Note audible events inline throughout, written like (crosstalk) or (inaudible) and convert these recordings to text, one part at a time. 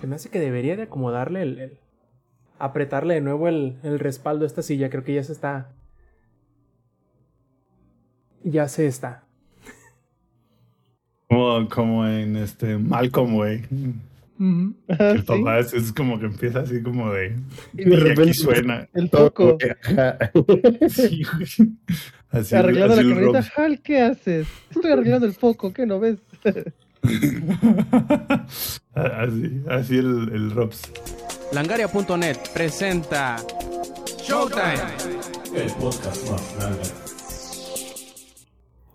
Se me hace que debería de acomodarle el, apretarle de nuevo el, el, respaldo a esta silla. Creo que ya se está. Ya se está. Como, como en este Malcolm, güey. el papá es, como que empieza así como de. Y de repente suena. El foco. (laughs) sí, así, Arreglando la camioneta. Hal, ¿qué haces? Estoy arreglando el foco, ¿qué no ves? (laughs) (laughs) así, así el, el Robs. Langaria.net presenta Showtime. El podcast más grande.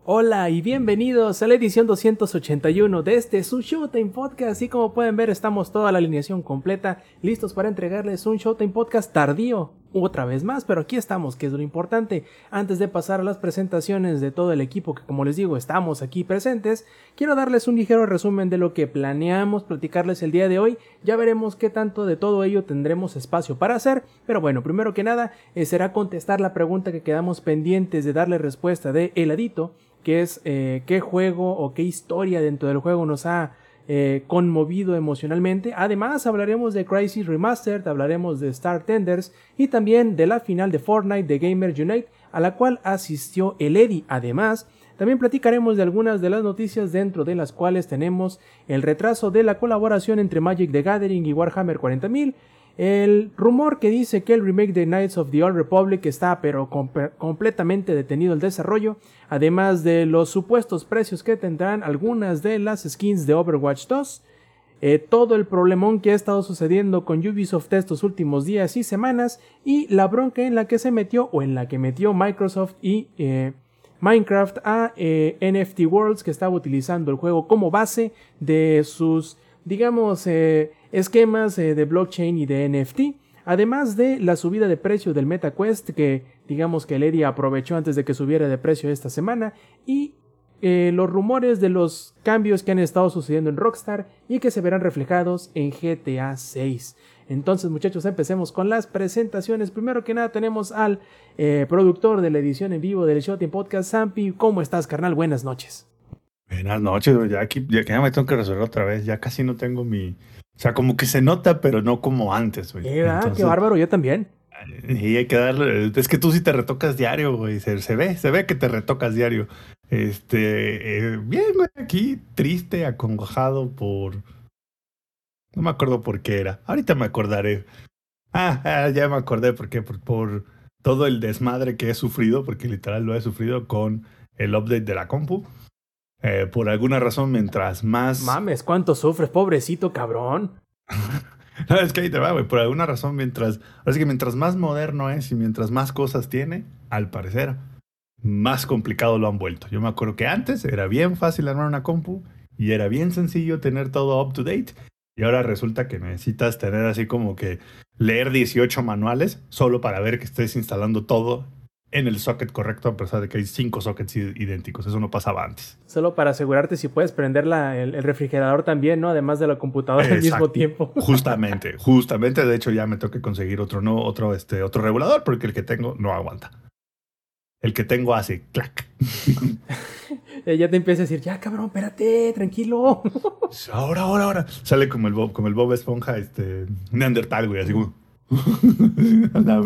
Hola y bienvenidos a la edición 281 de este su Showtime Podcast. Y como pueden ver, estamos toda la alineación completa, listos para entregarles un Showtime Podcast tardío, otra vez más, pero aquí estamos, que es lo importante. Antes de pasar a las presentaciones de todo el equipo, que como les digo, estamos aquí presentes, quiero darles un ligero resumen de lo que planeamos platicarles el día de hoy. Ya veremos qué tanto de todo ello tendremos espacio para hacer, pero bueno, primero que nada, eh, será contestar la pregunta que quedamos pendientes de darle respuesta de heladito que es eh, qué juego o qué historia dentro del juego nos ha eh, conmovido emocionalmente. Además hablaremos de Crisis Remastered, hablaremos de Star Tenders y también de la final de Fortnite de Gamer Unite a la cual asistió el Eddie. Además, también platicaremos de algunas de las noticias dentro de las cuales tenemos el retraso de la colaboración entre Magic the Gathering y Warhammer 40.000 el rumor que dice que el remake de Knights of the Old Republic está pero completamente detenido el desarrollo, además de los supuestos precios que tendrán algunas de las skins de Overwatch 2, eh, todo el problemón que ha estado sucediendo con Ubisoft estos últimos días y semanas y la bronca en la que se metió o en la que metió Microsoft y eh, Minecraft a eh, NFT Worlds que estaba utilizando el juego como base de sus digamos esquemas eh, de blockchain y de NFT, además de la subida de precio del MetaQuest que digamos que Lady aprovechó antes de que subiera de precio esta semana y eh, los rumores de los cambios que han estado sucediendo en Rockstar y que se verán reflejados en GTA 6. Entonces muchachos empecemos con las presentaciones. Primero que nada tenemos al eh, productor de la edición en vivo del Shooting Podcast, Sampi. ¿Cómo estás carnal? Buenas noches. Buenas noches, ya aquí ya, me tengo que resolver otra vez. Ya casi no tengo mi, o sea, como que se nota, pero no como antes, güey. Eh, qué bárbaro, yo también. Y hay que darle. Es que tú sí te retocas diario, güey. Se, ve, se ve que te retocas diario. Este. Eh, bien, güey, aquí triste, acongojado por. No me acuerdo por qué era. Ahorita me acordaré. Ah, ah ya me acordé por qué. Por, por todo el desmadre que he sufrido, porque literal lo he sufrido con el update de la compu. Eh, por alguna razón, mientras más. Mames, ¿cuánto sufres, pobrecito cabrón? (laughs) no, es que ahí te va, güey. Por alguna razón, mientras. Así que mientras más moderno es y mientras más cosas tiene, al parecer, más complicado lo han vuelto. Yo me acuerdo que antes era bien fácil armar una compu y era bien sencillo tener todo up to date. Y ahora resulta que necesitas tener así como que leer 18 manuales solo para ver que estés instalando todo en el socket correcto, a pesar de que hay cinco sockets idénticos. Eso no pasaba antes. Solo para asegurarte si puedes prender el, refrigerador también, ¿no? Además de la computadora al mismo tiempo. (laughs) Justamente, justamente. De hecho, ya me toca conseguir otro, no, otro, este, otro regulador, porque el que tengo no aguanta. El que tengo hace clac. (laughs) ya te empieza a decir, ya cabrón, espérate, tranquilo. (laughs) ahora, ahora, ahora. Sale como el Bob, como el Bob Esponja, este, Neandertal, güey, así como. la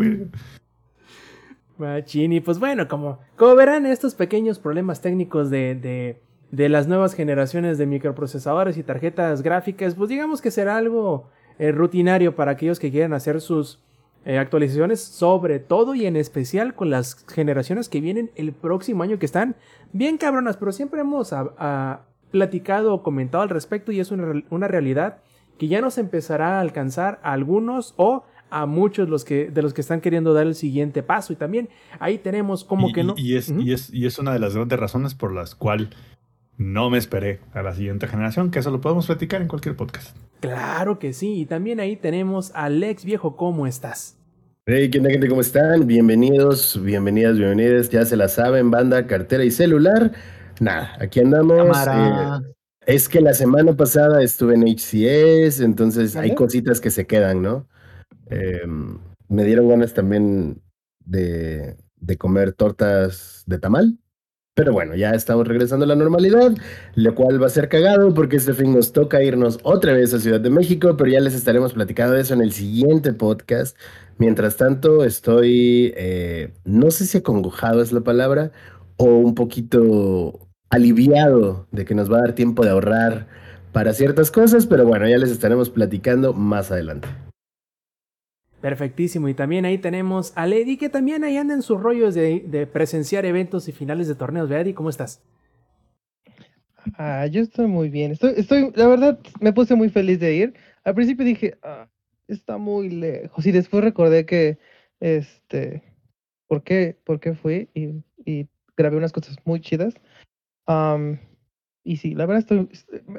Machini, pues bueno, como, como verán, estos pequeños problemas técnicos de, de, de, las nuevas generaciones de microprocesadores y tarjetas gráficas, pues digamos que será algo eh, rutinario para aquellos que quieran hacer sus eh, actualizaciones, sobre todo y en especial con las generaciones que vienen el próximo año, que están bien cabronas, pero siempre hemos platicado o comentado al respecto y es una, una realidad que ya nos empezará a alcanzar a algunos o a muchos los que, de los que están queriendo dar el siguiente paso. Y también ahí tenemos como que no. Y es, y, es, y es una de las grandes razones por las cuales no me esperé a la siguiente generación, que eso lo podemos platicar en cualquier podcast. Claro que sí. Y también ahí tenemos a Alex Viejo, ¿cómo estás? Hey, ¿qué onda, gente? ¿Cómo están? Bienvenidos, bienvenidas, bienvenidas. Ya se la saben, banda, cartera y celular. Nada, aquí andamos. Eh, es que la semana pasada estuve en HCS, entonces hay cositas que se quedan, ¿no? Em, me dieron ganas también de, comer tortas de tamal, Pero bueno, ya estamos regresando a la normalidad, lo cual va a ser cagado porque este fin nos toca irnos otra vez a Ciudad de México, pero ya les estaremos platicando de eso en el siguiente podcast. Mientras tanto, estoy, eh, no sé si acongojado es la palabra, o un poquito aliviado de que nos va a dar tiempo de ahorrar para ciertas cosas, pero bueno, ya les estaremos platicando más adelante. Perfectísimo. Y también ahí tenemos a Lady, que también ahí anda en sus rollos de, presenciar eventos y finales de torneos. Lady, ¿cómo estás? Ah, yo estoy muy bien. Estoy, estoy, la verdad, me puse muy feliz de ir. Al principio dije, ah, está muy lejos. Y después recordé que, este, ¿por qué, por qué fui? Y, grabé unas cosas muy chidas. y sí, la verdad, estoy,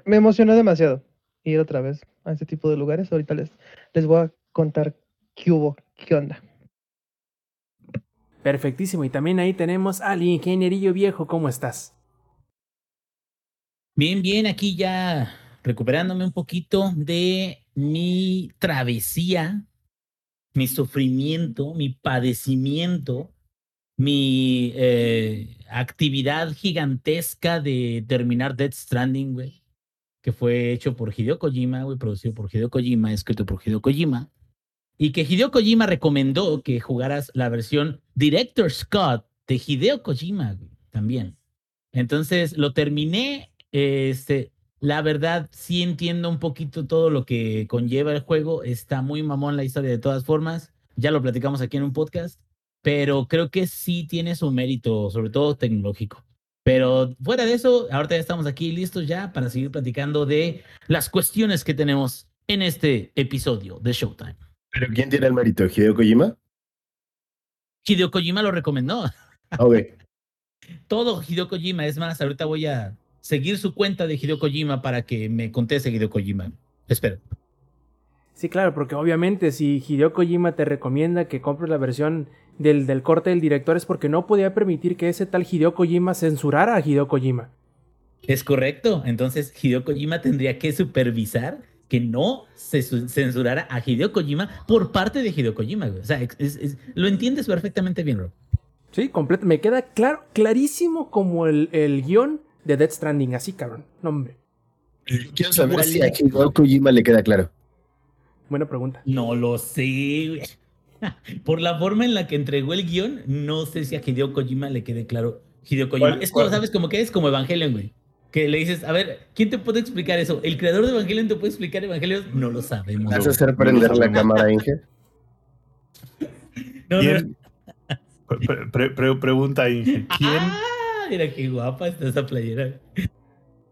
me emocionó demasiado ir otra vez a este tipo de lugares. Ahorita les, les voy a contar ¿Qué hubo? ¿Qué onda? Perfectísimo. Y también ahí tenemos al ingenierillo viejo. ¿Cómo estás? Bien, bien. Aquí ya recuperándome un poquito de mi travesía, mi sufrimiento, mi padecimiento, mi eh, actividad gigantesca de terminar Dead Stranding, güey, que fue hecho por Hideo Kojima, güey, producido por Hideo Kojima, escrito por Hideo Kojima y que Hideo Kojima recomendó que jugaras la versión Director Scott de Hideo Kojima también. Entonces lo terminé. Este, la verdad, sí entiendo un poquito todo lo que conlleva el juego. Está muy mamón la historia de todas formas. Ya lo platicamos aquí en un podcast, pero creo que sí tiene su mérito, sobre todo tecnológico. Pero fuera de eso, ahorita ya estamos aquí listos ya para seguir platicando de las cuestiones que tenemos en este episodio de Showtime. ¿Pero quién tiene el mérito? ¿Hideo Kojima? Hideo Kojima lo recomendó. Ok. (laughs) Todo Hideo Kojima. Es más, ahorita voy a seguir su cuenta de Hideo Kojima para que me conteste Hideo Kojima. Espera. Sí, claro, porque obviamente si Hideo Kojima te recomienda que compres la versión del, del corte del director es porque no podía permitir que ese tal Hideo Kojima censurara a Hideo Kojima. Es correcto. Entonces Hideo Kojima tendría que supervisar que no se censurara a Hideo Kojima por parte de Hideo Kojima. O sea, lo entiendes perfectamente bien, Rob. Sí, completo. Me queda claro, clarísimo como el, el guion de Death Stranding. Así, cabrón. No, hombre. Quiero saber si a Hideo Kojima le queda claro. Buena pregunta. No lo sé. (laughs) Por la forma en la que entregó el guion, no sé si a Hideo Kojima le quede claro. Hideo Kojima. es como, ¿sabes? Como que es como Evangelion, güey que le dices, a ver, ¿quién te puede explicar eso? ¿El creador de Evangelion te puede explicar Evangelion? No lo sabemos. ¿Vas a hacer prender la cámara, Inge? (laughs) No, pregunta, Inge. ¿Quién? Ah, mira qué guapa está esa playera.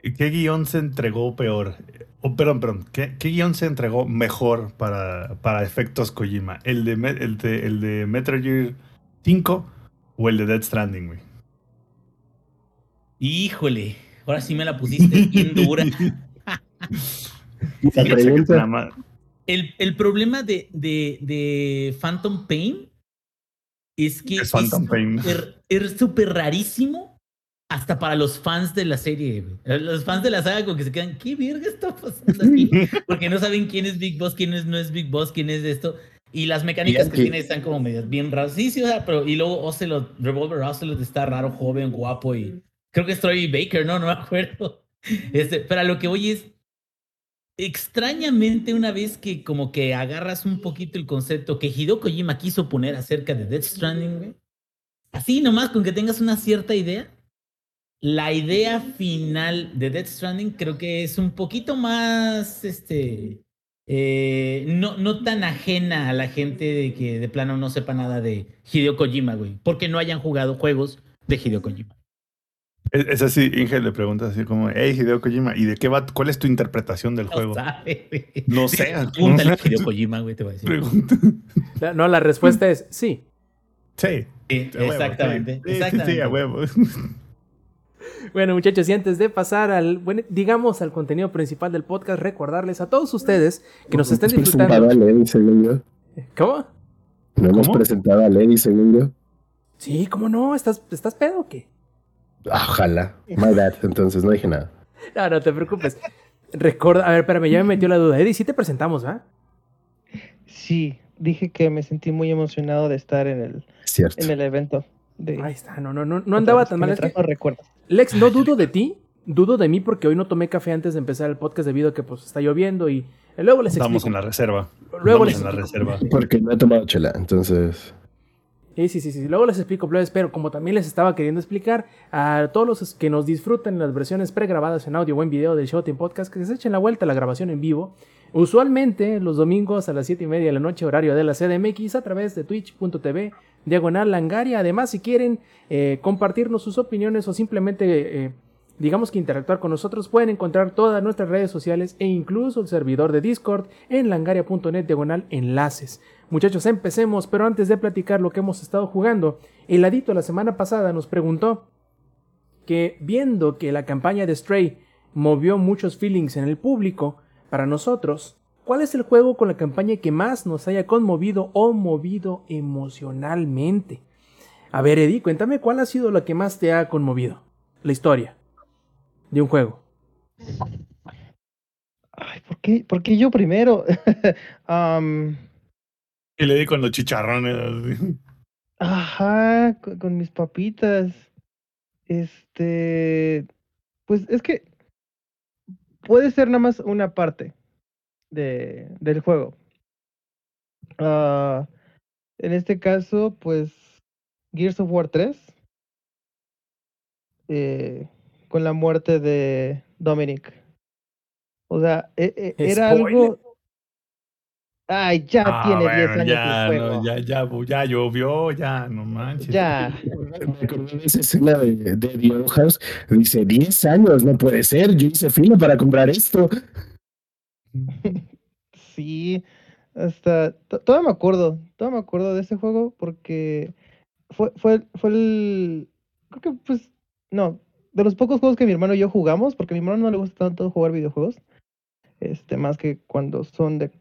¿Qué guion se entregó peor? Oh, perdón, perdón. ¿Qué, guion se entregó mejor para, para efectos Kojima? ¿El de, el, de, ¿El de Metal Gear 5 o el de Dead Stranding, güey? Híjole. Ahora sí me la pusiste bien dura. (laughs) el, el, problema de, de, de, Phantom Pain es que es súper rarísimo hasta para los fans de la serie. Los fans de la saga como que se quedan, ¿qué verga está pasando aquí? (laughs) Porque no saben quién es Big Boss, quién es, no es Big Boss, quién es esto. Y las mecánicas que tiene están como medias bien raras. Sí, sí, o sea, pero y luego Ocelot, Revolver Ocelot está raro, joven, guapo y Creo que es Troy Baker, no, no me (laughs) acuerdo. Este, pero a lo que voy es, extrañamente una vez que como que agarras un poquito el concepto que Hideo Kojima quiso poner acerca de Death Stranding, así nomás con que tengas una cierta idea, la idea final de Death Stranding creo que es un poquito más, este, eh, no, no tan ajena a la gente de que de plano no sepa nada de Hideo Kojima, güey, porque no hayan jugado juegos de Hideo Kojima. Es, así, Inge le pregunta así como, hey Hideo Kojima, ¿y de qué va? ¿Cuál es tu interpretación del juego? no sé. (laughs) Pregúntale a Hideo Kojima, güey, te voy a decir. No, la respuesta es sí. Sí. exactamente. Sí, exactamente. Sí, a huevo. (laughs) Bueno, muchachos, y antes de pasar al, bueno, digamos, al contenido principal del podcast, recordarles a todos ustedes que nos estén disfrutando. A ¿Cómo? ¿No hemos presentado a Lenny, según yo? Sí, ¿cómo no? ¿Estás, ¿estás pedo o qué? Ojalá. My bad. Entonces no dije nada. No, no te preocupes. Recuerda, a ver, espérame, ya me metió la duda. Eddie, ¿sí te presentamos, ah? Sí, dije que me sentí muy emocionado de estar en el, en el evento. de Ahí está, no, no, no, no andaba tan mal. Es que, recuerdos. Lex, no dudo de ti, dudo de mí porque hoy no tomé café antes de empezar el podcast debido a que pues está lloviendo y luego les Estamos explico. en la reserva. Luego Estamos les en la reserva. Porque no he tomado chela, entonces. Sí, sí, sí, sí. Luego les explico, pero como también les estaba queriendo explicar a todos los que nos disfrutan las versiones pregrabadas en audio o en video del Showtime Podcast, que se echen la vuelta a la grabación en vivo. Usualmente los domingos a las 7 y media de la noche, horario de la CDMX, a través de twitch.tv, diagonal langaria. Además, si quieren eh, compartirnos sus opiniones o simplemente, eh, digamos que interactuar con nosotros, pueden encontrar todas nuestras redes sociales e incluso el servidor de Discord en langaria.net diagonal enlaces. Muchachos, empecemos, pero antes de platicar lo que hemos estado jugando, el Adito la semana pasada nos preguntó que viendo que la campaña de Stray movió muchos feelings en el público, para nosotros, ¿cuál es el juego con la campaña que más nos haya conmovido o movido emocionalmente? A ver, Eddie, cuéntame cuál ha sido la que más te ha conmovido. La historia de un juego. Ay, ¿por qué, por qué yo primero? (laughs) Y le di con los chicharrones. así. ajá, con, con mis papitas. Este, pues es que puede ser nada más una parte de, del juego. Ah, en este caso, pues Gears of War 3, eh, con la muerte de Dominic. O sea, e- e- era Spoiler. algo... Ay, ya Ah, tiene 10 bueno, años ya, el juego. no, ya, ya, ya llovió, ya, no manches. Ya. Me acordé de esa escena de, de The Old House. Dice: 10 años, no puede ser. Yo hice fila para comprar esto. (laughs) Sí, hasta to- todavía me acuerdo, todavía me acuerdo de ese juego porque fue, fue, fue el, creo que pues, no, de los pocos juegos que mi hermano y yo jugamos, porque a mi hermano no le gusta tanto jugar videojuegos, este, más que cuando son de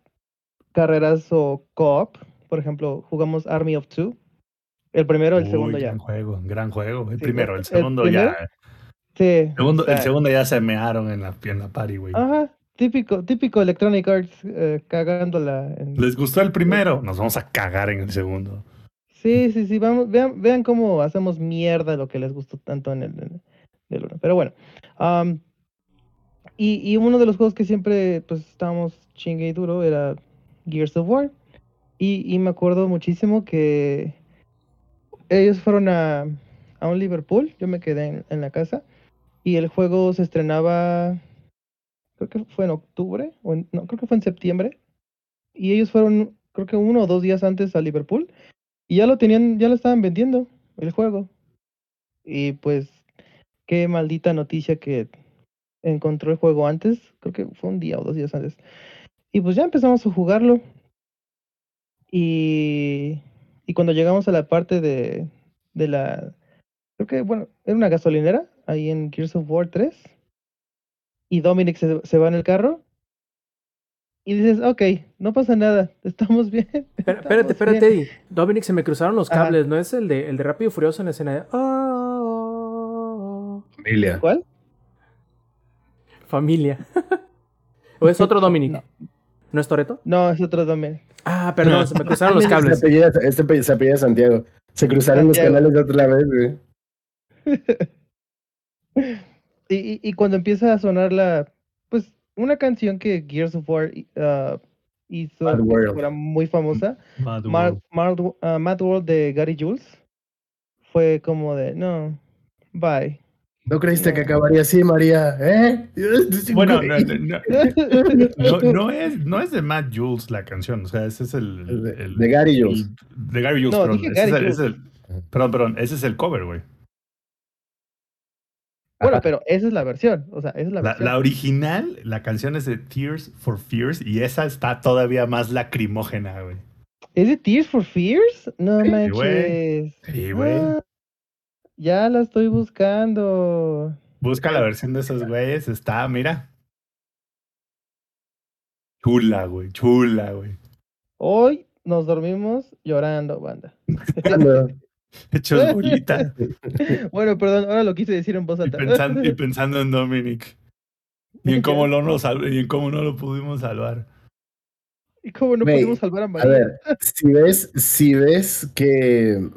carreras o co-op, por ejemplo, jugamos Army of Two, el primero, el Uy, segundo ya. Gran juego, gran juego. El Sí, primero, el- segundo ya. Sí, El segundo, o sea, el segundo ya se mearon en la, en la party, güey. Ajá, típico, típico Electronic Arts eh, cagándola. en- ¿Les gustó el primero? Nos vamos a cagar en el segundo. Sí, sí, sí, vamos, vean, vean cómo hacemos mierda lo que les gustó tanto en el, en el uno. Pero bueno, y, y uno de los juegos que siempre pues estábamos chingue y duro era Gears of War. Y, me acuerdo muchísimo que ellos fueron a, a un Liverpool, yo me quedé en, en la casa, y el juego se estrenaba, creo que fue en octubre, o no, creo que fue en septiembre, y ellos fueron, creo que uno o dos días antes a Liverpool, y ya lo tenían, ya lo estaban vendiendo, el juego. Y pues, qué maldita noticia que encontró el juego antes, creo que fue un día o dos días antes. Y pues ya empezamos a jugarlo. Y, y cuando llegamos a la parte de, de la, creo que, bueno, era una gasolinera, ahí en Gears of War 3. Y Dominic se, se va en el carro. Y dices, ok, no pasa nada, (laughs) estamos bien. Espérate, espérate, bien". Eddie. Dominic, se me cruzaron los Ajá. cables, ¿no es el de, el de Rápido y Furioso en la escena de... "Oh, Familia. ¿Cuál? familia. (laughs) ¿O es otro (laughs) Dominic? No. ¿No es Toreto? No, es otro Dominic. Ah, perdón, se me cruzaron los (laughs) Se cables. apellida, este se apellida Santiago. Se cruzaron los canales de otra vez, güey. (laughs) Y, y, y cuando empieza a sonar la, pues, una canción que Gears of War ah, hizo Mad que World. fuera muy famosa, Mad World. Mad, ah, Mad World de Gary Jules, fue como de, no, bye. ¿No creíste que acabaría así, María? ¿Eh? (laughs) Bueno, no, no- no- no es, no es de Matt Jules la canción, o sea, ese es el... El de- el- de Gary Jules. el- de Gary Jules, No, perdón. dije Gary el- ese es el- perdón, perdón, ese es el cover, güey. Bueno, Ajá. pero esa es la versión, o sea, esa es la, La, versión. la original, la canción es de Tears for Fears y esa está todavía más lacrimógena, güey. ¿Es de Tears for Fears? No Sí, manches. güey. Sí, güey. Ah, ya la estoy buscando. Busca la versión de esos güeyes, está, mira. Chula, güey, chula, güey. Hoy nos dormimos llorando, banda. Hechos (laughs) bolita. (laughs) Bueno, perdón, ahora lo quise decir en voz y, alta. pensando, y (laughs) pensando en Dominic. Y en cómo, lo nos sal- y en cómo no lo pudimos salvar. ¿Y cómo no pudimos salvar a A María? ver, si ves, si ves que,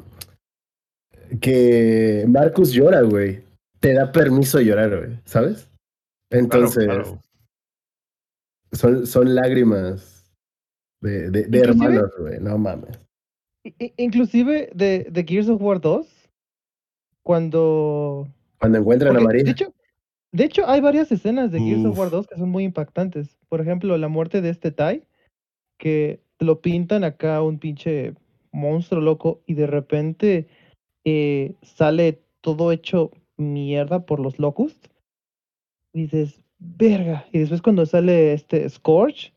que Marcus llora, güey. Te da permiso de llorar, güey, ¿sabes? Entonces, Claro, claro. Son, son lágrimas de, de, hermanos, güey, no mames. Inclusive de, de Gears of War 2, cuando... Cuando encuentran a María. de, hecho, de hecho, hay varias escenas de Gears of War Uf. 2 que son muy impactantes. Por ejemplo, la muerte de este Tai, que lo pintan acá un pinche monstruo loco y de repente eh, sale todo hecho mierda por los Locusts. Dices, verga. Y después cuando sale este Scorch,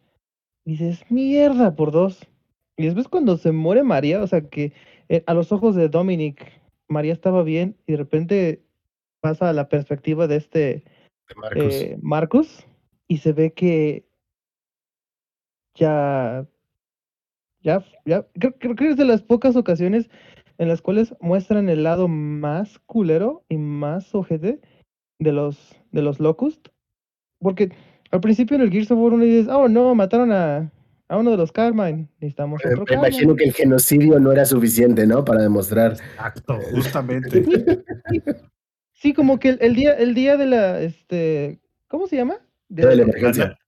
dices, mierda por dos. Y después cuando se muere María, o sea que eh, a los ojos de Dominic, María estaba bien y de repente pasa a la perspectiva de este Marcus. eh, Marcus y se ve que ya, ya, ya, creo, creo que es de las pocas ocasiones en las cuales muestran el lado más culero y más ojete de los, de los Locust. Porque al principio en el Gears of War uno dices, oh no, mataron a, a uno de los Carmine, necesitamos Eh, otro Me imagino Carmine". que el genocidio no era suficiente, ¿no? Para demostrar. Exacto, (laughs) justamente. Sí, como que el, el día, el día de la, este, ¿cómo se llama? Día de la emergencia.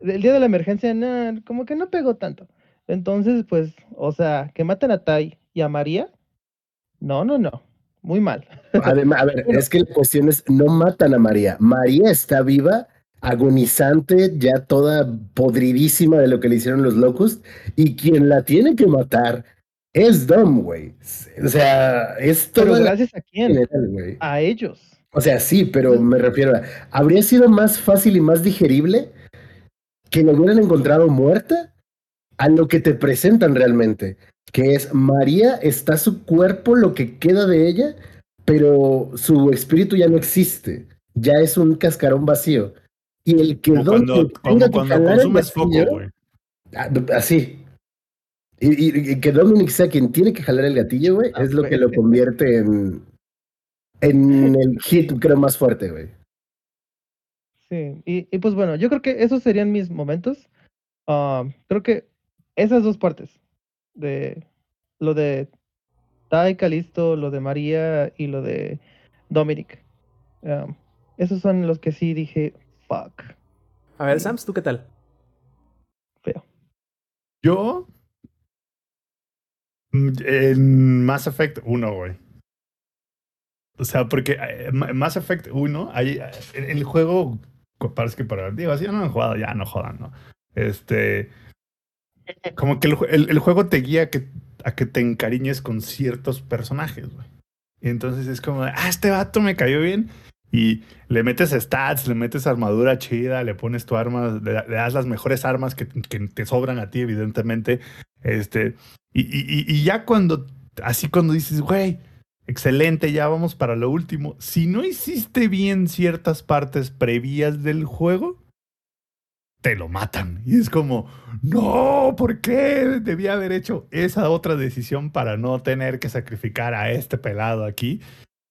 el día de la emergencia, no, como que no pegó tanto. Entonces, pues, o sea, que maten a Tai y a María, no, no, no, muy mal. (laughs) Además, a ver, es que la cuestión es, no matan a María. María está viva, agonizante, ya toda podridísima de lo que le hicieron los locos, y quien la tiene que matar es Dom, güey. O sea, es Pero gracias a quién? general. A ellos. O sea, sí, pero me refiero a, ¿habría sido más fácil y más digerible que la hubieran encontrado muerta a lo que te presentan realmente? Que es María, está su cuerpo, lo que queda de ella, pero su espíritu ya no existe. Ya es un cascarón vacío. Y el que Como Don cuando, como cuando consumes foco, gatillo, güey. ah, Así. Y, y- y que Dominic sea quien tiene que jalar el gatillo, güey, Ah, es lo que lo convierte en, en (laughs) el hit, creo, más fuerte, güey. Sí, y, y pues bueno, yo creo que esos serían mis momentos. Ah, creo que esas dos partes, de lo de Tai Calisto, lo de María y lo de Dominic, esos son los que sí dije, fuck, A ver, Sams, ¿tú qué tal? feo. Yo. mm, En Mass Effect 1, güey. O sea, porque eh, Ma- Mass Effect 1, hay, eh, en el juego, parece que para. Digo, así no han jugado, ya no jodan, ¿no? Este. Como que el, el- juego te guía a que, a que te encariñes con ciertos personajes, güey. Y entonces es como, ah, este vato me cayó bien. Y le metes stats, le metes armadura chida, le pones tu arma, le, le das las mejores armas que, que te sobran a ti, evidentemente. Este, y- y- y ya cuando, así cuando dices, güey, excelente, ya vamos para lo último. Si no hiciste bien ciertas partes previas del juego, te lo matan. Y es como, no, ¿por qué debía haber hecho esa otra decisión para no tener que sacrificar a este pelado aquí?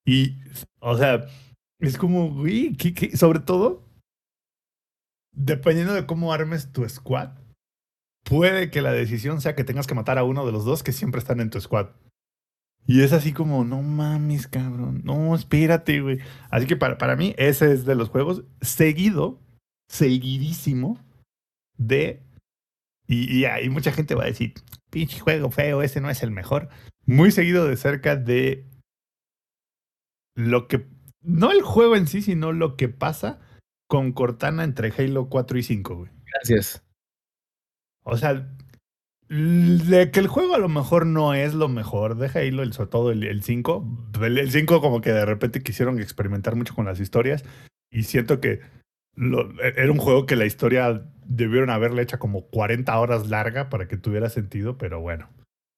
Y, o sea, es como, güey, sobre todo, dependiendo de cómo armes tu squad, puede que la decisión sea que tengas que matar a uno de los dos que siempre están en tu squad. Y es así como, no mames, cabrón, no, espérate, güey. Así que para, para mí, ese es de los juegos seguido, seguidísimo de... Y, y hay mucha gente va a decir, pinche juego feo, ese no es el mejor. Muy seguido de cerca de lo que... No el juego en sí, sino lo que pasa con Cortana entre Halo 4 y 5, güey. Gracias. O sea, de que el juego a lo mejor no es lo mejor de Halo, el, sobre todo el, el 5. El, el 5 como que de repente quisieron experimentar mucho con las historias y siento que lo- era un juego que la historia debieron haberle hecha como 40 horas larga para que tuviera sentido, pero bueno.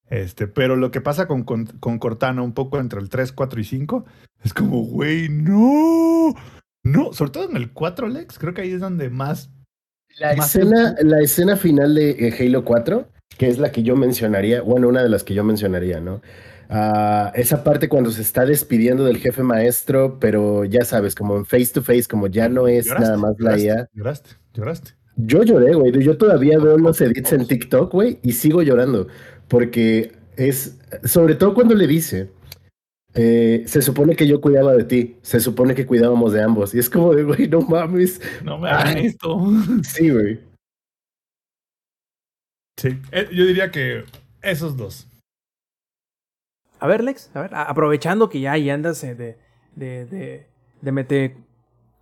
Este, pero lo que pasa con, con, con Cortana un poco entre el 3, 4 y 5 es como, güey, no. No, sobre todo en el 4, Lex, creo que ahí es donde más La Más escena, la escena final de eh, Halo 4, que es la que yo mencionaría, bueno, una de las que yo mencionaría, ¿no? Ah, esa parte cuando se está despidiendo del jefe maestro, pero ya sabes, como en face to face, como ya no es Lloraste, nada más la IA. Lloraste, lloraste. Yo lloré, güey. Yo todavía veo los edits en TikTok, güey, y sigo llorando. Porque es, sobre todo cuando le dice, eh, se supone que yo cuidaba de ti, se supone que cuidábamos de ambos. Y es como de, güey, no mames. No me hagan esto. Sí, güey. Sí, eh, yo diría que esos dos. A ver, Lex, a ver, a- aprovechando que ya ahí andas eh, de, de, de, de meter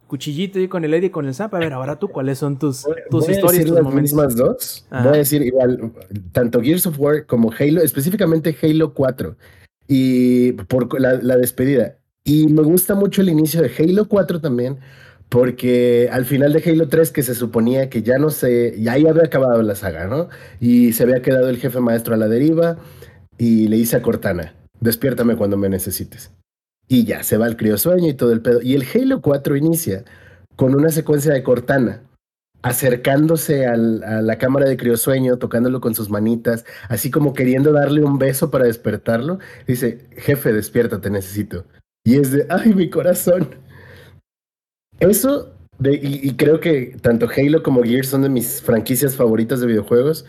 cuchillito ahí con el Eddie y con el Zap, a ver, ahora tú, ¿cuáles son tus, tus Voy a historias, decir tus las momentos? mismas dos. Ajá. Voy a decir igual, tanto Gears of War como Halo, específicamente Halo 4. Y por la, la despedida. Y me gusta mucho el inicio de Halo 4 también, porque al final de Halo 3, que se suponía que ya no se, ya ahí había acabado la saga, ¿no? Y se había quedado el jefe maestro a la deriva, y le dice a Cortana, despiértame cuando me necesites. Y ya, se va al criosueño y todo el pedo. Y el Halo 4 inicia con una secuencia de Cortana acercándose al- a la cámara de criosueño, tocándolo con sus manitas, así como queriendo darle un beso para despertarlo. Dice, jefe, despierta, te necesito. Y es de, ay, mi corazón. Eso, de, y, y creo que tanto Halo como Gears son de mis franquicias favoritas de videojuegos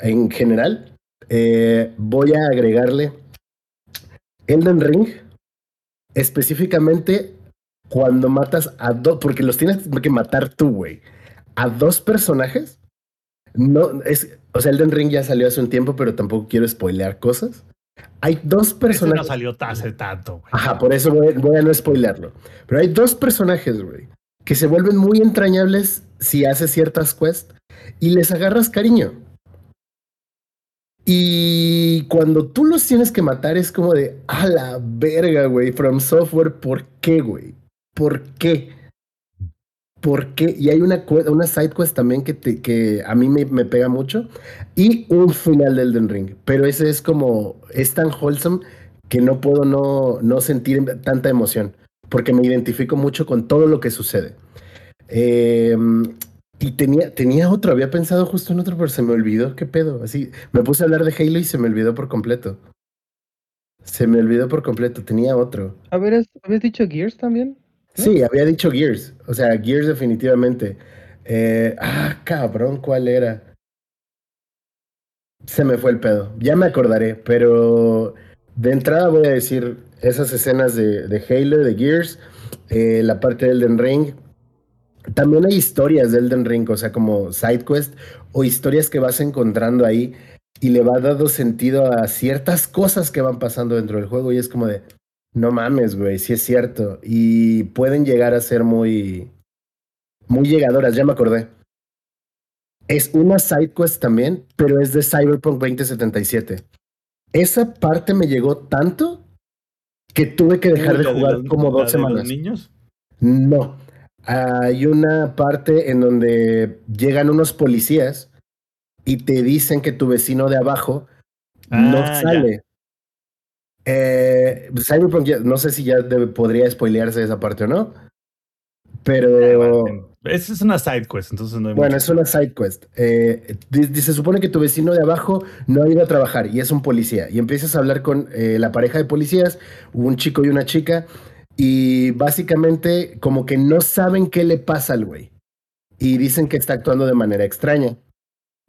en general. Eh, voy a agregarle Elden Ring, específicamente cuando matas a dos, porque los tienes que matar tú, güey, a dos personajes. No, es, o sea, Elden Ring ya salió hace un tiempo, pero tampoco quiero spoilear cosas. Hay dos Ese no personajes. salió hace tanto, güey. Ajá, por eso voy, voy a no spoilearlo. Pero hay dos personajes, güey, que se vuelven muy entrañables si haces ciertas quests y les agarras cariño. Y cuando tú los tienes que matar es como de, a la verga, güey, From Software, ¿por qué, güey? ¿Por qué? ¿Por qué? Y hay una, una side quest también que, te- que a mí me, me pega mucho y un final del Elden Ring. Pero ese es como, es tan wholesome que no puedo no, no sentir tanta emoción, porque me identifico mucho con todo lo que sucede. Eh, y tenía, tenía otro, había pensado justo en otro, pero se me olvidó, ¿qué pedo? Así, me puse a hablar de Halo y se me olvidó por completo. Se me olvidó por completo, tenía otro. A ver, ¿has- ¿habías dicho Gears también? Sí, había dicho Gears, o sea, Gears definitivamente. Eh, ah, cabrón, ¿cuál era? Se me fue el pedo, ya me acordaré, pero de entrada voy a decir esas escenas de, de Halo, de Gears, eh, la parte de Elden Ring. También hay historias de Elden Ring, o sea, como side quest o historias que vas encontrando ahí y le va dando sentido a ciertas cosas que van pasando dentro del juego y es como de, no mames, güey, sí es cierto. Y pueden llegar a ser muy, muy llegadoras, ya me acordé. Es una side quest también, pero es de Cyberpunk 2077. Esa parte me llegó tanto que tuve que dejar de ¿La jugar los- como la dos de los semanas. niños? No. Hay una parte en donde llegan unos policías y te dicen que tu vecino de abajo no Ah, sale. Eh, Cyberpunk, no sé si ya podría spoilearse esa parte o no. Pero Esa es una side quest, entonces no hay bueno, mucho. es una side quest. Eh, se supone que tu vecino de abajo no ha ido a trabajar y es un policía. Y empiezas a hablar con eh, la pareja de policías, un chico y una chica, y básicamente como que no saben qué le pasa al güey. Y dicen que está actuando de manera extraña.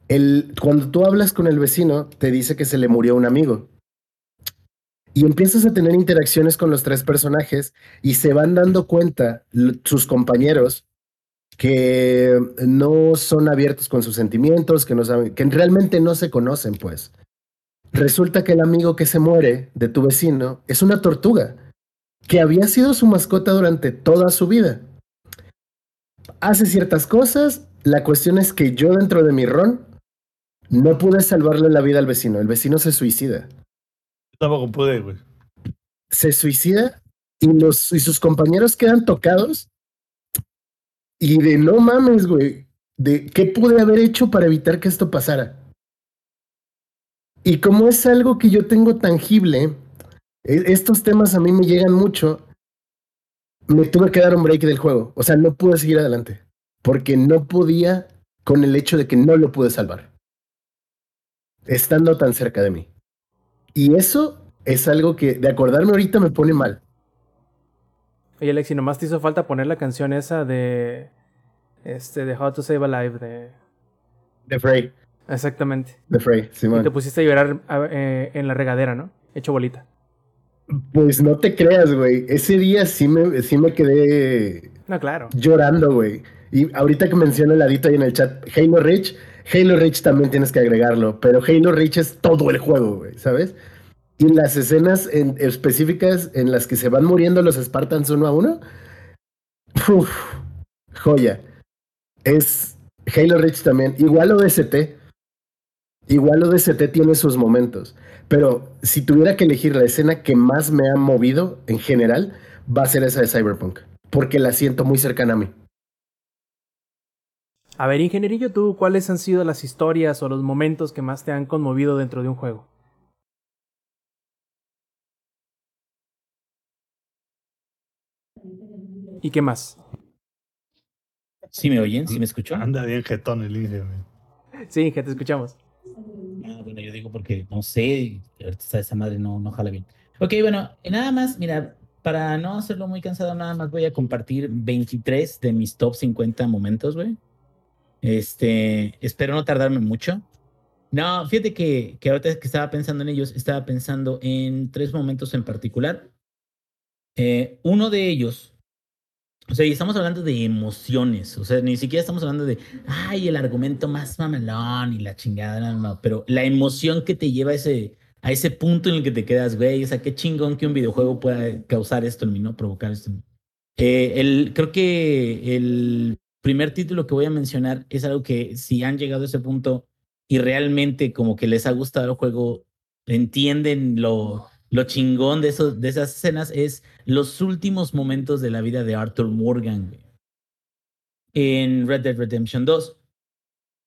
El, cuando tú hablas con el vecino, te dice que se le murió un amigo. Y empiezas a tener interacciones con los tres personajes y se van dando cuenta sus compañeros que no son abiertos con sus sentimientos, que no saben, que realmente no se conocen, pues. Resulta que el amigo que se muere de tu vecino es una tortuga que había sido su mascota durante toda su vida. Hace ciertas cosas, la cuestión es que yo dentro de mi ron no pude salvarle la vida al vecino, el vecino se suicida. Yo tampoco pude, güey. Se suicida y, los, y sus compañeros quedan tocados y de no mames, güey, de qué pude haber hecho para evitar que esto pasara. Y como es algo que yo tengo tangible, estos temas a mí me llegan mucho, me tuve que dar un break del juego. O sea, no pude seguir adelante. Porque no podía con el hecho de que no lo pude salvar. Estando tan cerca de mí. Y eso es algo que de acordarme ahorita me pone mal. Oye, Alexi, nomás te hizo falta poner la canción esa de. Este, de How to Save a Life. De... The Frey. Exactamente. The Frey, Y Simón. te pusiste a llorar eh, en la regadera, ¿no? Hecho bolita. Pues no te creas, güey. Ese día sí me, sí me quedé No, claro. llorando, güey. Y ahorita que menciona el ladito ahí en el chat, Halo Reach, Halo Reach también tienes que agregarlo, pero Halo Reach es todo el juego, güey, ¿sabes? Y las escenas en- específicas en las que se van muriendo los Spartans uno a uno, uf, joya. Es Halo Reach también, igual ODST, igual ODST tiene sus momentos, pero si tuviera que elegir la escena que más me ha movido en general, va a ser esa de Cyberpunk, porque la siento muy cercana a mí. A ver, ingenierillo, tú, ¿cuáles han sido las historias o los momentos que más te han conmovido dentro de un juego? ¿Y qué más? ¿Sí me oyen? ¿Sí me escuchan? Anda bien jetón el Inge, güey. Sí, que te escuchamos. Ah, bueno, yo digo porque no sé, ahorita esa madre no, no jala bien. Ok, bueno, nada más, mira, para no hacerlo muy cansado, nada más voy a compartir 23 de mis top 50 momentos, güey. Este, espero no tardarme mucho. No, fíjate que, que ahorita que estaba pensando en ellos, estaba pensando en tres momentos en particular. Eh, uno de ellos, o sea, y estamos hablando de emociones, o sea, ni siquiera estamos hablando de, ay, el argumento más mamelón y la chingada, no, no, pero la emoción que te lleva a ese, a ese punto en el que te quedas, güey, o sea, qué chingón que un videojuego pueda causar esto en mí, ¿no? Provocar esto en mí. Eh, el, creo que el primer título que voy a mencionar es algo que si han llegado a ese punto y realmente como que les ha gustado el juego, entienden lo, lo chingón de, esas escenas, es los últimos momentos de la vida de Arthur Morgan güey. en Red Dead Redemption 2.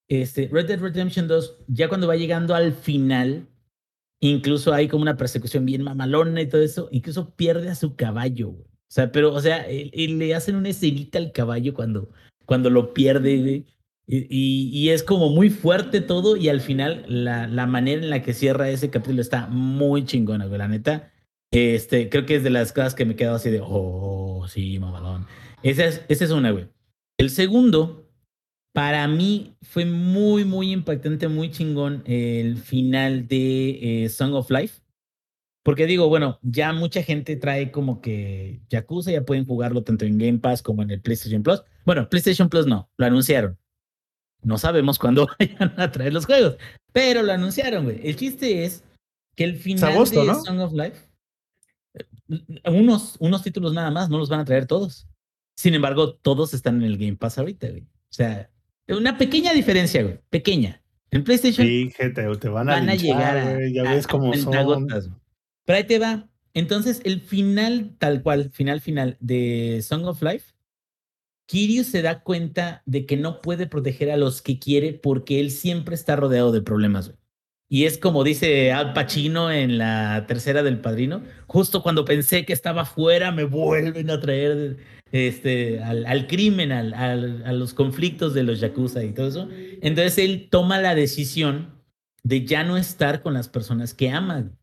Este, Red Dead Redemption 2, ya cuando va llegando al final, incluso hay como una persecución bien mamalona y todo eso, incluso pierde a su caballo. O sea, pero, o sea, le hacen una escenita al caballo cuando, cuando lo pierde, güey. Y, y- y es como muy fuerte todo y al final la, la manera en la que cierra ese capítulo está muy chingona, güey. La neta, este, creo que es de las cosas que me he quedado así de, oh, sí, mamalón. Esa es, esa es una, güey. El segundo, para mí fue muy, muy impactante, muy chingón el final de eh, Song of Life. Porque digo, bueno, ya mucha gente trae como que Yakuza, ya pueden jugarlo tanto en Game Pass como en el PlayStation Plus. Bueno, PlayStation Plus no, lo anunciaron. No sabemos cuándo (laughs) vayan a traer los juegos, pero lo anunciaron, güey. El chiste es que el final agosto, de ¿no? Song of Life, eh, unos, unos títulos nada más, no los van a traer todos. Sin embargo, todos están en el Game Pass ahorita, güey. O sea, una pequeña diferencia, güey. Pequeña. En PlayStation Sí, te van a, van a linchar, llegar a, güey, ya a- ves cómo son. güey. Pero ahí te va. Entonces, el final, tal cual, final, final de Song of Life, Kiryu se da cuenta de que no puede proteger a los que quiere porque él siempre está rodeado de problemas. Y es como dice Al Pacino en la tercera del Padrino, justo cuando pensé que estaba fuera, me vuelven a traer este, al, al crimen, al- a los conflictos de los Yakuza y todo eso. Entonces él toma la decisión de ya no estar con las personas que aman.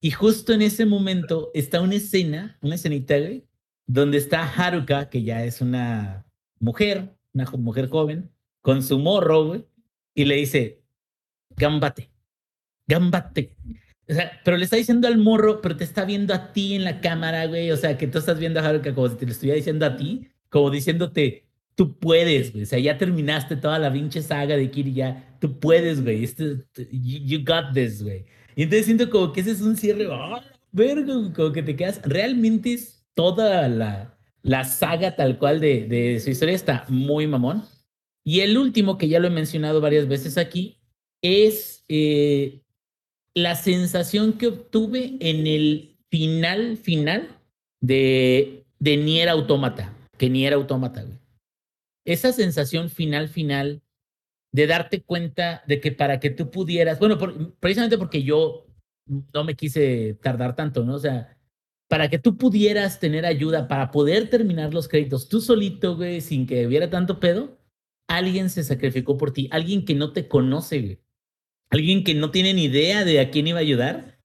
Y justo en ese momento está una escena, una escenita, güey, donde está Haruka, que ya es una mujer, una mujer joven, con su morro, güey, y le dice, gambate, gambate. O sea, pero le está diciendo al morro, pero te está viendo a ti en la cámara, güey. O sea, que tú estás viendo a Haruka como si te lo estuviera diciendo a ti, como diciéndote, tú puedes, güey. O sea, ya terminaste toda la pinche saga de Kiri, ya, tú puedes, güey. Este- you, you got this, güey. Y entonces siento como que ese es un cierre, ¡ah, verga! Como que te quedas, realmente es toda la, la saga tal cual de, su historia está muy mamón. Y el último, que ya lo he mencionado varias veces aquí, es eh, la sensación que obtuve en el final, final de, de Nier Automata, que Nier Automata. Esa sensación final, final, de darte cuenta de que para que tú pudieras, bueno, por- precisamente porque yo no me quise tardar tanto, ¿no? O sea, para que tú pudieras tener ayuda para poder terminar los créditos tú solito, güey, sin que hubiera tanto pedo, alguien se sacrificó por ti, alguien que no te conoce. Alguien que no tiene ni idea de a quién iba a ayudar.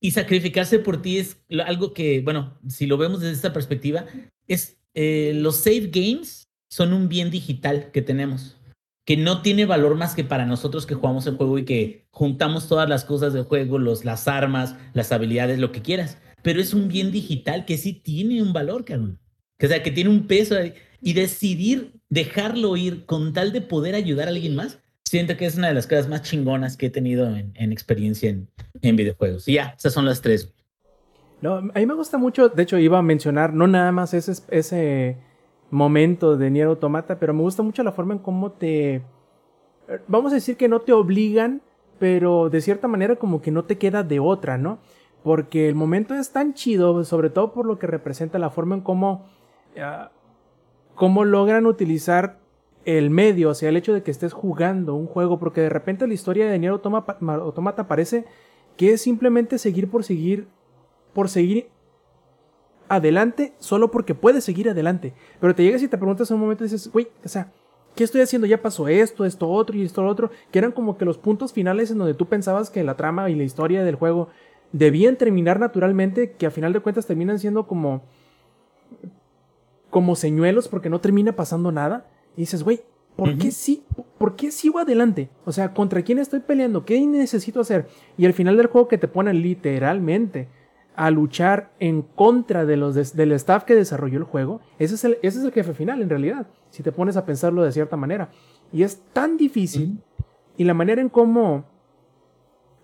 Y sacrificarse por ti es algo que, bueno, si lo vemos desde esta perspectiva, es eh, los save games son un bien digital que tenemos, que no tiene valor más que para nosotros que jugamos el juego y que juntamos todas las cosas del juego, los, las armas, las habilidades, lo que quieras. Pero es un bien digital que sí tiene un valor, cabrón. O sea, que tiene un peso y decidir dejarlo ir con tal de poder ayudar a alguien más, siento que es una de las cosas más chingonas que he tenido en, experiencia en, videojuegos. Y ya, esas son las tres. No, a mí me gusta mucho, de hecho iba a mencionar no nada más ese, ese momento de Nier Automata, pero me gusta mucho la forma en cómo te... Vamos a decir que no te obligan, pero de cierta manera como que no te queda de otra, ¿no? Porque el momento es tan chido, sobre todo por lo que representa la forma en cómo... Uh, cómo logran utilizar el medio, o sea, el hecho de que estés jugando un juego, porque de repente la historia de Nier Automata parece que es simplemente seguir por seguir por seguir adelante solo porque puedes seguir adelante. Pero te llegas y te preguntas en un momento y dices, güey, o sea, ¿qué estoy haciendo? Ya pasó esto, esto otro y esto otro, que eran como que los puntos finales en donde tú pensabas que la trama y la historia del juego debían terminar naturalmente, que a final de cuentas terminan siendo como como señuelos porque no termina pasando nada. Y dices, güey, ¿por qué sí? ¿Por qué sigo adelante? O sea, ¿contra quién estoy peleando? ¿Qué necesito hacer? Y al final del juego que te ponen literalmente a luchar en contra de los del staff que desarrolló el juego, ese es, el, ese es el jefe final en realidad, si te pones a pensarlo de cierta manera. Y es tan difícil y la manera en cómo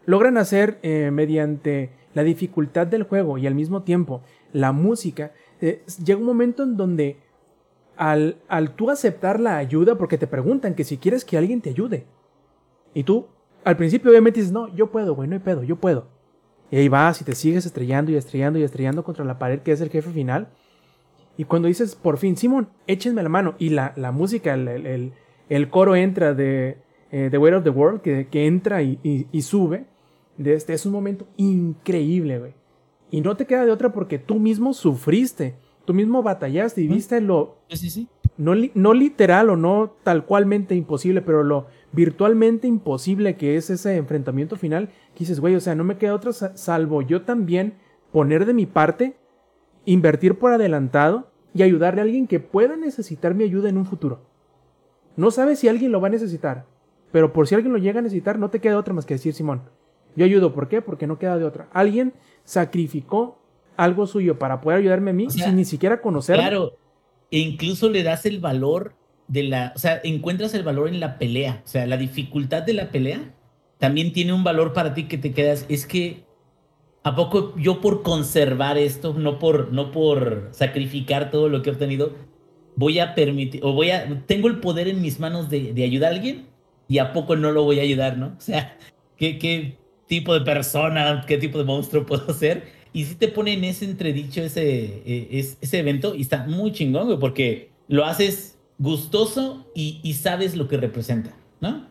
logran hacer eh, mediante la dificultad del juego y al mismo tiempo la música, eh, llega un momento en donde al, al tú aceptar la ayuda, porque te preguntan que si quieres que alguien te ayude, y tú al principio obviamente dices, no, yo puedo, güey, no hay pedo, yo puedo. Y ahí vas y te sigues estrellando y estrellando y estrellando contra la pared que es el jefe final. Y cuando dices, por fin, Simón, échenme la mano. Y la, la música, el, el, coro entra de eh, The Way of the World, que, que entra y, y, sube. De este, es un momento increíble, güey. Y no te queda de otra porque tú mismo sufriste. Tú mismo batallaste y viste lo... Sí, sí, No, no literal o no tal cualmente imposible, pero lo virtualmente imposible que es ese enfrentamiento final, que dices, güey, o sea, no me queda otra salvo yo también poner de mi parte, invertir por adelantado y ayudarle a alguien que pueda necesitar mi ayuda en un futuro. No sabes si alguien lo va a necesitar, pero por si alguien lo llega a necesitar, no te queda otra más que decir, Simón, yo ayudo, ¿por qué? Porque no queda de otra. Alguien sacrificó algo suyo para poder ayudarme a mí sin ni siquiera conocerlo. Claro, e incluso le das el valor de la, o sea, encuentras el valor en la pelea, o sea, la dificultad de la pelea también tiene un valor para ti que te quedas, es que a poco yo por conservar esto, no por no por sacrificar todo lo que he obtenido, voy a permitir o voy a tengo el poder en mis manos de, de ayudar a alguien y a poco no lo voy a ayudar, ¿no? O sea, qué, qué tipo de persona, qué tipo de monstruo (laughs) puedo ser. Y si te pone en ese entredicho ese, e, ese evento y está muy chingón, güey, porque lo haces gustoso y, sabes lo que representa, ¿no?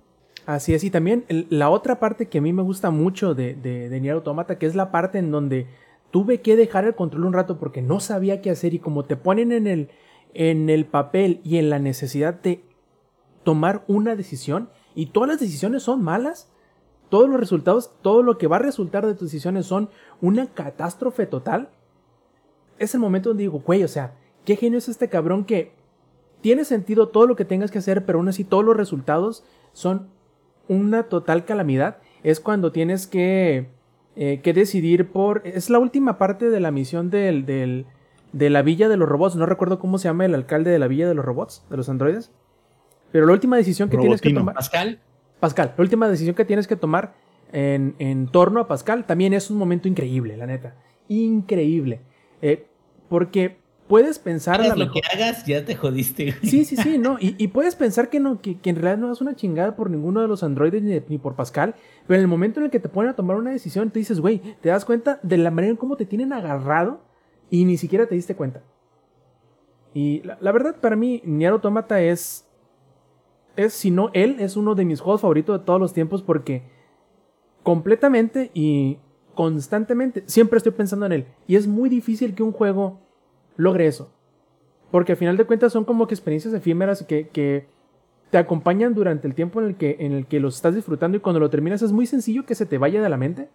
Así es, y también la otra parte que a mí me gusta mucho de, de, de Nier Automata, que es la parte en donde tuve que dejar el control un rato porque no sabía qué hacer y como te ponen en el, en el papel y en la necesidad de tomar una decisión y todas las decisiones son malas, todos los resultados, todo lo que va a resultar de tus decisiones son una catástrofe total, es el momento donde digo, güey, o sea, qué genio es este cabrón que tiene sentido todo lo que tengas que hacer, pero aún así todos los resultados son una total calamidad. Es cuando tienes que, eh, que decidir por... Es la última parte de la misión del, del, de la Villa de los Robots. No recuerdo cómo se llama el alcalde de la Villa de los Robots, de los androides. Pero la última decisión que tienes que tomar... Pascal. Pascal. La última decisión que tienes que tomar en, en torno a Pascal también es un momento increíble, la neta. Increíble. Eh, porque puedes pensar. Hagas lo que hagas, ya te jodiste. Sí, sí, sí, (laughs) no. Y, puedes pensar que, no, que, en realidad no es una chingada por ninguno de los androides ni, por Pascal. Pero en el momento en el que te ponen a tomar una decisión, te dices, güey, te das cuenta de la manera en cómo te tienen agarrado y ni siquiera te diste cuenta. Y la, verdad, para mí, Nier Automata es. Es, si no él, es uno de mis juegos favoritos de todos los tiempos porque completamente y constantemente siempre estoy pensando en él. Y es muy difícil que un juego logre eso. Porque al final de cuentas son como que experiencias efímeras que, que te acompañan durante el tiempo en el, que, en el que los estás disfrutando y cuando lo terminas es muy sencillo que se te vaya de la mente.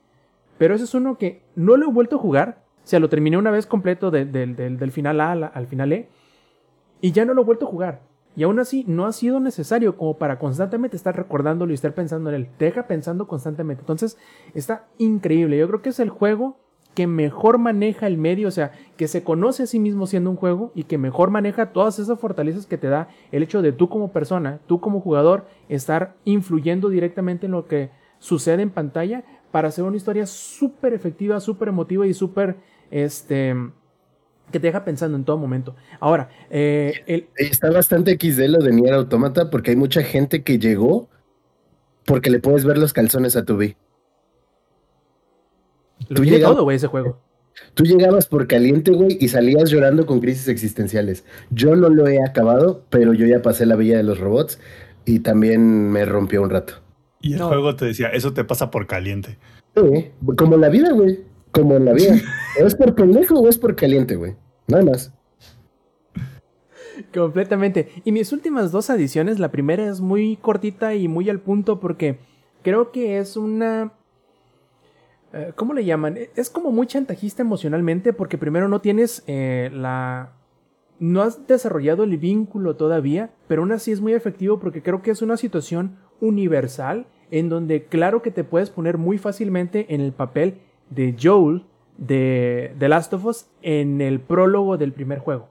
Pero ese es uno que no lo he vuelto a jugar. O sea, lo terminé una vez completo del final A al final E. Y ya no lo he vuelto a jugar. Y aún así no ha sido necesario como para constantemente estar recordándolo y estar pensando en él. Te deja pensando constantemente. Entonces está increíble. Yo creo que es el juego que mejor maneja el medio, o sea, que se conoce a sí mismo siendo un juego y que mejor maneja todas esas fortalezas que te da el hecho de tú como persona, tú como jugador, estar influyendo directamente en lo que sucede en pantalla para hacer una historia súper efectiva, súper emotiva y súper, este, que te deja pensando en todo momento. Ahora, eh, está bastante XD lo de Nier Automata porque hay mucha gente que llegó porque le puedes ver los calzones a tu B. Lo tú todo, güey, ese juego. Tú llegabas por caliente, güey, y salías llorando con crisis existenciales. Yo no lo he acabado, pero yo ya pasé la villa de los robots y también me rompió un rato. Y el juego te decía, eso te pasa por caliente. Sí, como la vida, güey. Como en la vida. (laughs) o es por pendejo o es por caliente, güey. Nada más. Completamente. Y mis últimas dos adiciones, la primera es muy cortita y muy al punto porque creo que es una... Eh, ¿Cómo le llaman? Es como muy chantajista emocionalmente porque primero no tienes eh, la... No has desarrollado el vínculo todavía, pero aún así es muy efectivo porque creo que es una situación universal en donde claro que te puedes poner muy fácilmente en el papel de Joel de The Last of Us en el prólogo del primer juego.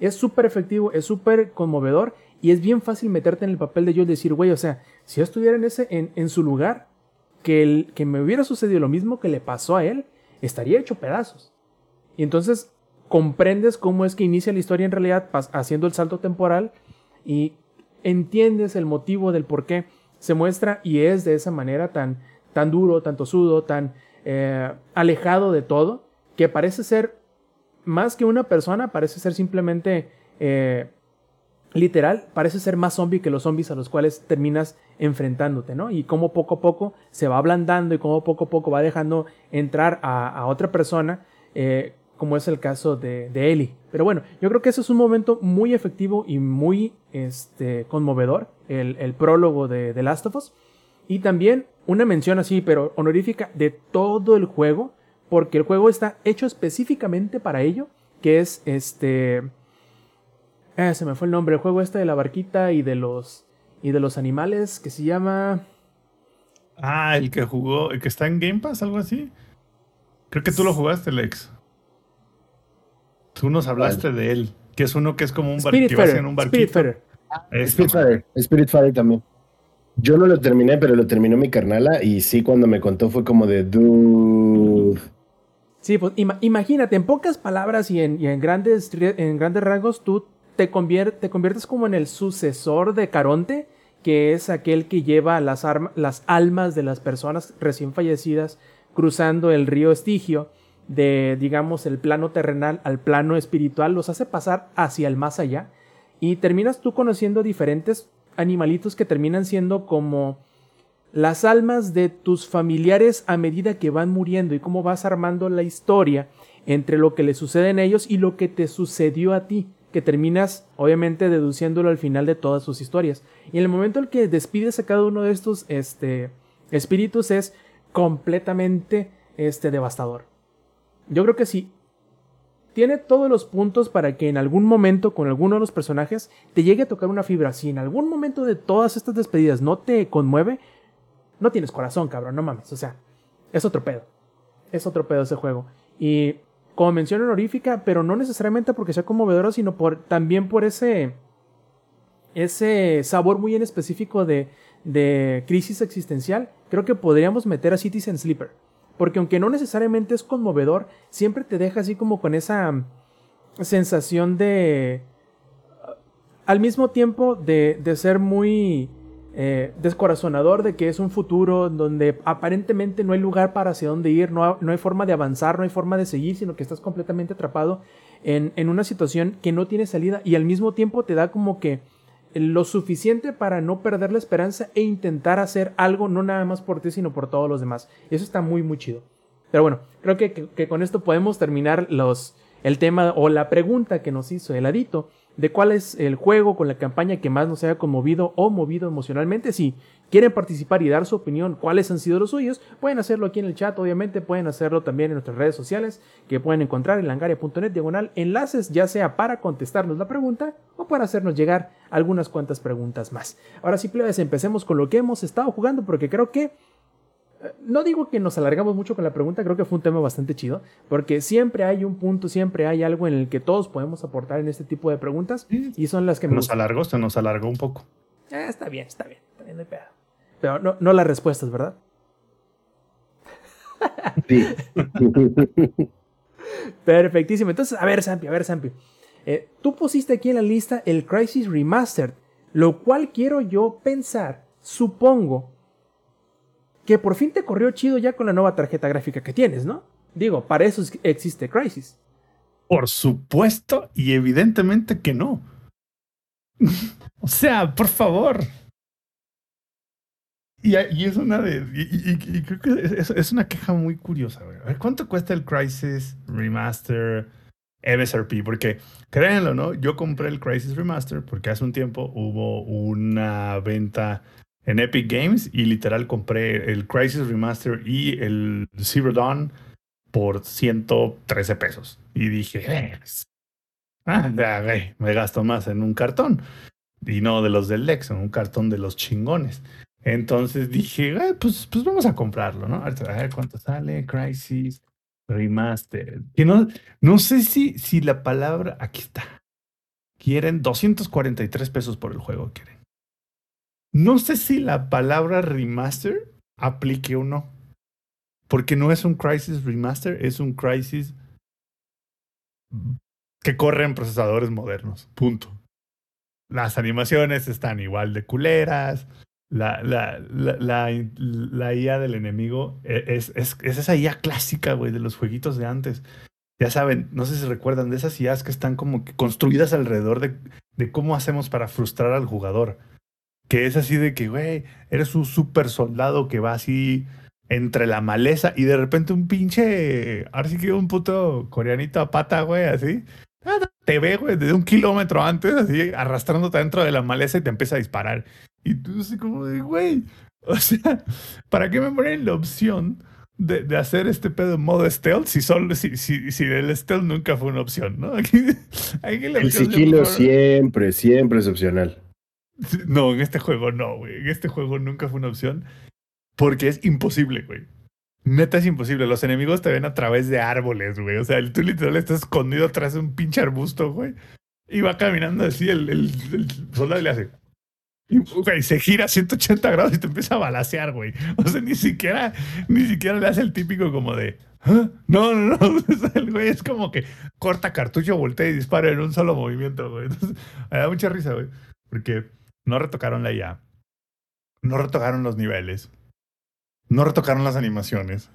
Es súper efectivo, es súper conmovedor y es bien fácil meterte en el papel de yo y decir, güey, o sea, si yo estuviera en, ese, en, su lugar, que, el, que me hubiera sucedido lo mismo que le pasó a él, estaría hecho pedazos. Y entonces comprendes cómo es que inicia la historia en realidad haciendo el salto temporal y entiendes el motivo del por qué se muestra y es de esa manera tan, tan duro, tan tosudo, tan eh, alejado de todo, que parece ser más que una persona, parece ser simplemente eh, literal, parece ser más zombie que los zombies a los cuales terminas enfrentándote, ¿no? Y cómo poco a poco se va ablandando y cómo poco a poco va dejando entrar a, otra persona, eh, como es el caso de, de, Ellie. Pero bueno, yo creo que ese es un momento muy efectivo y muy este, conmovedor, el, el prólogo de The Last of Us. Y también una mención así, pero honorífica, de todo el juego porque el juego está hecho específicamente para ello, que es este... Eh, se me fue el nombre, el juego este de la barquita y de los, y de los animales, que se llama... Ah, el que jugó, el que está en Game Pass, algo así. Creo que tú lo jugaste, Lex. Tú nos hablaste de él, que es uno que es como un barquito. en un barquito. Spiritfarer. Spiritfarer. Spiritfarer también. Yo no lo terminé, pero lo terminó mi carnala y sí, cuando me contó fue como de... Dude. Sí, pues imagínate, en pocas palabras y en, grandes, en grandes tú te, te, conviertes como en el sucesor de Caronte, que es aquel que lleva las, las almas de las personas recién fallecidas cruzando el río Estigio de, digamos, el plano terrenal al plano espiritual, los hace pasar hacia el más allá y terminas tú conociendo diferentes animalitos que terminan siendo como las almas de tus familiares a medida que van muriendo y cómo vas armando la historia entre lo que le sucede en ellos y lo que te sucedió a ti, que terminas obviamente deduciéndolo al final de todas sus historias. Y en el momento en que despides a cada uno de estos este, espíritus es completamente este, devastador. Yo creo que sí. Tiene todos los puntos para que en algún momento con alguno de los personajes te llegue a tocar una fibra. Si en algún momento de todas estas despedidas no te conmueve, no tienes corazón, cabrón, no mames. O sea, es otro pedo. Es otro pedo ese juego. Y como mención honorífica, pero no necesariamente porque sea conmovedora, sino por, también por ese, ese sabor muy en específico de, de crisis existencial, creo que podríamos meter a Citizen Sleeper. Porque aunque no necesariamente es conmovedor, siempre te deja así como con esa sensación de... Al mismo tiempo de, de ser muy eh, descorazonador de que es un futuro donde aparentemente no hay lugar para hacia dónde ir, no, hay forma de avanzar, no hay forma de seguir, sino que estás completamente atrapado en, en, una situación que no tiene salida y al mismo tiempo te da como que lo suficiente para no perder la esperanza e intentar hacer algo no nada más por ti, sino por todos los demás. Eso está muy, muy chido. Pero bueno, creo que, que, con esto podemos terminar los, el tema o la pregunta que nos hizo el adito de cuál es el juego con la campaña que más nos haya conmovido o movido emocionalmente. Si quieren participar y dar su opinión, cuáles han sido los suyos, pueden hacerlo aquí en el chat, obviamente, pueden hacerlo también en nuestras redes sociales, que pueden encontrar en langaria.net diagonal enlaces, ya sea para contestarnos la pregunta o para hacernos llegar algunas cuantas preguntas más. Ahora sí, plebes, empecemos con lo que hemos estado jugando, porque creo que no digo que nos alargamos mucho con la pregunta, creo que fue un tema bastante chido, porque siempre hay un punto, siempre hay algo en el que todos podemos aportar en este tipo de preguntas y son las que me nos alargó, se nos alargó un poco. Eh, está bien, está bien, está bien, Pero no, no las respuestas, ¿verdad? Sí. (laughs) Perfectísimo. Entonces, a ver, Sampi, a ver, Sampi. Eh, tú pusiste aquí en la lista el Crisis Remastered, lo cual quiero yo pensar, supongo, que por fin te corrió chido ya con la nueva tarjeta gráfica que tienes, ¿no? Digo, para eso existe Crisis. Por supuesto y evidentemente que no. (laughs) o sea, por favor. Y, es una de. Y, creo que es, una queja muy curiosa. A ¿cuánto cuesta el Crisis Remaster MSRP? Porque, créanlo, ¿no? Yo compré el Crisis Remaster porque hace un tiempo hubo una venta en Epic Games y literal compré el Crisis Remaster y el Zero Dawn por 113 pesos. Y dije, eh, ah, me gasto más en un cartón. Y no de los del Lex, en un cartón de los chingones. Entonces dije, pues, pues vamos a comprarlo, ¿no? A ver cuánto sale, Crisis Remaster. Que no, no sé si, si la palabra, aquí está. Quieren 243 pesos por el juego, quieren. No sé si la palabra remaster aplique o no. Porque no es un Crisis Remaster, es un Crisis que corre en procesadores modernos. Punto. Las animaciones están igual de culeras. La, la, la, la, IA del enemigo e, es, es, es esa IA clásica, güey, de los jueguitos de antes. Ya saben, no sé si recuerdan de esas IAs que están como construidas alrededor de, de cómo hacemos para frustrar al jugador que es así de que, güey, eres un super soldado que va así entre la maleza y de repente un pinche, ahora sí que un puto coreanito a pata, güey, así. Te ve, güey, desde un kilómetro antes, así, arrastrándote dentro de la maleza y te empieza a disparar. Y tú así como de, güey, (laughs) o sea, ¿para qué me ponen la opción de, de, hacer este pedo en modo stealth si solo si, si, si el stealth nunca fue una opción, ¿no? (laughs) Aquí, el sigilo siempre, siempre es opcional. (laughs) No, en este juego no, güey. En este juego nunca fue una opción. Porque es imposible, güey. Neta es imposible. Los enemigos te ven a través de árboles, güey. O sea, tú literal estás escondido atrás de un pinche arbusto, güey. Y va caminando así, el, el, soldado le hace. Y se gira a 180 grados y te empieza a balasear, güey. O sea, ni siquiera, ni siquiera le hace el típico como de. No, no, no. (laughs) el güey es como que corta cartucho, voltea y dispara en un solo movimiento, güey. Entonces, me da mucha risa, güey. Porque no retocaron la IA. No retocaron los niveles. No retocaron las animaciones.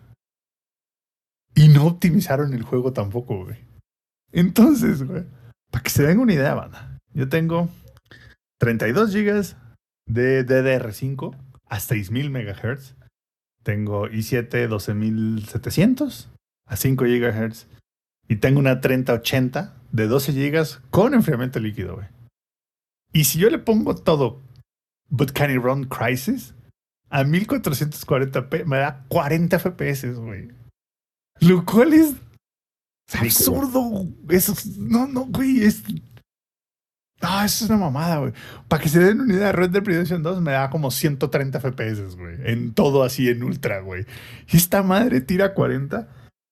Y no optimizaron el juego tampoco, güey. Entonces, güey, para que se den una idea, banda. Yo tengo 32 GB de DDR5 a 6000 MHz. Tengo i7 12700 a 5 GHz. Y tengo una 3080 de 12 GB con enfriamiento líquido, güey. Y si yo le pongo todo, But Can It Run Crisis, a 1440p me da 40 FPS, güey. Lo cual es, absurdo. Eso, no, no, güey, es. No, eso es una mamada, güey. Para que se den una idea, Red Dead Redemption 2 me da como 130 FPS, güey. En todo así, en ultra, güey. Y esta madre tira 40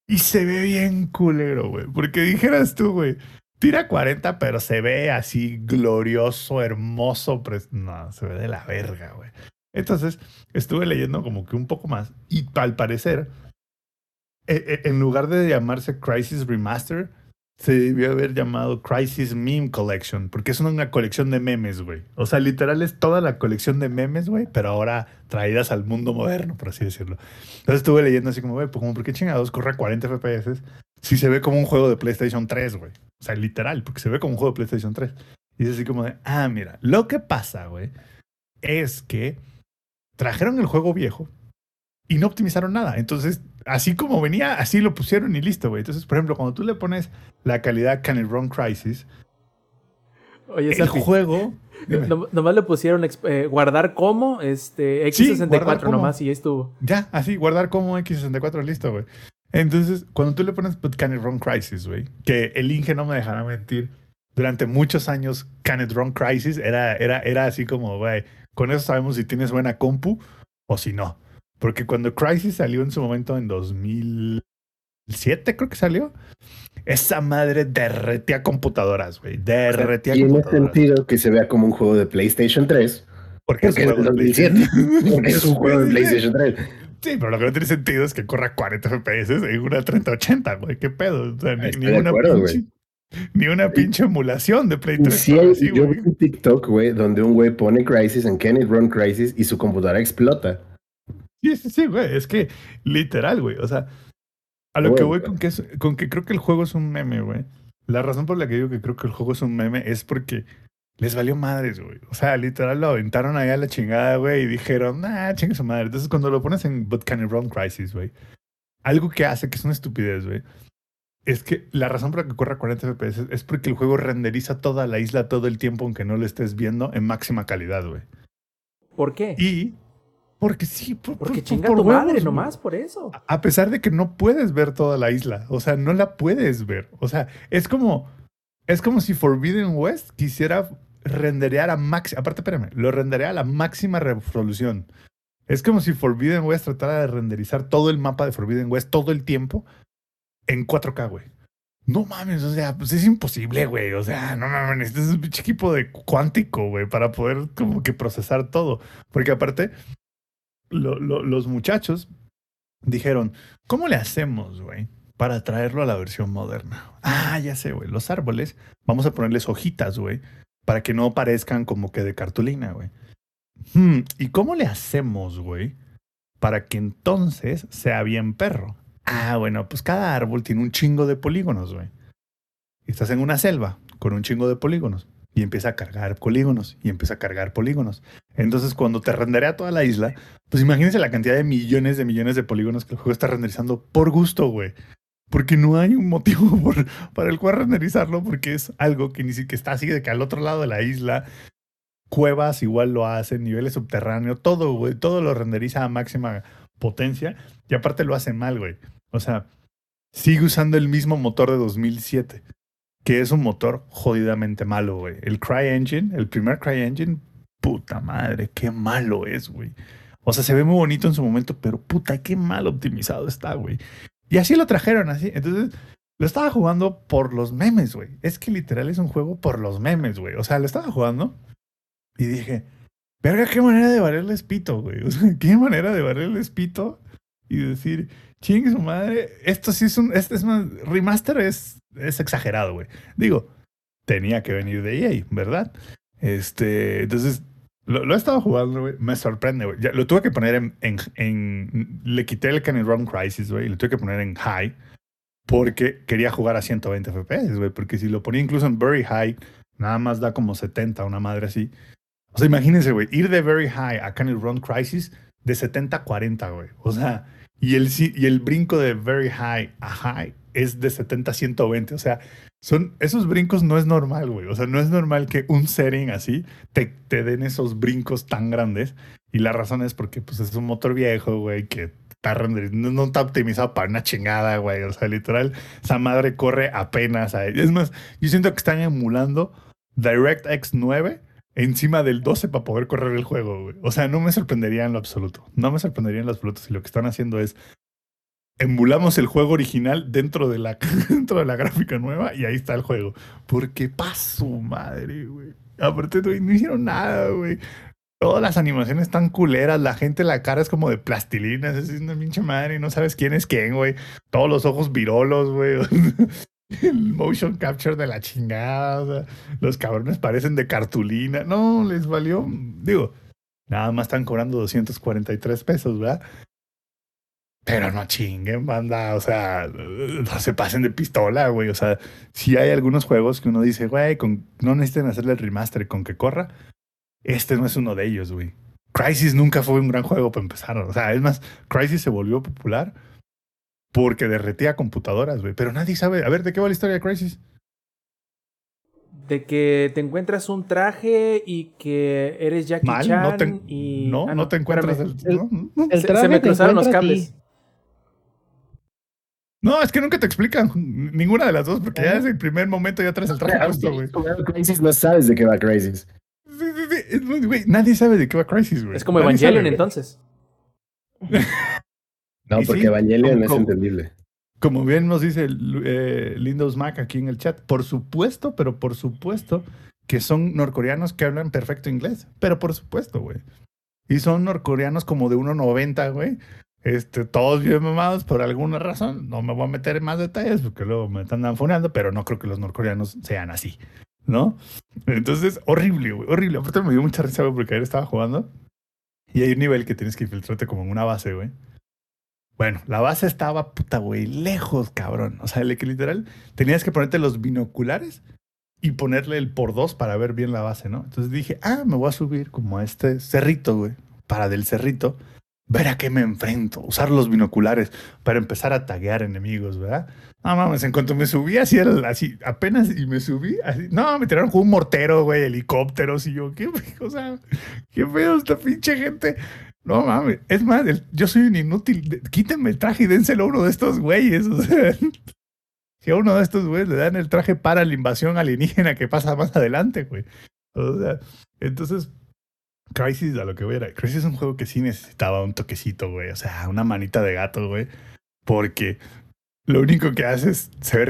y se ve bien culero, güey. Porque dijeras tú, güey, Tira 40, pero se ve así glorioso, hermoso. No, se ve de la verga, güey. Entonces, estuve leyendo como que un poco más y al parecer, e, e, en lugar de llamarse Crisis Remaster, se debió haber llamado Crisis Meme Collection, porque es una colección de memes, güey. O sea, literal es toda la colección de memes, güey, pero ahora traídas al mundo moderno, por así decirlo. Entonces estuve leyendo así como, güey, pues como, ¿por qué chingados corre a 40 FPS si se ve como un juego de PlayStation 3, güey? O sea, literal, porque se ve como un juego de PlayStation 3. Y es así como de, ah, mira, lo que pasa, güey, es que trajeron el juego viejo y no optimizaron nada. Entonces, así como venía, así lo pusieron y listo, güey. Entonces, por ejemplo, cuando tú le pones la calidad Can It Run Crisis, Oye, el juego. nomás le pusieron eh, guardar como este, X64 nomás y ya estuvo. Ya, así, guardar como X64, listo, güey. Entonces, cuando tú le pones Can It Run Crisis, güey, que el Inge no me dejará mentir, durante muchos años Can It Run Crisis era, era, era así como, güey, con eso sabemos si tienes buena compu o si no. Porque cuando Crisis salió en su momento en 2007, creo que salió, esa madre derretía computadoras, güey. Derretía Y en ese computadoras. sentido que se vea como un juego de PlayStation 3, Porque (laughs) porque es un juego de 2007, porque es un juego de Sí, sí, sí. PlayStation 3. Sí, pero lo que no tiene sentido es que corra 40 FPS en una 3080, güey. ¿Qué pedo? O sea, ni, una acuerdo, pinche, ni una pinche emulación de Play 3. Sí, así, yo güey. vi un TikTok, güey, donde un güey pone Crisis en Can It Run Crisis y su computadora explota. Sí, sí, sí, güey. Es que literal, güey. O sea, a lo que voy con que, es, con que creo que el juego es un meme, güey. La razón por la que digo que creo que el juego es un meme es porque les valió madres, güey. O sea, literal lo aventaron ahí a la chingada, güey, y dijeron, nah, chingue su madre. Entonces, cuando lo pones en But Can It Run Crisis, güey, algo que hace que es una estupidez, güey, es que la razón por la que corre a 40 FPS es porque el juego renderiza toda la isla todo el tiempo, aunque no lo estés viendo, en máxima calidad, güey. ¿Por qué? Y porque sí, por, Porque por- chinga por tu huevos, madre nomás por eso. A pesar de que no puedes ver toda la isla. O sea, no la puedes ver. O sea, es como. Es como si Forbidden West quisiera renderear a máxima. Aparte, espérame, lo renderea a la máxima resolución. Es como si Forbidden West tratara de renderizar todo el mapa de Forbidden West todo el tiempo en 4K, güey. No mames, o sea, pues es imposible, güey. O sea, no mames, necesitas un pinche equipo de cuántico, güey, para poder como que procesar todo. Porque aparte, lo- lo- los muchachos dijeron, ¿cómo le hacemos, güey? Para traerlo a la versión moderna. Ah, ya sé, güey. Los árboles, vamos a ponerles hojitas, güey. Para que no parezcan como que de cartulina, güey. Hmm, ¿Y cómo le hacemos, güey? Para que entonces sea bien perro. Ah, bueno, pues cada árbol tiene un chingo de polígonos, güey. Estás en una selva con un chingo de polígonos. Y empieza a cargar polígonos. Y empieza a cargar polígonos. Entonces, cuando te renderea toda la isla, pues imagínense la cantidad de millones de millones de polígonos que el juego está renderizando por gusto, güey. Porque no hay un motivo (laughs) por- para el cual renderizarlo, porque es algo que ni siquiera está así de que al otro lado de la isla, cuevas igual lo hacen, niveles subterráneos, todo, todo lo renderiza a máxima potencia y aparte lo hace mal, güey. O sea, sigue usando el mismo motor de 2007, que es un motor jodidamente malo, güey. El CryEngine, el primer CryEngine, puta madre, qué malo es, güey. O sea, se ve muy bonito en su momento, pero puta, qué mal optimizado está, güey. Y así lo trajeron, así. Entonces, lo estaba jugando por los memes, güey. Es que literal es un juego por los memes, güey. O sea, lo estaba jugando y dije, verga, qué manera de valerles pito, güey. (laughs) O sea, qué manera de valerles pito y decir, chingue su madre, esto sí es un, este es más, remaster es, es exagerado, güey. Digo, tenía que venir de EA, ¿verdad? Este, entonces, lo, lo he estado jugando, güey. Me sorprende, güey. Lo tuve que poner en, en, en- Le quité el Can It Run Crisis, güey. Y lo tuve que poner en High. Porque quería jugar a 120 FPS, güey. Porque si lo ponía incluso en Very High, nada más da como 70, una madre así. O sea, imagínense, güey. Ir de Very High a Can It Run Crisis de 70 a 40, güey. O sea, y el, y el brinco de Very High a High es de 70 a 120. O sea, son, esos brincos no es normal, güey. O sea, no es normal que un setting así te, te den esos brincos tan grandes. Y la razón es porque pues, es un motor viejo, güey, que está no, está optimizado para una chingada, güey. O sea, literal, esa madre corre apenas. Es más, yo siento que están emulando DirectX 9 encima del 12 para poder correr el juego, güey. O sea, no me sorprendería en lo absoluto. No me sorprendería en lo absoluto si lo que están haciendo es emulamos el juego original dentro de la, (laughs) dentro de la gráfica nueva y ahí está el juego. Porque pasó madre, güey. Aparte, güey, no hicieron nada, güey. Todas las animaciones están culeras, la gente la cara es como de plastilina, es una pinche madre no sabes quién es quién, güey. Todos los ojos virolos, güey. (laughs) El motion capture de la chingada, los cabrones parecen de cartulina. No, les valió, digo, nada más están cobrando 243 pesos, ¿verdad? Pero no chinguen, banda. O sea, no se pasen de pistola, güey. O sea, si hay algunos juegos que uno dice, güey, con, no necesitan hacerle el remaster con que corra. Este no es uno de ellos, güey. Crisis nunca fue un gran juego para empezar. O sea, es más, Crisis se volvió popular porque derretía computadoras, güey. Pero nadie sabe. A ver, ¿de qué va la historia de Crisis? De que te encuentras un traje y que eres Jackie Mal, Chan no te, y... no, Ah, no te encuentras espérame. el, El- no, no. El Se, traje se me cruzaron los cables. No, es que nunca te explican ninguna de las dos, porque ya Ah. desde el primer momento ya traes el traje puesto, güey. Jugando Crisis no sabes de qué va Crisis. Sí, sí, sí. Güey, Nadie sabe de qué va Crisis, güey. Es como Nadie Evangelion sabe, entonces. (laughs) No, porque sí, Evangelion como- es entendible. Como bien nos dice eh, Windows Mac aquí en el chat, por supuesto, pero por supuesto que son norcoreanos que hablan perfecto inglés. Pero por supuesto, güey. Y son norcoreanos como de 1.90, güey. Este, todos bien mamados por alguna razón. No me voy a meter en más detalles porque luego me están anfoneando, pero no creo que los norcoreanos sean así, ¿no? Entonces, horrible, güey, horrible. Aparte me dio mucha risa, porque ayer estaba jugando y hay un nivel que tienes que infiltrarte como en una base, güey. Bueno, la base estaba puta, güey, lejos, cabrón. O sea, el literal tenías que ponerte los binoculares y ponerle el por dos para ver bien la base, ¿no? Entonces dije, ah, me voy a subir como a este cerrito, güey, para del cerrito, ver a qué me enfrento, usar los binoculares para empezar a taguear enemigos, ¿verdad? No mames, en cuanto me subí así, así apenas y me subí, así, no, me tiraron con un mortero, güey, helicópteros y yo, qué, o sea, qué feo esta pinche gente. No mames, es más, yo soy un inútil. Quítenme el traje y dénselo a uno de estos güeyes. (laughs) O sea, si a uno de estos güeyes le dan el traje para la invasión alienígena que pasa más adelante, güey. O sea, entonces, Crisis, a lo que voy era. Crisis es un juego que sí necesitaba un toquecito, güey. O sea, una manita de gato, güey. Porque lo único que hace es. Se ve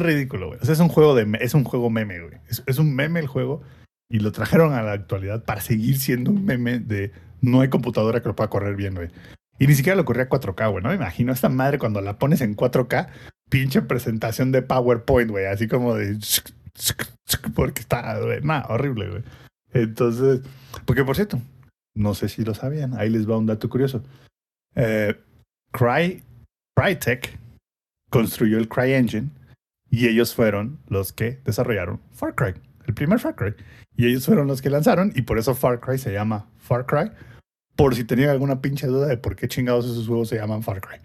ridículo, güey. O sea, es un juego de es un juego meme, güey. Es, un meme el juego. Y lo trajeron a la actualidad para seguir siendo un meme de no hay computadora que lo pueda correr bien, güey. Y ni siquiera lo corría a 4K, güey. No me imagino esta madre cuando la pones en 4K, pinche presentación de PowerPoint, güey. Así como de. (laughs) Porque está, güey. Nah, horrible, güey. Entonces, porque por cierto, no sé si lo sabían, ahí les va un dato curioso. Eh, Cry, Crytek construyó el CryEngine y ellos fueron los que desarrollaron Far Cry, el primer Far Cry. Y ellos fueron los que lanzaron y por eso Far Cry se llama Far Cry. Por si tenían alguna pinche duda de por qué chingados esos juegos se llaman Far Cry.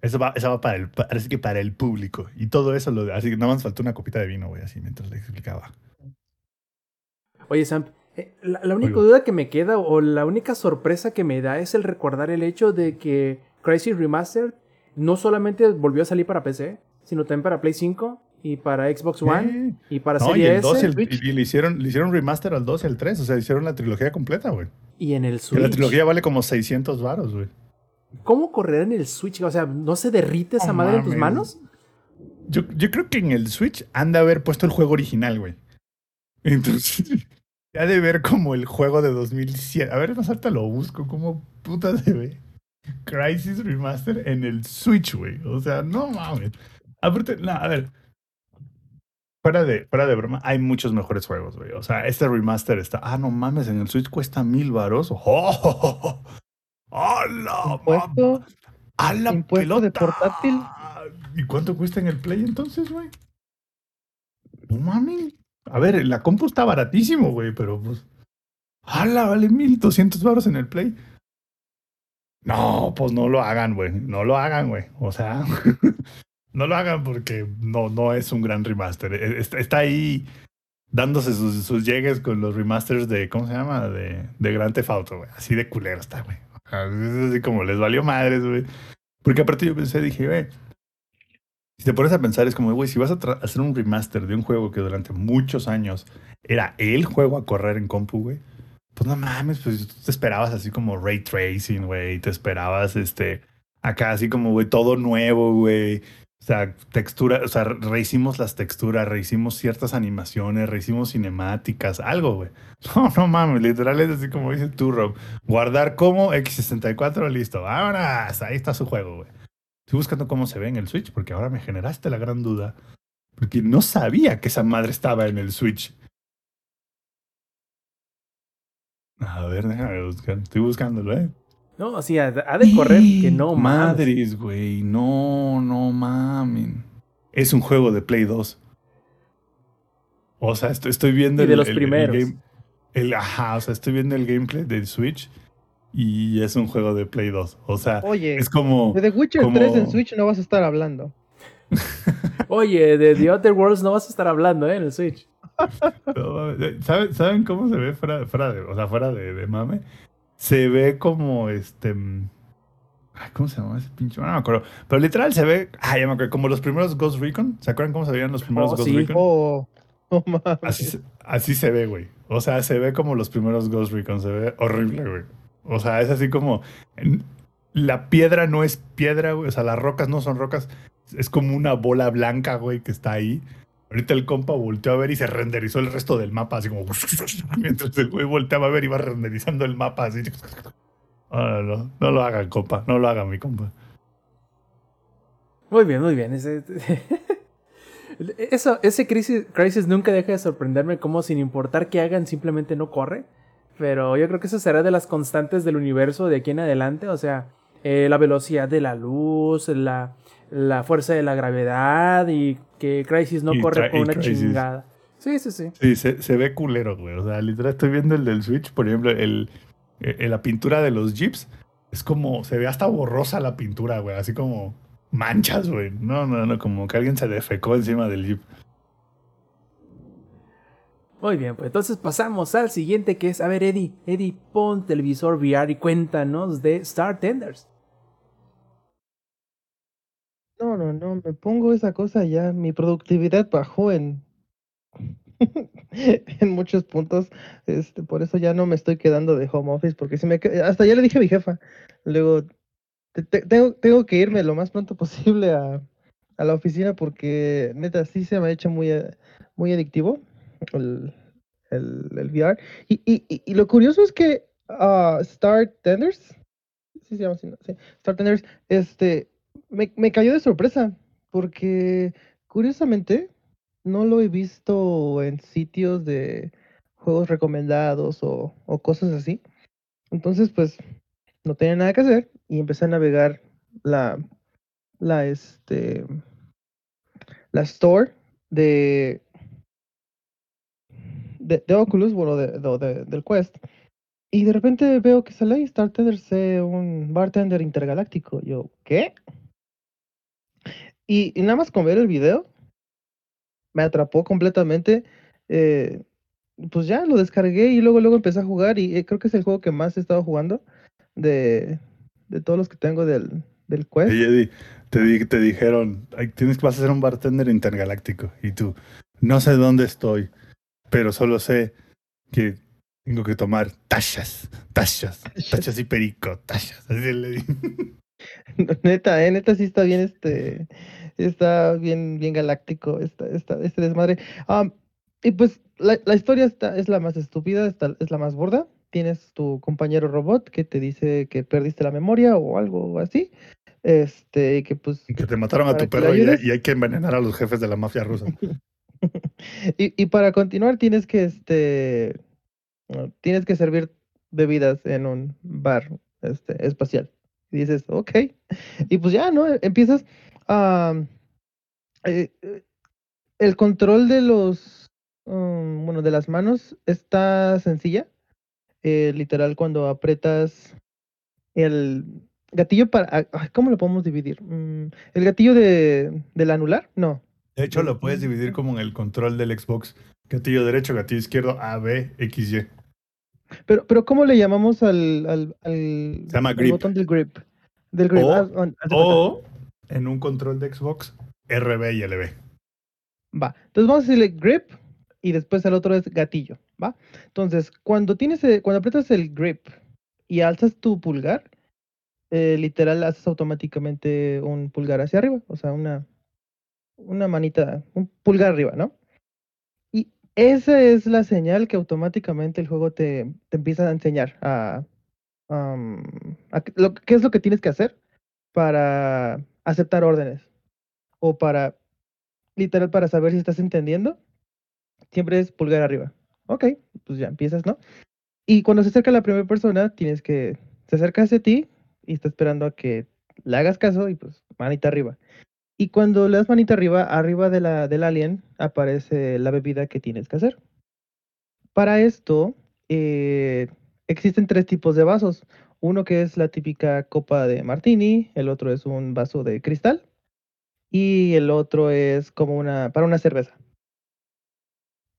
Eso va, eso va para el, parece que para el público. Y todo eso, así que nada más faltó una copita de vino, güey, así mientras le explicaba. Oye, Sam, eh, la, la única Oigo. duda que me queda o la única sorpresa que me da es el recordar el hecho de que Crisis Remastered no solamente volvió a salir para PC, sino también para Play 5 y para Xbox One Sí. y para No, y Serie el 2 y, S el- y- y le hicieron, le hicieron remaster al 2 y al 3. O sea, hicieron la trilogía completa, güey. y en el Que Switch. La trilogía vale como 600 varos, güey. ¿Cómo correr en el Switch? O sea, ¿no se derrite esa madre en tus manos? Yo, yo creo que en el Switch han de haber puesto el juego original, güey. Entonces, (laughs) ya de ver como el juego de 2007. A ver, más alta lo busco. ¿Cómo puta se ve? Crisis Remaster en el Switch, güey. O sea, no mames. Aparte, no, a ver. Fuera de, fuera de broma, hay muchos mejores juegos, güey. O sea, este remaster está. Ah, no mames, en el Switch cuesta mil varos. ¡Oh! (laughs) ¡Hala! Impuesto, ¡A la impuesto de pelota! portátil. ¿Y cuánto cuesta en el Play entonces, güey? No mames. A ver, la compu está baratísimo, güey, pero pues. ¡Hala! Vale 1200 baros en el Play. No, pues no lo hagan, güey. No lo hagan, güey. O sea, (laughs) no lo hagan porque no, no es un gran remaster. E- Está, ahí dándose sus, sus llegues con los remasters de, ¿cómo se llama? De, de Grand Theft güey. Así de culero está, güey. Así como les valió madres, güey. Porque aparte yo pensé, dije, güey, si te pones a pensar, es como, güey, si vas a hacer un remaster de un juego que durante muchos años era el juego a correr en compu, güey, pues no mames, pues tú te esperabas así como ray tracing, güey, te esperabas este, acá así como, güey, todo nuevo, güey. O sea, textura, o sea, rehicimos las texturas, rehicimos ciertas animaciones, rehicimos cinemáticas, algo, güey. (laughs) No, no mames, literal es así como dice tú, Rob. Guardar como X64, listo. Ahora, ahí está su juego, güey. Estoy buscando cómo se ve en el Switch, porque ahora me generaste la gran duda. Porque no sabía que esa madre estaba en el Switch. A ver, déjame buscar. Estoy buscándolo, ¿eh? No, así ha, ha de correr que no mames. Madres, güey. No, no mamen. Es un juego de Play 2. O sea, estoy, estoy viendo Y de los primeros. game- el- ajá, o sea, estoy viendo el gameplay del Switch y es un juego de Play 2. O sea, Oye, es como. de The Witcher como- 3 en Switch no vas a estar hablando. (laughs) Oye, de The Other Worlds no vas a estar hablando, ¿eh? En el Switch. (laughs) No mames, ¿Saben, ¿Saben cómo se ve fuera, fuera de, o sea, fuera de, de mame? Se ve como este. mm, ay, ¿Cómo se llama ese pinche? No me acuerdo. Pero literal se ve. Ah, ya me acuerdo. Como los primeros Ghost Recon. ¿Se acuerdan cómo se veían los primeros Oh, Ghost sí. Recon? Oh, mames. Así, así se ve, güey. O sea, se ve como los primeros Ghost Recon. Se ve horrible, güey. O sea, es así como. La piedra no es piedra, güey. O sea, las rocas no son rocas. Es como una bola blanca, güey, que está ahí. Ahorita el compa volteó a ver y se renderizó el resto del mapa, así como. (laughs) Mientras el güey volteaba a ver va renderizando el mapa, así. No, no, no, lo hagan, compa. No lo hagan, mi compa. Muy bien, muy bien. Ese, (laughs) eso, ese crisis, crisis nunca deja de sorprenderme como sin importar qué hagan simplemente no corre. Pero yo creo que eso será de las constantes del universo de aquí en adelante. O sea, eh, la velocidad de la luz, la, la fuerza de la gravedad y que Crisis no corre con una chingada. Sí, sí, sí. Sí, se, se, ve culero, güey. O sea, literal estoy viendo el del Switch, por ejemplo, el, el, la pintura de los Jeeps. Es como, se ve hasta borrosa la pintura, güey. Así como manchas, güey. No, no, no, como que alguien se defecó encima del Jeep. Muy bien, pues entonces pasamos al siguiente que es, a ver, Eddie, Eddie, pon televisor VR y cuéntanos de Star Tenders. No, no, no, me pongo esa cosa ya, mi productividad bajó en (laughs) en muchos puntos, este, por eso ya no me estoy quedando de home office, porque si me hasta ya le dije a mi jefa, luego tengo, tengo que irme lo más pronto posible a, a, la oficina porque neta sí se me ha hecho muy, muy adictivo el, el, el VR. Y, y, y, lo curioso es que uh, Star Tenders, sí se llama este, me, me cayó de sorpresa porque curiosamente no lo he visto en sitios de juegos recomendados o, o cosas así. Entonces, pues, no tenía nada que hacer y empecé a navegar la, la, este, la store de, de, de Oculus, bueno, de, de, del Quest. Y de repente veo que sale ahí Star Tender un bartender intergaláctico. Yo, ¿qué? Y, y, nada más con ver el video, me atrapó completamente. Eh, pues ya lo descargué y luego luego empecé a jugar y eh, creo que es el juego que más he estado jugando de, de todos los que tengo del, del Quest. Eddie, te, te dijeron, tienes que vas a ser un bartender intergaláctico y tú, no sé dónde estoy, pero solo sé que tengo que tomar tachas, tachas, (laughs) tachas y perico, tachas. Así le di. neta, eh, neta sí está bien este, está bien, bien galáctico esta, esta, este desmadre. y pues la, la, historia está, es la más estúpida, está, es la más gorda. Tienes tu compañero robot que te dice que perdiste la memoria o algo así. Este, y que pues. Y que te mataron a tu perro y, y, hay que envenenar a los jefes de la mafia rusa. (laughs) (laughs) y, para continuar tienes que este tienes que servir bebidas en un bar este, espacial. Y dices, ok. Y pues ya, ¿no? Empiezas a... Eh, el control de los... Um, bueno, de las manos está sencilla. Eh, literal, cuando apretas el gatillo para... ¿Cómo lo podemos dividir? Mm, ¿El gatillo de, del anular? No. De hecho, lo puedes dividir como en el control del Xbox. Gatillo derecho, gatillo izquierdo, A, B, X, Y. Pero, pero ¿cómo le llamamos al, al, al, Se llama grip. botón del grip? Del grip. O, ah, o en un control de Xbox, RB y LB. Va. Entonces vamos a decirle grip y después el otro es gatillo. ¿Va? Entonces, cuando tienes cuando aprietas el grip y alzas tu pulgar, eh, literal haces automáticamente un pulgar hacia arriba. O sea, una, una manita, un pulgar arriba, ¿no? esa es la señal que automáticamente el juego te, te empieza a enseñar a, lo, qué es lo que tienes que hacer para aceptar órdenes o para, literal, para saber si estás entendiendo. Siempre es pulgar arriba. Ok, pues ya empiezas, ¿no? Y cuando se acerca la primera persona, tienes que, se acerca hacia ti y está esperando a que le hagas caso y pues manita arriba. Y cuando le das manita arriba, arriba de la, del alien aparece la bebida que tienes que hacer. Para esto, eh, existen tres tipos de vasos. Uno que es la típica copa de martini, el otro es un vaso de cristal y el otro es como una para una cerveza.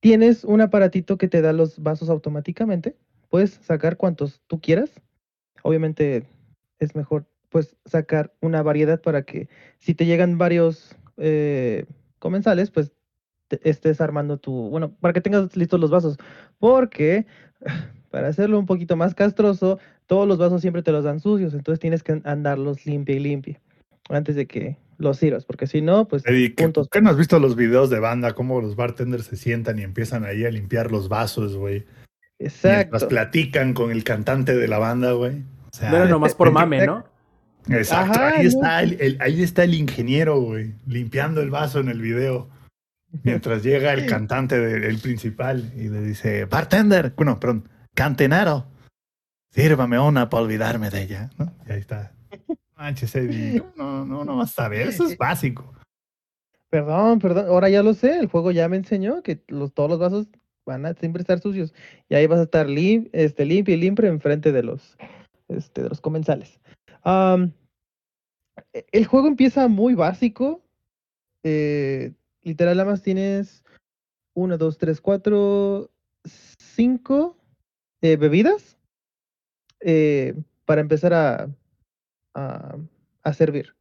Tienes un aparatito que te da los vasos automáticamente. Puedes sacar cuantos tú quieras. Obviamente es mejor pues sacar una variedad para que si te llegan varios eh, comensales, pues te estés armando tu, bueno, para que tengas listos los vasos, porque (sighs) para hacerlo un poquito más castroso, todos los vasos siempre te los dan sucios, entonces tienes que andarlos limpia y limpia antes de que los sirvas, porque si no, pues Eddie, ¿qué, ¿qué no has visto los videos de banda? Cómo los bartenders se sientan y empiezan ahí a limpiar los vasos, güey. Exacto. Mientras platican con el cantante de la banda, güey. O sea, No era nomás por (laughs) mame, ¿no? Exacto, Ajá, ahí, no. está el, el- ahí está el ingeniero, güey, limpiando el vaso en el video. Mientras llega el cantante del principal y le dice, bartender, bueno, perdón, cantenero, sírvame una para olvidarme de ella, ¿no? Y ahí está. No, no, no vas a ver, eso es (laughs) básico. Perdón, perdón, ahora ya lo sé, el juego ya me enseñó que los, todos los vasos van a siempre estar sucios y ahí vas a estar lim, este, limpio y limpio enfrente de los, este, de los comensales. E- el juego empieza muy básico, eh, literal nada más tienes una, dos, tres, cuatro, cinco eh, bebidas eh, para empezar a, servir.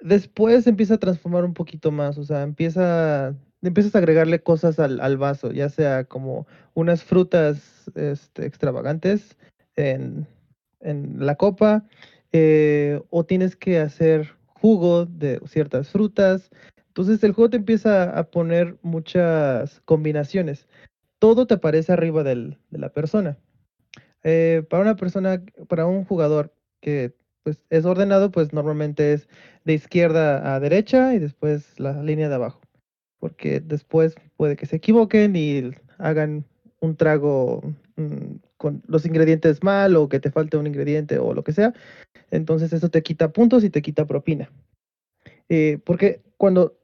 Después empieza a transformar un poquito más, o sea, empieza, empiezas a agregarle cosas al, vaso, ya sea como unas frutas este, extravagantes en la copa, eh, o tienes que hacer jugo de ciertas frutas. Entonces el juego te empieza a poner muchas combinaciones. Todo te aparece arriba del- de la persona. Eh, para una persona, para un jugador que pues, es ordenado, pues normalmente es de izquierda a derecha y después la línea de abajo. Porque después puede que se equivoquen y hagan un trago mm, con los ingredientes mal o que te falte un ingrediente o lo que sea. Entonces eso te quita puntos y te quita propina. Eh, porque cuando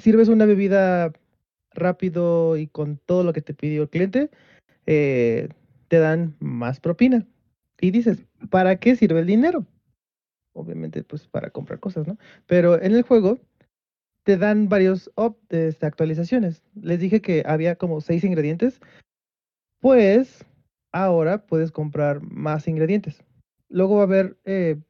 sirves una bebida rápido y con todo lo que te pidió el cliente, eh, te dan más propina. Y dices, ¿para qué sirve el dinero? Obviamente, pues para comprar cosas, ¿no? Pero en el juego te dan varios op- este, actualizaciones. Les dije que había como seis ingredientes. Pues ahora puedes comprar más ingredientes. Luego va a haber eh,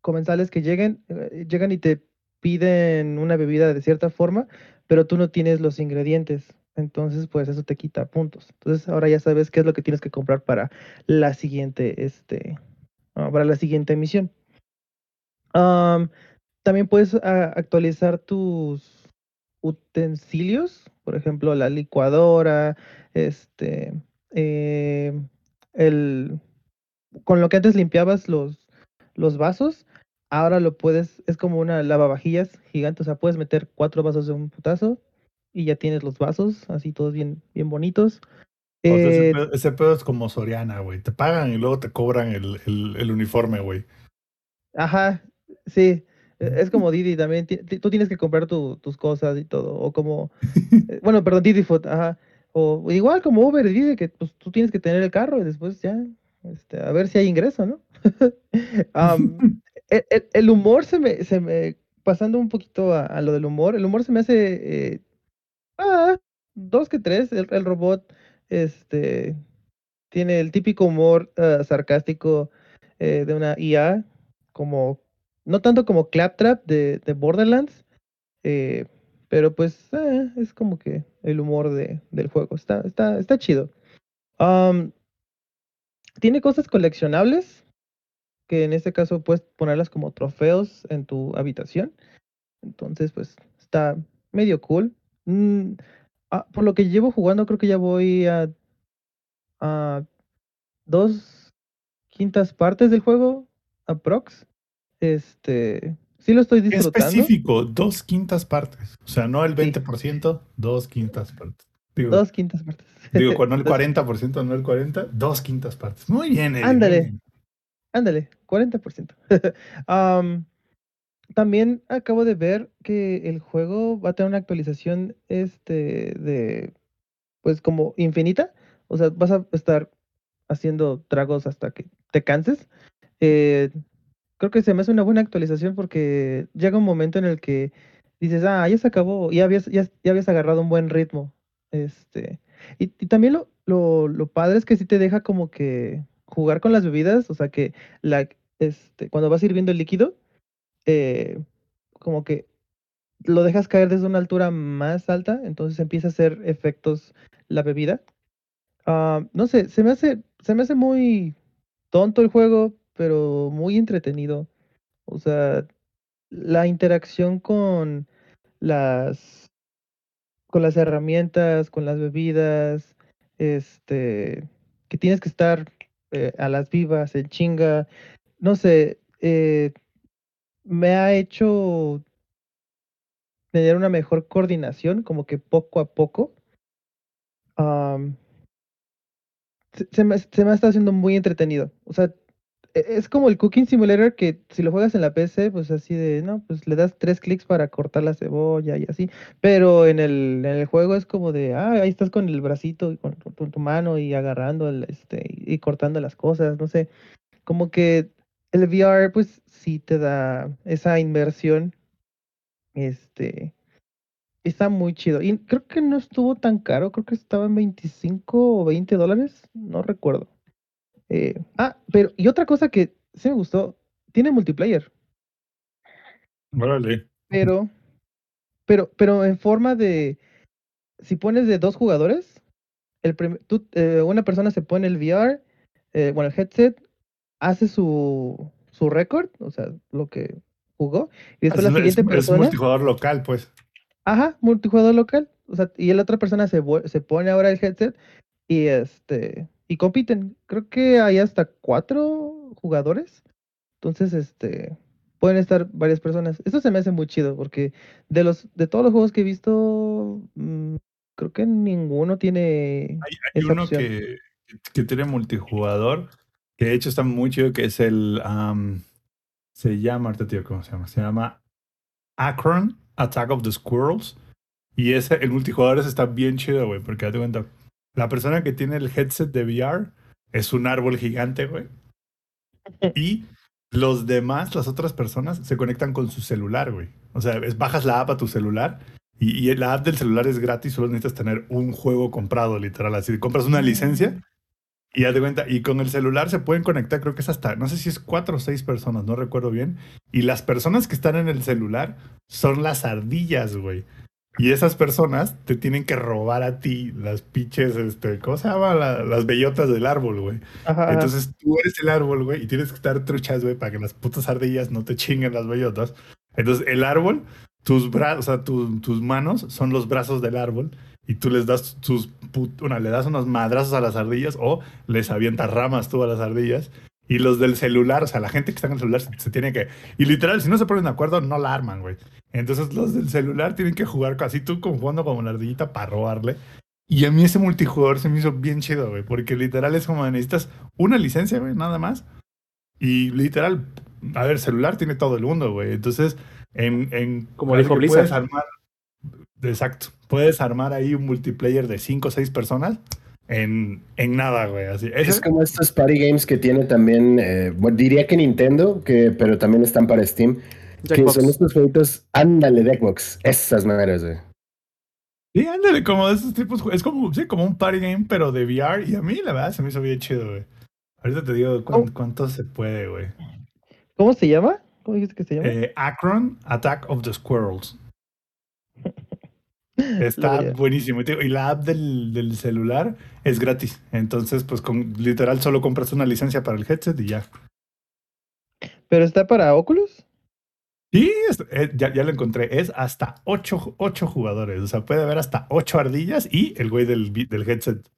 comensales que lleguen, eh, llegan y te piden una bebida de cierta forma, pero tú no tienes los ingredientes. Entonces, pues eso te quita puntos. Entonces, ahora ya sabes qué es lo que tienes que comprar para la siguiente, este, ah, para la siguiente misión. Am, también puedes ah, actualizar tus utensilios, por ejemplo, la licuadora, este, eh, el, con lo que antes limpiabas los, los vasos, ahora lo puedes, es como una lavavajillas gigante, o sea, puedes meter cuatro vasos de un putazo y ya tienes los vasos, así todos bien, bien bonitos. O sea, ese, Eh, pedo, ese pedo es como Soriana, güey. Te pagan y luego te cobran el, el, el uniforme, güey. Ajá, sí. E- Es como Didi también. Tú tienes que comprar tu- tus cosas y todo. O como. eh, Bueno, perdón, Didi Food, ajá. O igual como Uber Didi, que pues tú tienes que tener el carro y después ya. Este, a ver si hay ingreso, ¿no? (laughs) (laughs) El, el- el humor se me, se me. Pasando un poquito a, a lo del humor, el humor se me hace. eh, ah, dos que tres. El, el robot. Este. Tiene el típico humor ah, sarcástico eh, de una IA como, no tanto como Claptrap de, de Borderlands, eh, pero pues eh, es como que el humor de, del juego. Está, está, está chido. Tiene cosas coleccionables, que en este caso puedes ponerlas como trofeos en tu habitación. Entonces, pues está medio cool. Mm, ah, por lo que llevo jugando, creo que ya voy a, a dos quintas partes del juego, aprox. Este, sí lo estoy disfrutando. específico, dos quintas partes. O sea, no el Sí. 20%, dos quintas partes. Digo, Dos quintas partes. digo con (laughs) no el Dos- 40%, no el 40%, dos quintas partes. Muy bien, Eddie, muy Ándale. bien. Ándale, 40%. (laughs) Am, también acabo de ver que el juego va a tener una actualización este de pues como infinita. O sea, vas a estar haciendo tragos hasta que te canses. Eh, creo que se me hace una buena actualización porque llega un momento en el que dices, ah, ya se acabó, ya habías, ya, ya habías agarrado un buen ritmo. Este, y, y también lo, lo, lo padre es que sí te deja como que jugar con las bebidas, o sea que la, este, cuando vas sirviendo el líquido, eh, como que lo dejas caer desde una altura más alta, entonces empieza a hacer efectos la bebida. Ah, no sé, se me hace, se me hace muy tonto el juego, pero muy entretenido. O sea, la interacción con las con las herramientas, con las bebidas, este, que tienes que estar eh, a las vivas, en chinga. No sé, eh, me ha hecho tener una mejor coordinación, como que poco a poco. Se, me, se me está haciendo muy entretenido. O sea, es como el Cooking Simulator que si lo juegas en la PC, pues así de, no, pues le das tres clics para cortar la cebolla y así. Pero en el, en el juego es como de, ah, ahí estás con el bracito y con, tu mano y agarrando este, y cortando las cosas, no sé. Como que el VR, pues sí te da esa inmersión. Este, está muy chido. Y creo que no estuvo tan caro, creo que estaba en 25 o 20 dólares, no recuerdo. Eh, ah, pero, y otra cosa que sí me gustó, tiene multiplayer, Órale. pero, pero, pero en forma de, si pones de dos jugadores, el tú, eh, una persona se pone el VR, eh, bueno, el headset, hace su, su récord, o sea, lo que jugó, y después la Es- siguiente es, es persona, multijugador local, pues. ajá, multijugador local, o sea, y la otra persona se, se pone ahora el headset y este, y compiten. Creo que hay hasta cuatro jugadores. Entonces, este, pueden estar varias personas. Esto se me hace muy chido porque de los, de todos los juegos que he visto, mm, creo que ninguno tiene Hay, hay esa uno opción. que, que tiene multijugador, que de hecho está muy chido, que es el... am, se llama, ahorita digo cómo se llama, se llama Akron, Attack of the Squirrels. Y ese, el multijugador ese está bien chido, güey, porque date cuenta, la persona que tiene el headset de VR es un árbol gigante, güey. (laughs) Y los demás, las otras personas, se conectan con su celular, güey. O sea, es, bajas la app a tu celular y, y la app del celular es gratis, solo necesitas tener un juego comprado, literal. Así, compras una licencia y ya te cuenta. Y con el celular se pueden conectar, creo que es hasta, no sé si es cuatro o seis personas, no recuerdo bien. Y las personas que están en el celular son las ardillas, güey. Y esas personas te tienen que robar a ti las pinches, este, ¿cómo se llama? La- las bellotas del árbol, güey. Entonces tú eres el árbol, güey, y tienes que estar truchas, güey, para que las putas ardillas no te chinguen las bellotas. Entonces el árbol, tus brazos, o sea, tu- tus manos son los brazos del árbol y tú les das tus, una, le das unos madrazos a las ardillas o les avientas ramas tú a las ardillas. Y los del celular, o sea, la gente que está en el celular se, se tiene que... Y literal, si no se ponen de acuerdo, no la arman, güey. Entonces los del celular tienen que jugar casi tú como jugando como la ardillita para robarle. Y a mí ese multijugador se me hizo bien chido, güey, porque literal es como necesitas una licencia, güey, nada más. Y literal, a ver, celular tiene todo el mundo, güey. Entonces, en... en Como así dijo Blizzard. Puedes armar, exacto, puedes armar ahí un multiplayer de 5 o 6 personas en, en nada, güey. Así. Es como estos party games que tiene también, eh, bueno, diría que Nintendo, que, pero también están para Steam, que son estos jueguitos, ándale, Deckbox, esas maneras, güey. Sí, ándale, como de esos tipos, es como, sí, como un party game, pero de VR. Y a mí, la verdad, se me hizo bien chido, güey. Ahorita te digo cuán- Oh. cuánto se puede, güey. ¿Cómo se llama? ¿Cómo dijiste que se llama? Eh, Akron, Attack of the Squirrels. Está buenísimo. Y la app del, del celular es gratis. Entonces, pues con literal solo compras una licencia para el headset y ya. ¿Pero está para Oculus? Es- eh, ya, ya lo encontré. Es hasta ocho, ocho jugadores. O sea, puede haber hasta ocho ardillas y el güey del, del headset.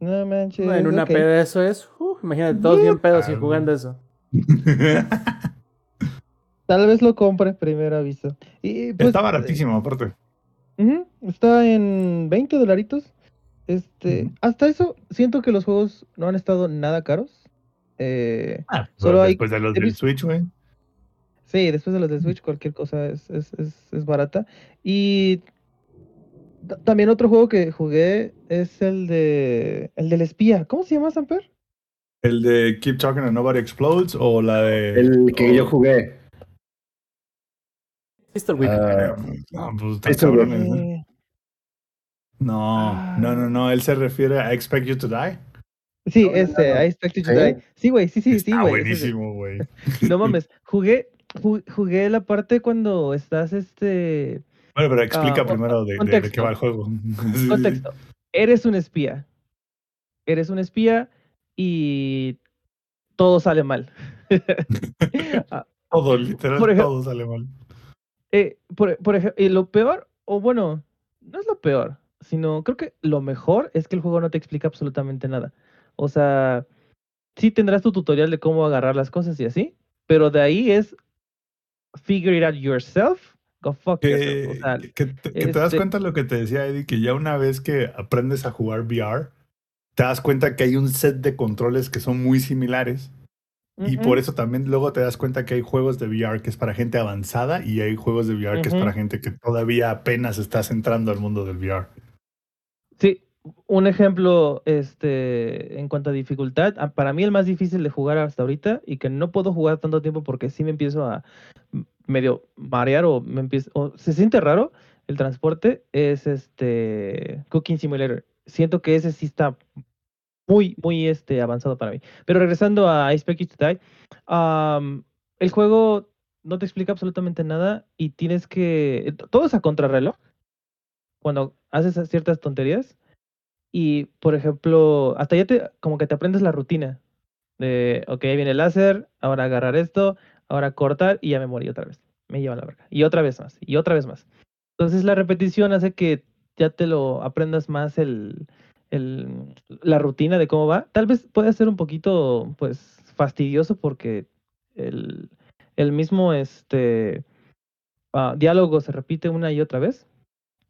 No manches. en una ok. peda eso es. uf, imagínate, todos bien pedos y jugando eso. (laughs) Tal vez lo compre, primero aviso. Y, pues, Está baratísimo, aparte. Está en 20 dolaritos. Este, hasta eso, siento que los juegos no han estado nada caros. Eh, Ah, Solo hay- después de los del visto- Switch, güey. sí, después de los de Switch, cualquier cosa es, es, es, es barata. Y ta- también otro juego que jugué es el de el del espía. ¿Cómo se llama, Samper? El de Keep Talking and Nobody Explodes o la de. El que o- yo jugué. Pistol Whip. ah, No, pues güey. Eh, No, no, no, no. Él se refiere a Expect You to Die. sí, No, este, no. I Expect You to ¿Sí? Die. Sí, güey, sí, sí, sí, Está güey. es el- buenísimo, güey. (laughs) No mames, jugué, ju- jugué la parte cuando estás este Bueno, pero explica Ah, primero de, de- de contexto. qué va el juego. (laughs) Sí, sí. Contexto. Eres un espía. Eres un espía y todo sale mal. Ah, (laughs) Todo, literal, Por ej- todo sale mal. Eh, por, por ejemplo, y lo peor, o bueno, no es lo peor, sino creo que lo mejor es que el juego no te explica absolutamente nada. O sea, sí tendrás tu tutorial de cómo agarrar las cosas y así, pero de ahí es figure it out yourself, go fuck yourself. O Que, sea, que te, que te das este- cuenta de lo que te decía Eddie, que ya una vez que aprendes a jugar VR, te das cuenta que hay un set de controles que son muy similares. Y por eso también luego te das cuenta que hay juegos de VR que es para gente avanzada y hay juegos de VR que es para gente que todavía apenas estás entrando al mundo del VR. Sí, un ejemplo este, en cuanto a dificultad, ah, para mí el más difícil de jugar hasta ahorita y que no puedo jugar tanto tiempo porque sí me empiezo a medio marear o me empiezo, o se siente raro el transporte, es este Cooking Simulator. Siento que ese sí está muy, muy este, avanzado para mí. Pero regresando a I Expect You to Die, am, el juego no te explica absolutamente nada y tienes que... Todo es a contrarreloj cuando haces ciertas tonterías y, por ejemplo, hasta ya te, como que te aprendes la rutina de, ok, viene el láser, ahora agarrar esto, ahora cortar y ya me morí otra vez. Me lleva la verga. Y otra vez más, y otra vez más. Entonces la repetición hace que ya te lo aprendas más el, el- la rutina de cómo va. Tal vez puede ser un poquito, pues, fastidioso porque el, el mismo, este, ah, diálogo se repite una y otra vez.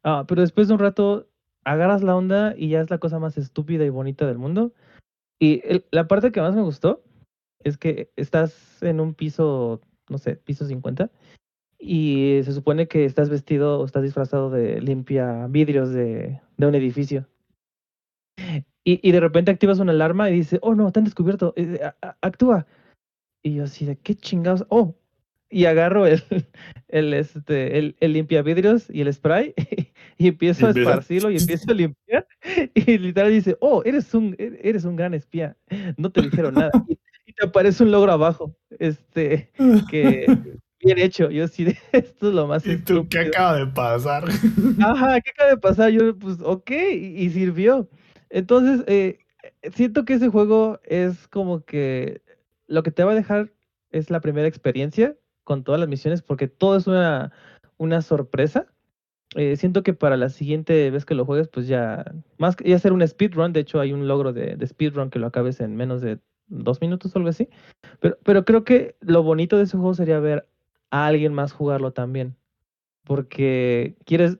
Ah, pero después de un rato agarras la onda y ya es la cosa más estúpida y bonita del mundo. Y la parte que más me gustó es que estás en un piso, no sé, piso 50, y se supone que estás vestido o estás disfrazado de limpia vidrios de, de un edificio. Y, y de repente activas una alarma y dice, oh no, han descubierto, eh, a- actúa. Y yo así de, ¿qué chingados? Oh, y agarro el, (laughs) el, este, el, el limpiavidrios y el spray (laughs) y empiezo a esparcirlo y empiezo a limpiar. (laughs) Y literal dice, oh, eres un, e- eres un gran espía. No te dijeron nada. Y, y te aparece un logro abajo. Este, que bien hecho. Yo sí, esto es lo más ¿Y tú qué acaba de pasar? Ajá, ¿qué acaba de pasar? Yo, pues, ok, y, y sirvió. Entonces, eh, siento que ese juego es como que lo que te va a dejar es la primera experiencia con todas las misiones, porque todo es una, una sorpresa. Eh, siento que para la siguiente vez que lo juegues, pues ya, más que ya hacer un speedrun, de hecho hay un logro de, de speedrun que lo acabes en menos de dos minutos o algo así. Pero, pero creo que lo bonito de ese juego sería ver a alguien más jugarlo también. Porque quieres,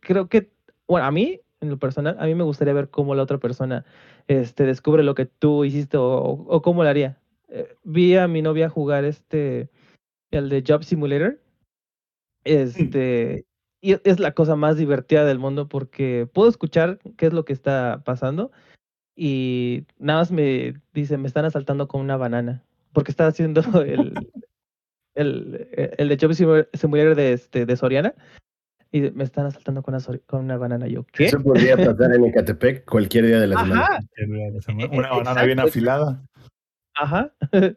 creo que, bueno, a mí, en lo personal, a mí me gustaría ver cómo la otra persona este, descubre lo que tú hiciste o, o- cómo lo haría. Eh, vi a mi novia jugar este, el de Job Simulator. Este, y es la cosa más divertida del mundo porque puedo escuchar qué es lo que está pasando y nada más me dice, me están asaltando con una banana porque está haciendo el, (laughs) el, el de Job Simu- Simulator de, este, de Soriana y me están asaltando con una, con una banana. Yo, ¿qué? Eso podría pasar en Ecatepec cualquier día de la semana. Una banana bien afilada. Ajá. (laughs)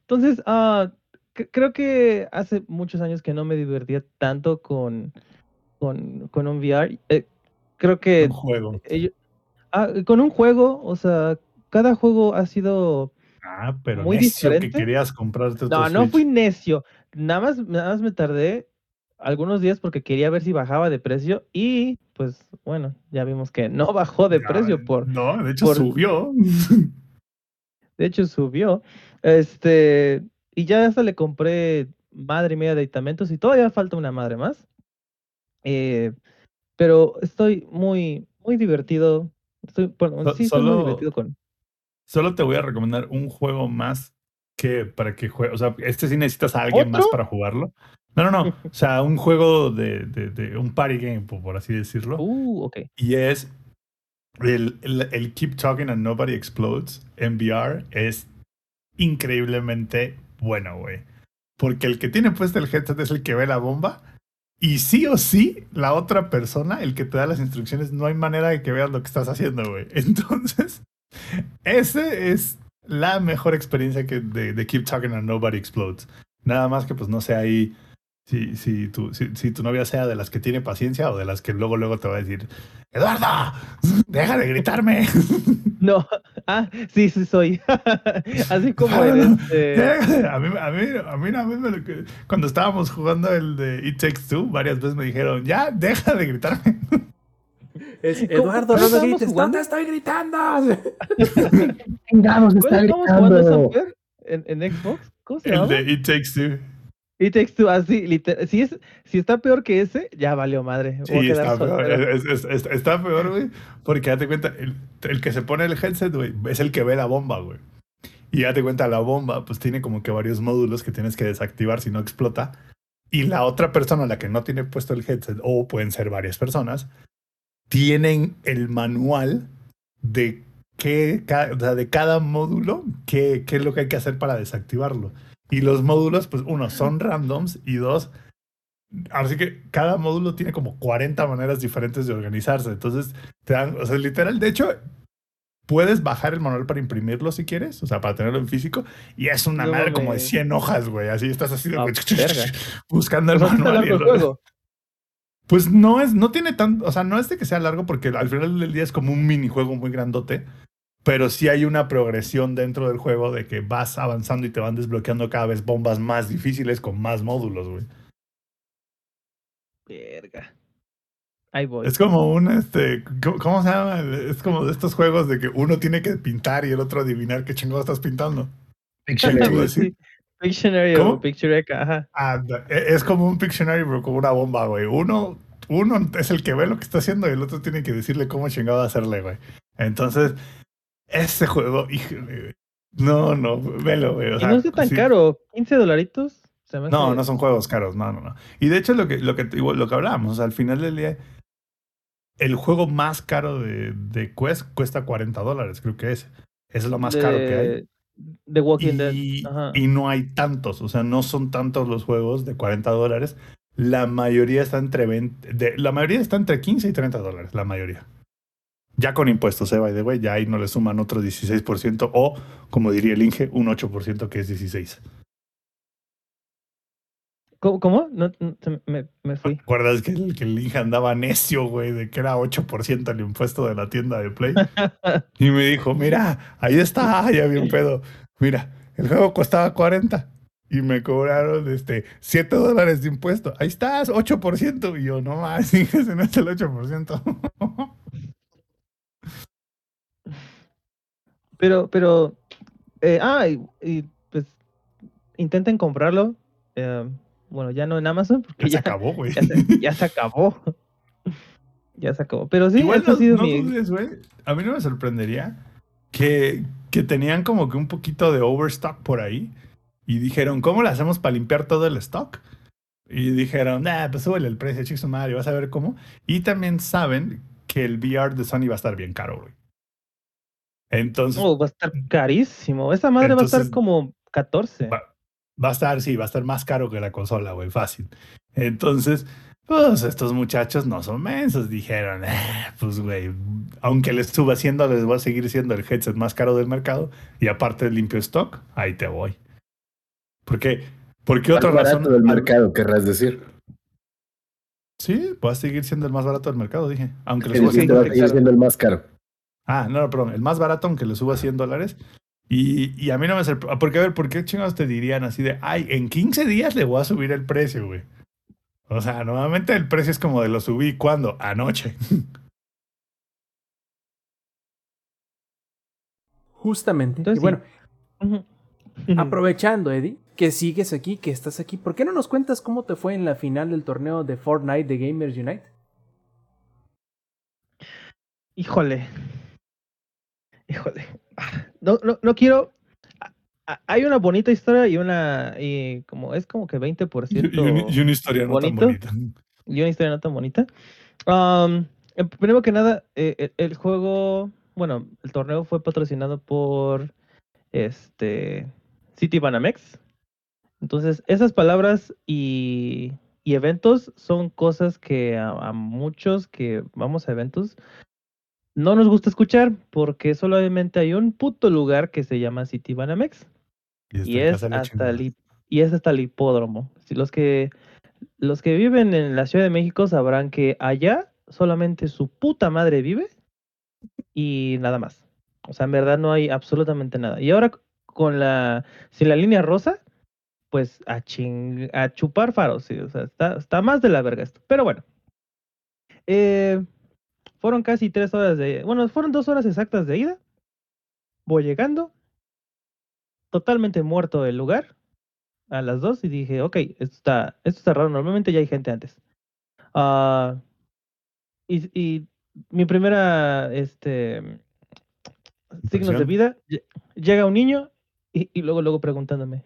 Entonces, ah, c- creo que hace muchos años que no me divertía tanto con, con, con un VR. Eh, creo que Un juego. ah, con un juego, o sea, cada juego ha sido... Ah, pero Muy necio que querías comprarte No, no Switch. fui necio. Nada más, nada más me tardé algunos días porque quería ver si bajaba de precio y pues bueno, ya vimos que no (laughs) bajó de Ya, precio por, No, de hecho por- subió. (laughs) de hecho subió. Este, y ya hasta le compré madre mía de aditamentos y todavía falta una madre más. Eh, pero estoy muy, muy divertido. Estoy, bueno, So- sí, estoy muy solo- divertido con. Solo te voy a recomendar un juego más que para que juegues. O sea, este sí necesitas a alguien más para jugarlo. No, no, no. O sea, un juego de, de, de un party game, por así decirlo. Uh, ok. Y es el, el, el Keep Talking and Nobody Explodes en VR. Es increíblemente bueno, güey. Porque el que tiene puesto el headset es el que ve la bomba. Y sí o sí, la otra persona, el que te da las instrucciones, no hay manera de que veas lo que estás haciendo, güey. (laughs) Entonces, ese es la mejor experiencia que de, de Keep Talking and Nobody Explodes. Nada más que pues no sé ahí si, si, tu, si, si tu novia sea de las que tiene paciencia o de las que luego luego te va a decir, Eduardo, deja de gritarme. (laughs) No, ah, sí, sí soy. (laughs) Así como Ah, (laughs) no. este, A mí, a mí, a mí me lo que- cuando estábamos jugando el de It Takes Two, varias veces me dijeron, ya, deja de gritarme. Es, ¿Cómo- Eduardo, no me grites, jugando? ¿dónde estoy gritando? ¿Cuál está jugando gritando. Fer? ¿En, en Xbox? ¿Cómo se El de It Takes Two. It Takes Two, así, literal. Si, es, si está peor que ese, ya valió madre. Sí, está peor. Es- es- es- está peor, güey. Porque date cuenta, el, el que se pone el headset, güey, es el que ve la bomba, güey. Y date cuenta, la bomba, pues tiene como que varios módulos que tienes que desactivar si no explota. Y la otra persona, la que no tiene puesto el headset, o pueden ser varias personas, tienen el manual de qué, o sea, de cada módulo, qué, qué es lo que hay que hacer para desactivarlo. Y los módulos, pues uno, son randoms y dos, Así que cada módulo tiene como 40 maneras diferentes de organizarse. Entonces, te dan, o sea, literal, de hecho, puedes bajar el manual para imprimirlo si quieres, o sea, para tenerlo en físico. Y es una No madre como de mames. 100 hojas, güey. Así estás así de Ah, (laughs) buscando el manual. el. Pues no es, no tiene tanto, o sea, no es de que sea largo porque al final del día es como un minijuego muy grandote. Pero sí hay una progresión dentro del juego de que vas avanzando y te van desbloqueando cada vez bombas más difíciles con más módulos, güey. Verga. Ahí voy. Es como un, este, ¿cómo, se llama? Es como de estos juegos de que uno tiene que pintar y el otro adivinar qué chingado estás pintando. Pictionary. Sí. (laughs) Pictionary ¿Cómo? o Pictionary, ajá. Anda, e- es como un Pictionary, pero como una bomba, güey. Uno, uno es el que ve lo que está haciendo y el otro tiene que decirle cómo chingado hacerle, güey. Entonces, ese juego, híjole. No, no, velo, güey. o y no está tan sí. caro. 15 dolaritos. Se me No, no son juegos caros, no, no, no. Y de hecho, lo que, lo que, lo que hablábamos, o sea, al final del día, el juego más caro de, de Quest cuesta 40 dólares, creo que es. Es lo más caro que hay. de- De Walking Y, Dead. Ajá. y no hay tantos, o sea, no son tantos los juegos de 40 dólares. La mayoría está entre 20, de, la mayoría está entre 15 y 30 dólares, la mayoría. Ya con impuestos, eh, by the way, ya ahí no le suman otro 16% o, como diría el Inge, un 8% que es 16. ¿Cómo? cómo? No, no, me, me fui. ¿Te acuerdas que el, que el Inge andaba necio, güey, de que era 8% el impuesto de la tienda de Play? (laughs) Y me dijo, mira, ahí está, ya vi un pedo. Mira, el juego costaba 40 y me cobraron este 7 dólares de impuesto. Ahí estás, 8%. Y yo, no más, ese no es el 8%. (laughs) Pero, pero. eh, ah, y, y, pues. Intenten comprarlo. eh, bueno, ya no en Amazon, porque Ya se acabó, güey. ya, se, ya se acabó. (laughs) ya se acabó. Pero sí, Igual ha no, sido no mi. dudes, güey. A mí no me sorprendería que, que tenían como que un poquito de overstock por ahí y dijeron, ¿cómo le hacemos para limpiar todo el stock? Y dijeron, nah, pues súbele el precio, chicos, madre, vas a ver cómo. Y también saben que el VR de Sony va a estar bien caro, güey. Entonces, Oh, va a estar carísimo. Esa madre va a estar como 14. Va- va a estar, sí, va a estar más caro que la consola, güey, fácil. Entonces, pues estos muchachos no son mensos, dijeron, "Ah, pues güey, aunque les suba 100 dólares, va a seguir siendo el headset más caro del mercado y aparte limpio stock, ahí te voy. ¿Por qué? ¿Por qué otra Más razón? barato del mercado, querrás decir. Sí, va a seguir siendo el más barato del mercado, dije. Aunque le Que suba dijiste 100 va a seguir siendo el más caro. Ah, no, no, perdón, el más barato aunque le suba 100 dólares. Y, y a mí no me sorprende. Porque, a ver, ¿por qué chingados te dirían así de, ay, en 15 días le voy a subir el precio, güey? O sea, normalmente el precio es como de lo subí, ¿cuándo? Anoche. (laughs) Justamente. Entonces, y bueno, aprovechando, Eddie, que sigues aquí, que estás aquí, ¿por qué no nos cuentas cómo te fue en la final del torneo de Fortnite de Gamers Unite? Híjole. Híjole. No, no, no quiero. Hay una bonita historia y una. Y como es como que 20%. Y, y un- y una historia no tan bonita. y una historia no tan bonita. Am, eh, primero que nada, eh, el, el juego, bueno, el torneo fue patrocinado por este City Banamex. Entonces, esas palabras y, y eventos son cosas que a, a muchos que vamos a eventos no nos gusta escuchar porque solamente hay un puto lugar que se llama City Banamex y en es hasta el, y es hasta el hipódromo. Si los que los que viven en la Ciudad de México sabrán que allá solamente su puta madre vive y nada más. O sea, en verdad no hay absolutamente nada. Y ahora con la, sin la línea rosa, pues a, ching, a chupar faros, sí. O sea, está, está más de la verga esto. Pero bueno. Eh, fueron casi tres horas de, bueno, fueron dos horas exactas de ida. Voy llegando, totalmente muerto el lugar a las dos y dije, ok, esto está, esto está raro, normalmente ya hay gente antes. Ah, y, y mi primera, este, signos de vida, lle- llega un niño y, y luego, luego preguntándome.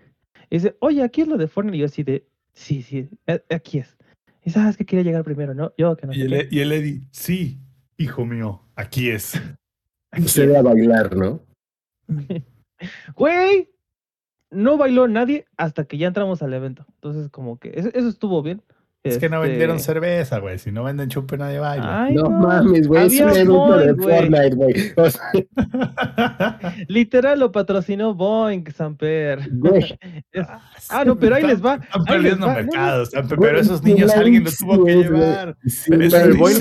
Y dice, oye, aquí es lo de Fortnite. Y yo así de, sí, sí, a- aquí es. Y sabes que quería llegar primero, ¿no? Yo que no Y sé el, qué. y el Eddie, sí, hijo mío, aquí es. Se ve a bailar, ¿no? (laughs) Güey, no bailó nadie hasta que ya entramos al evento. Entonces, como que eso, eso estuvo bien. Es que no Este, vendieron cerveza, güey. Si no venden chupe, nadie baila. Ay, no, no, mames, güey. Es un Boeing, de. Fortnite, güey. O sea, (laughs) Literal lo patrocinó Boeing, Samper. güey. (laughs) Es- Ah, no, pero ahí les va. Están perdiendo va. No, no, pero esos niños alguien los tuvo que llevar. Sí, Pero sí,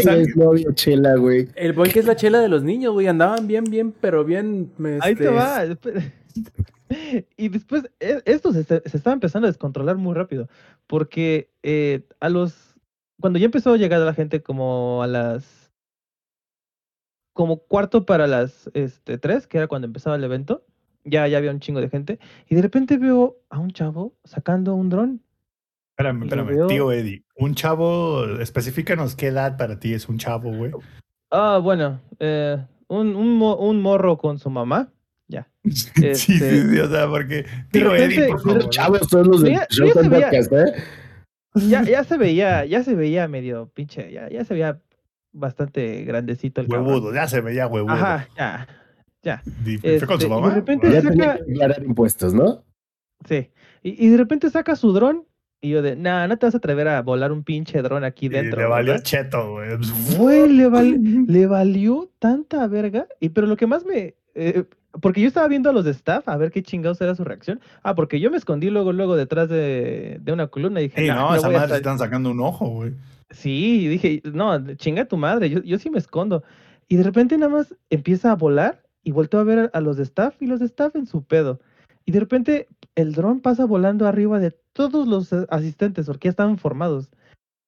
salen- es novia chela, güey. El que es la chela de los niños, güey. Andaban bien, bien, pero bien. Ahí te este, va. (laughs) (laughs) Y después, e- esto se, estaba empezando a descontrolar muy rápido. Porque eh, a los. Cuando ya empezó a llegar la gente como a las. Como cuarto para las este, tres, que era cuando empezaba el evento. Ya, ya había un chingo de gente. Y de repente veo a un chavo sacando un dron. Espérame, espérame, veo- tío Eddie. Un chavo, específicanos qué edad para ti es un chavo, güey. Ah, bueno. eh, un, un morro con su mamá. Ya. (laughs) Sí, sí, Este- sí, o sea, porque. Repente- Eddie, por de favor. Los chavos son los del show podcast, ¿eh? Ya, ya se veía, ya se veía medio pinche, ya, ya se veía bastante grandecito el cabrón. Huevudo, ya se veía huevudo. Ajá, ya, ya, ¿Fue con Este, su y de mamá? repente- Ya saca- tenía que declarar impuestos, ¿no? sí. Y, y de repente saca su dron y yo de, nah, no te vas a atrever a volar un pinche dron aquí Y dentro. le valió ¿verdad?". cheto, güey. Güey, le, val- (laughs) le valió tanta verga. Y pero lo que más me. eh, porque yo estaba viendo a los de staff a ver qué chingados era su reacción. Ah, porque yo me escondí luego, luego detrás de, de una columna y dije, Sí, "Nah, no, no esa madre estar-". están sacando un ojo, güey. Sí, dije, no, chinga tu madre, yo, yo sí me escondo. Y de repente nada más empieza a volar y volteo a ver a, a los de staff y los de staff en su pedo. Y de repente el dron pasa volando arriba de todos los asistentes porque ya estaban formados.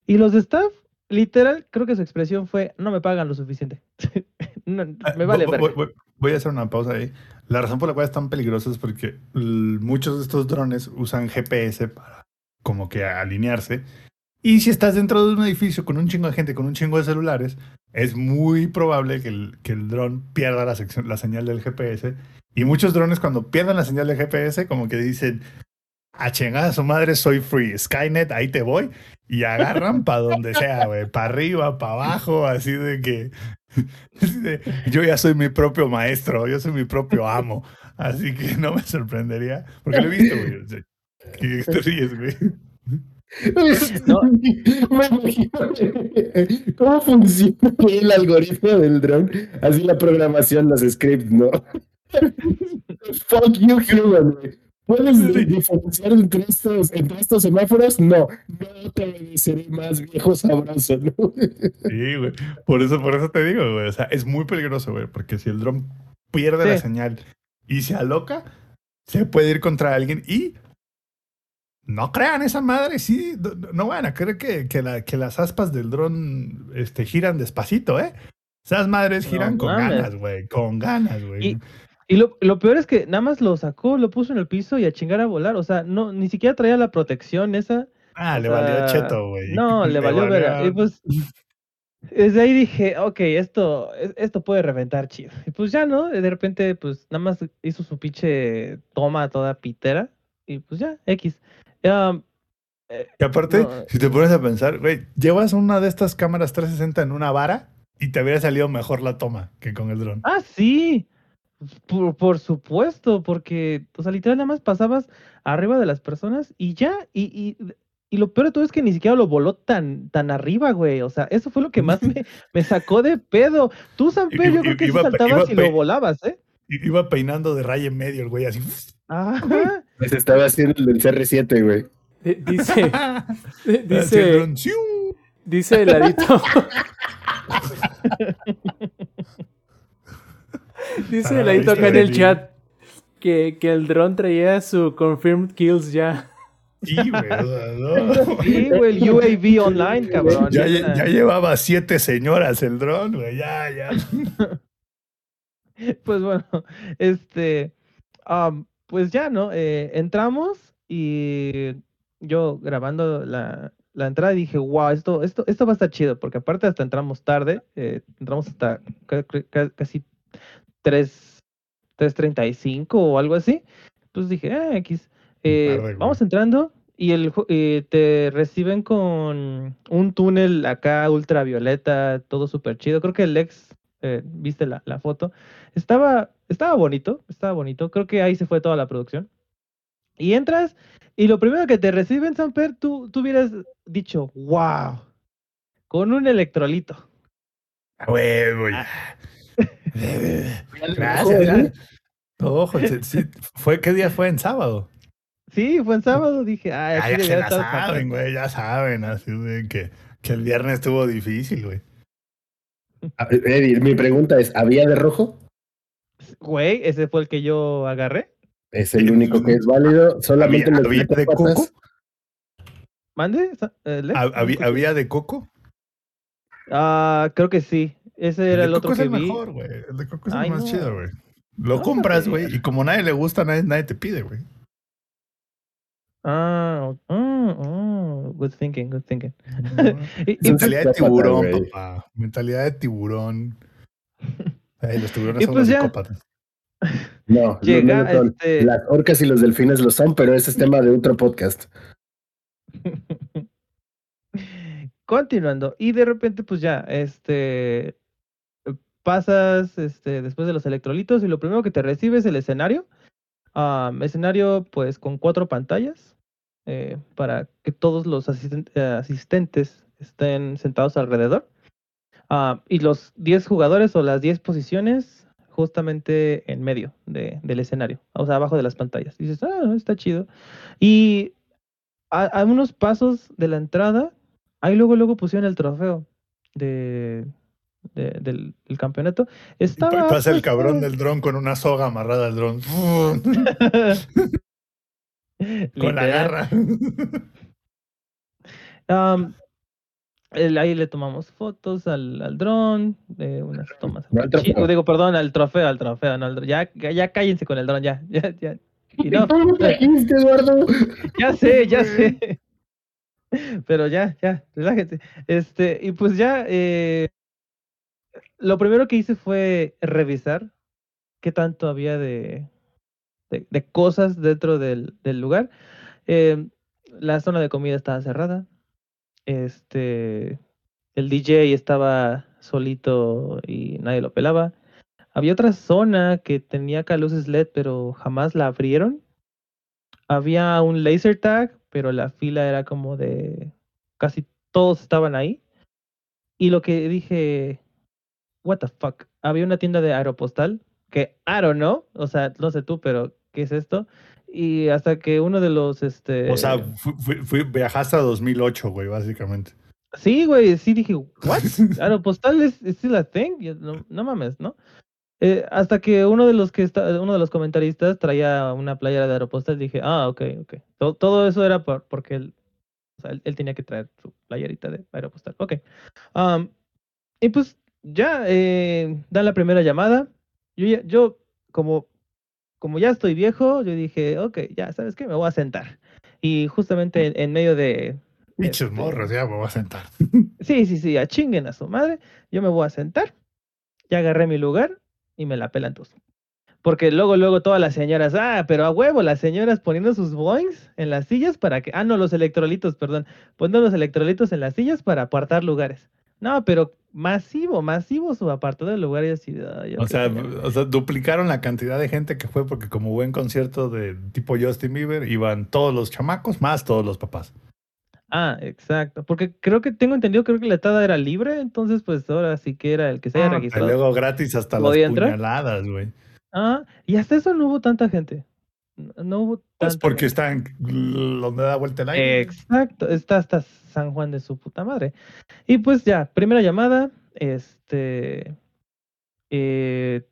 Y los de staff, literal, creo que su expresión fue, no me pagan lo suficiente. (laughs) No, Ah, me vale voy, verga. voy- voy- voy a hacer una pausa ahí. La razón por la cual es tan peligroso es porque muchos de estos drones usan GPS para como que alinearse. Y si estás dentro de un edificio con un chingo de gente, con un chingo de celulares, es muy probable que el, que el dron pierda la, sección- la señal del GPS. Y muchos drones cuando pierden la señal del GPS como que dicen, a chingada a su madre soy free, Skynet, ahí te voy. Y agarran para donde sea, güey, para arriba, para abajo, así de que... así (laughs) de, yo ya soy mi propio maestro, yo soy mi propio amo. Así que no me sorprendería, porque lo he visto, güey. ¿Qué te ríes, güey? No. ¿Cómo funciona el algoritmo del dron? Así la programación, los scripts, ¿no? (laughs) Fuck you, human, güey. ¿Puedes di- diferenciar entre estos, entre estos semáforos? No, no te obedeceré más viejo sabroso, ¿no? Sí, güey. Por eso, por eso te digo, güey. O sea, es muy peligroso, güey, porque si el dron pierde la señal y se aloca, se puede ir contra alguien y no crean esa madre, sí, no, no van a creer que, que, la- que las aspas del dron este, giran despacito, ¿eh? Esas madres No giran con mames. ganas, güey, con ganas, güey. Y- lo, lo peor es que nada más lo sacó, lo puso en el piso y a chingar a volar. O sea, no, ni siquiera traía la protección esa. ah, o le valió cheto, güey. No, (laughs) le valió verga. Y pues, desde ahí dije, ok, esto, es- esto puede reventar chido. Y pues ya, ¿no? De repente, pues nada más hizo su pinche toma toda pitera. Y pues ya, X. Um, Y aparte, No. si te pones a pensar, güey, llevas una de estas cámaras 360 en una vara y te habría salido mejor la toma que con el dron. ah, sí. Por, por supuesto, porque, o sea, literal nada más pasabas arriba de las personas y ya, y, y, y lo peor de todo es que ni siquiera lo voló tan, tan arriba, güey. O sea, eso fue lo que más me, (laughs) me sacó de pedo. Tú, Samper, I- yo creo que sí iba pe- saltabas iba y lo volabas, ¿eh? Iba peinando de raya en medio el güey así. Ajá. Pues estaba haciendo el del CR7, güey. Eh, Dice, (laughs) dice, dice el ladito. (laughs) (laughs) dice el ladito acá en el chat que, que el dron traía su confirmed kills ya. Sí, güey, o sea, no. (laughs) Sí, güey, el UAV online, cabrón. Ya, ya llevaba siete señoras el dron, güey. Ya, ya. (laughs) Pues bueno, este, am, pues ya, ¿no? Eh, entramos y yo grabando la, la entrada dije, wow, esto, esto, esto va a estar chido, porque aparte hasta entramos tarde, eh, entramos hasta ca- ca- ca- casi 3, 3.35 o algo así. Pues dije, ah, X. Eh, vamos entrando y el, eh, te reciben con un túnel acá ultravioleta, todo súper chido. Creo que el ex, eh, viste la, la foto, estaba, estaba bonito, estaba bonito. Creo que ahí se fue toda la producción. Y entras y lo primero que te reciben, Samper, tú, tú hubieras dicho, wow, con un electrolito. A huevo, ya. Gracias. ya. Ojo, sí, sí, fue, ¿qué día fue? En sábado. Sí, fue en sábado, dije, ay, Ya, aquí ya saben, pasando". güey, ya saben, así de que, que el viernes estuvo difícil, güey. Eddie, mi pregunta es, ¿había de rojo? Güey, ese fue el que yo agarré. Es el único que es válido. Solamente ¿Había- los había de patas. coco? ¿Mande? Eh? ¿Hab- ¿Había, había de coco? Ah, creo que sí. Ese era el el, de otro coco es el vi. mejor, güey. El de coco es Ay, el más no. chido, güey. Lo No, compras, güey. y como a nadie le gusta, nadie, nadie te pide, güey. Ah, oh, oh, good thinking, good thinking. (laughs) Y- y Mentalidad de tiburón, papá. Mentalidad de tiburón. (laughs) Ay, los tiburones son pues los psicópatas. (laughs) No, Llega, no este- Las orcas y los delfines lo son, pero ese es tema de otro podcast. Continuando. Y de repente, pues ya, este, pasas, este, después de los electrolitos y lo primero que te recibe es el escenario. Am, escenario, pues, con cuatro pantallas eh, para que todos los eh, asistentes estén sentados alrededor. Ah, y los 10 jugadores o las 10 posiciones justamente en medio de- del escenario, o sea, abajo de las pantallas. Y dices, ah, está chido. Y a, a unos pasos de la entrada, ahí luego, luego pusieron el trofeo de, de- del, del campeonato. Estaba, pa- pasa el cabrón del dron con una soga amarrada al dron. (laughs) con la garra. Am, el- ahí le tomamos fotos al, al dron, de unas tomas. No al acá chi- trofeo. digo, perdón, al trofeo, al trofeo, no al dron. Ya, ya, ya cállense con el dron, ya, ya, ya. Y no, ¿Tú lo trajiste, Eduardo? ya sé, ya sé. (laughs) Pero ya, ya, relájate. Este, y pues ya, eh, lo primero que hice fue revisar qué tanto había de, de, cosas dentro del, del lugar. Eh, la zona de comida estaba cerrada. Este, el DJ estaba solito y nadie lo pelaba. Había otra zona que tenía acá LED, pero jamás la abrieron. Había un laser tag, pero la fila era como de casi todos estaban ahí. Y lo que dije, what the fuck, había una tienda de aeropostal que I don't know, o sea, no sé tú, pero ¿qué es esto? Y hasta que uno de los, este... O sea, fui, fui- fui- viajaste a 2008, güey, básicamente. Sí, güey, sí dije, ¿what? (laughs) Aeropostal es still a thing? No, no mames, ¿no? Eh, hasta que uno de los que está, uno de los comentaristas traía una playera de Aeropostal, dije, ah, ok, ok. To- todo eso era por- porque él, o sea, él, él tenía que traer su playerita de Aeropostal. Ok. Am, y pues ya eh, dan la primera llamada. Yo, yo como, como ya estoy viejo, yo dije, ok, ya, ¿sabes qué? Me voy a sentar. Y justamente en, en medio de... Pinches este, morros, ya me voy a sentar. (laughs) Sí, sí, sí, a chinguen a su madre. Yo me voy a sentar. Ya agarré mi lugar y me la pelan todos. Porque luego, luego todas las señoras, ah, pero a huevo, las señoras poniendo sus boings en las sillas para que, ah, no, los electrolitos, perdón, poniendo los electrolitos en las sillas para apartar lugares. No, pero masivo, masivo su apartado de lugares. Y, ay, O sea, o sea, duplicaron la cantidad de gente que fue porque como buen concierto de tipo Justin Bieber, iban todos los chamacos más todos los papás. Ah, exacto. Porque creo que tengo entendido, creo que la entrada era libre, entonces pues ahora sí que era el que se haya Ah, y registrado. luego gratis hasta las puñaladas, güey. Ah, y hasta eso no hubo tanta gente. No hubo Pues porque está en donde da vuelta el aire. Exacto, está hasta San Juan de su puta madre. Y pues ya, primera llamada, este, eh,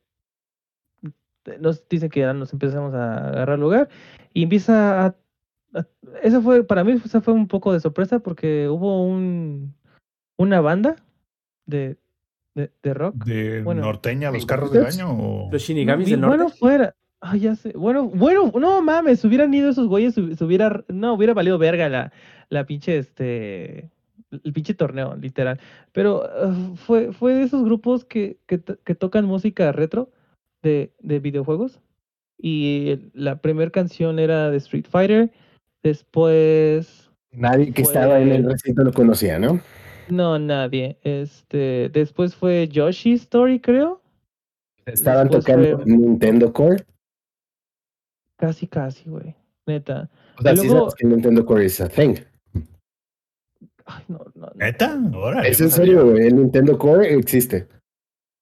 nos dicen que ya nos empezamos a agarrar lugar y empieza a, a- eso fue, para mí, esa fue un poco de sorpresa porque hubo un, una banda de, de, de rock. De Bueno, norteña, los carros del año. o- Los Shinigamis del norte. Bueno, fuera. Ay, ya sé. Bueno, bueno, no mames, hubieran ido esos güeyes, se hubiera, no, hubiera valido verga la, la pinche, este, el pinche torneo, literal. Pero ah, fue, fue de esos grupos que, que, to- que tocan música retro de, de videojuegos. Y el- la primera canción era de Street Fighter. Después, Nadie que estaba en el recinto lo conocía, ¿no? no, nadie. Este, después fue Yoshi Story, creo. Estaban Después tocando fue- Nintendo Core. Casi, casi, güey. Neta. O sea, sí luego- sabes que Nintendo Core es a thing. Ay, no, no, no. ¿Neta? Órale. Es en serio, güey. El Nintendo Core existe.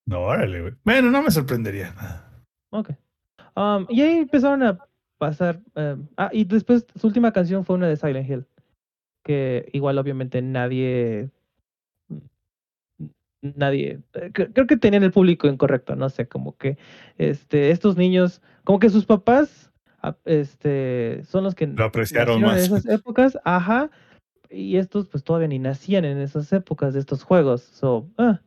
No, órale, güey. Bueno, no me sorprendería. Ok. Um, y ahí empezaron a pasar. em, ah, y después su última canción fue una de Silent Hill. Que igual, obviamente, nadie. Nadie. eh, cre- Creo que tenían el público incorrecto, no sé, como que este, estos niños, como que sus papás este, son los que Lo apreciaron nacieron en más. esas (laughs) épocas, ajá, y estos pues todavía ni nacían en esas épocas de estos juegos. So, ah.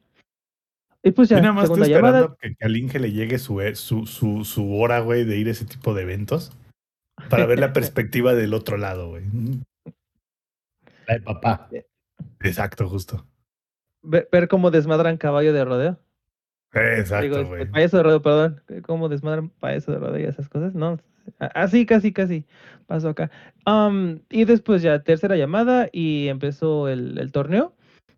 Y pues Yo ya, nada más estoy segunda esperando que, que al Inge le llegue su, e- su, su, su hora, güey, de ir a ese tipo de eventos. Para ver la (laughs) perspectiva del otro lado, güey. La de papá. Exacto, justo. Ver, ver cómo desmadran caballo de rodeo. Exacto, güey. payaso de rodeo, perdón. Cómo desmadran payaso de rodeo y esas cosas. No, así, casi, casi pasó acá. Am, y después ya, tercera llamada y empezó el, el torneo.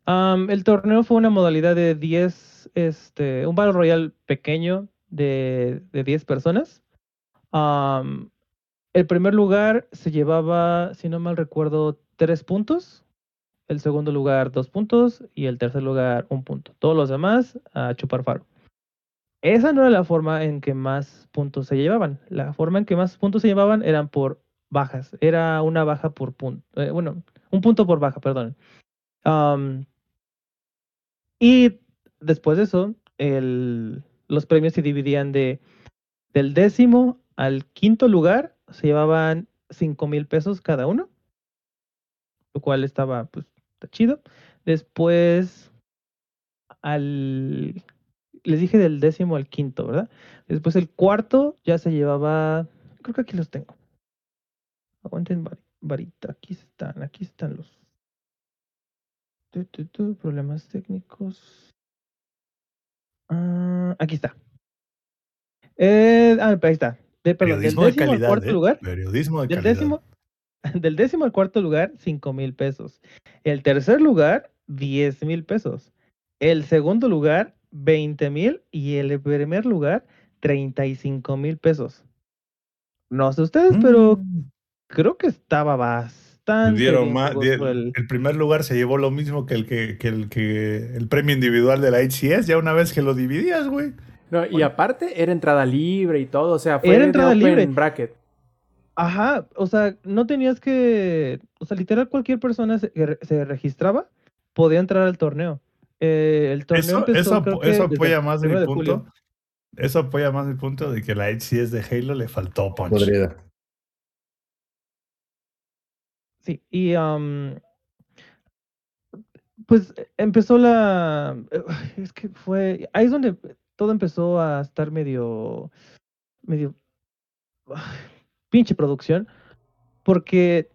Am, el torneo fue una modalidad de 10, este, un Battle Royale pequeño de, de 10 personas. Am, el primer lugar se llevaba, si no mal recuerdo, 3 puntos. El segundo lugar, 2 puntos. Y el tercer lugar, un punto. Todos los demás a chupar faro. Esa no era la forma en que más puntos se llevaban. La forma en que más puntos se llevaban eran por bajas. Era una baja por punto. bueno, un punto por baja, perdón. Y después de eso, los premios se dividían de del décimo al quinto lugar, se llevaban cinco mil pesos cada uno, lo cual estaba, pues, chido. Después, al, les dije del décimo al quinto, ¿verdad? Después el cuarto ya se llevaba, creo que aquí los tengo. Aguanten vari- varita, aquí están, aquí están los tu, tu, tu, problemas técnicos. Ah, aquí está. Eh, ah, ahí está. De, perdón, del Periodismo de décimo al calidad. cuarto ¿eh? lugar. Periodismo de Del calidad. décimo, (laughs) del décimo al cuarto lugar, 5 mil pesos. El tercer lugar, 10 mil pesos. El segundo lugar, 20 mil. Y el primer lugar, 35 mil pesos. No sé ustedes, pero Mm. creo que estaba bastante. Dieron más, el- el primer lugar se llevó lo mismo que el que, que el que el premio individual de la HCS, ya una vez que lo dividías, güey. No, y aparte era entrada libre y todo, o sea, fue Era entrada open libre. bracket. Ajá, o sea, no tenías que. O sea, literal, cualquier persona se, se registraba podía entrar al torneo. Eh, el torneo Eso, empezó, eso, creo apo- que eso desde apoya el más mi punto. julio. Eso apoya más mi punto de que la HCS de Halo le faltó punch. Podrida. Sí, y pues eh, empezó la... eh, Es que fue... Ahí es donde todo empezó a estar medio... medio... pinche producción. Porque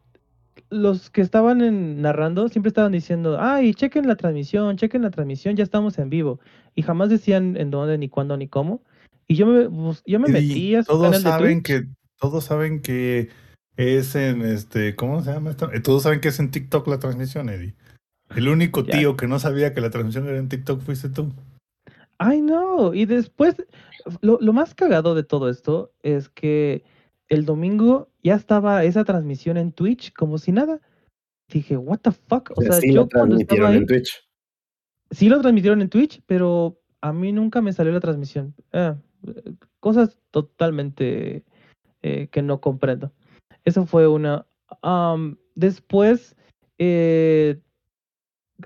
los que estaban en- narrando siempre estaban diciendo, ay, chequen la transmisión, chequen la transmisión, ya estamos en vivo. Y jamás decían en dónde, ni cuándo, ni cómo. Y yo me, bus- yo me metí a su todos canal de saben Twitch. que todos saben que es en este, ¿cómo se llama esto? Eh, Todos saben que es en TikTok la transmisión, Eddie. El único Ya. tío que no sabía que la transmisión era en TikTok fuiste tú. Ay, no. Y después, lo, lo más cagado de todo esto es que el domingo ya estaba esa transmisión en Twitch como si nada. Dije, what the fuck? O O sea, sí yo lo transmitieron ahí, en Twitch. sí lo transmitieron en Twitch, pero a mí nunca me salió la transmisión. Ah, eh, cosas totalmente eh, que no comprendo. Eso fue una. am, después, eh,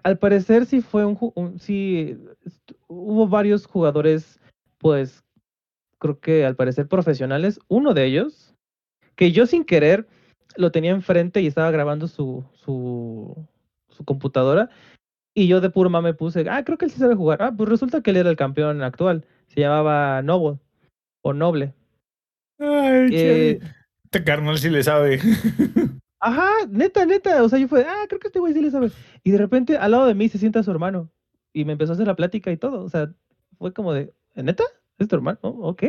al parecer sí fue un, un- sí hubo varios jugadores, pues creo que al parecer profesionales. Uno de ellos, que yo sin querer lo tenía enfrente y estaba grabando su, su, su computadora. Y yo de puro mame puse, ah, creo que él sí sabe jugar. Ah, pues resulta que él era el campeón actual. Se llamaba Noble o Noble. Ay, Eh, Este carnal sí le sabe. (laughs) Ajá, neta, neta. O sea, yo fue, ah, creo que este güey sí le sabe. Y de repente al lado de mí se sienta su hermano. Y me empezó a hacer la plática y todo. O sea, fue como de, ¿neta? ¿Es tu hermano? Oh, ok.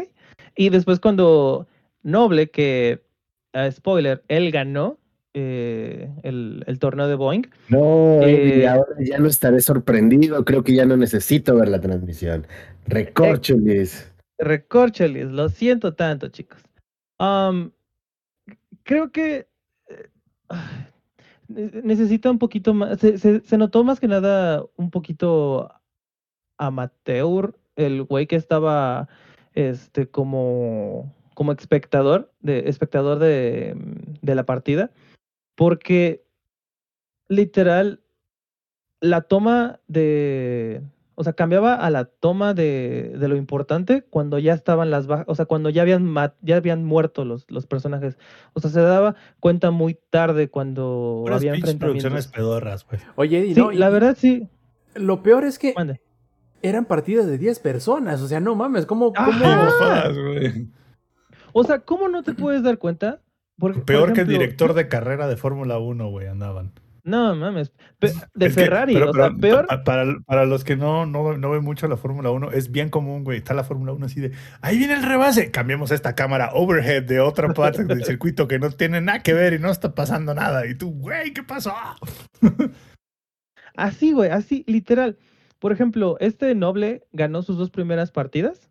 Y después cuando Noble, que, ah, spoiler, él ganó eh, el, el torneo de Boeing. No, Eh, ahora ya no estaré sorprendido. Creo que ya no necesito ver la transmisión. Recorcholis. Recorcholis, lo siento tanto, chicos. Creo que eh, ne- necesita un poquito más. Se, se- se notó más que nada un poquito amateur el güey que estaba este como como espectador de espectador de, mm, de la partida porque literal la toma de o sea cambiaba a la toma de, de lo importante cuando ya estaban las bajas o sea cuando ya habían ya habían muerto los, los personajes o sea se daba cuenta muy tarde cuando Puras había enfrentamientos producciones pedorras, güey. Oye, y sí no, y- la verdad sí Lo peor es que mande. eran partidas de 10 personas. O sea, no mames, ¿cómo? Cómo- (laughs) güey. O sea, ¿cómo no te puedes dar cuenta? Porque, por Peor que el director de carrera de Fórmula 1, güey, andaban. No, mames. pe- de Es que- Ferrari, pero- o sea, peor. pa- Para, para los que no, no, no ven mucho la Fórmula 1, es bien común, güey. Está la Fórmula 1 así de, ahí viene el rebase. Cambiamos esta cámara overhead de otra parte del (laughs) circuito que no tiene nada que ver y no está pasando nada. Y tú, güey, ¿qué pasó? Así, güey, así, literal. Por ejemplo, este Noble ganó sus dos primeras partidas,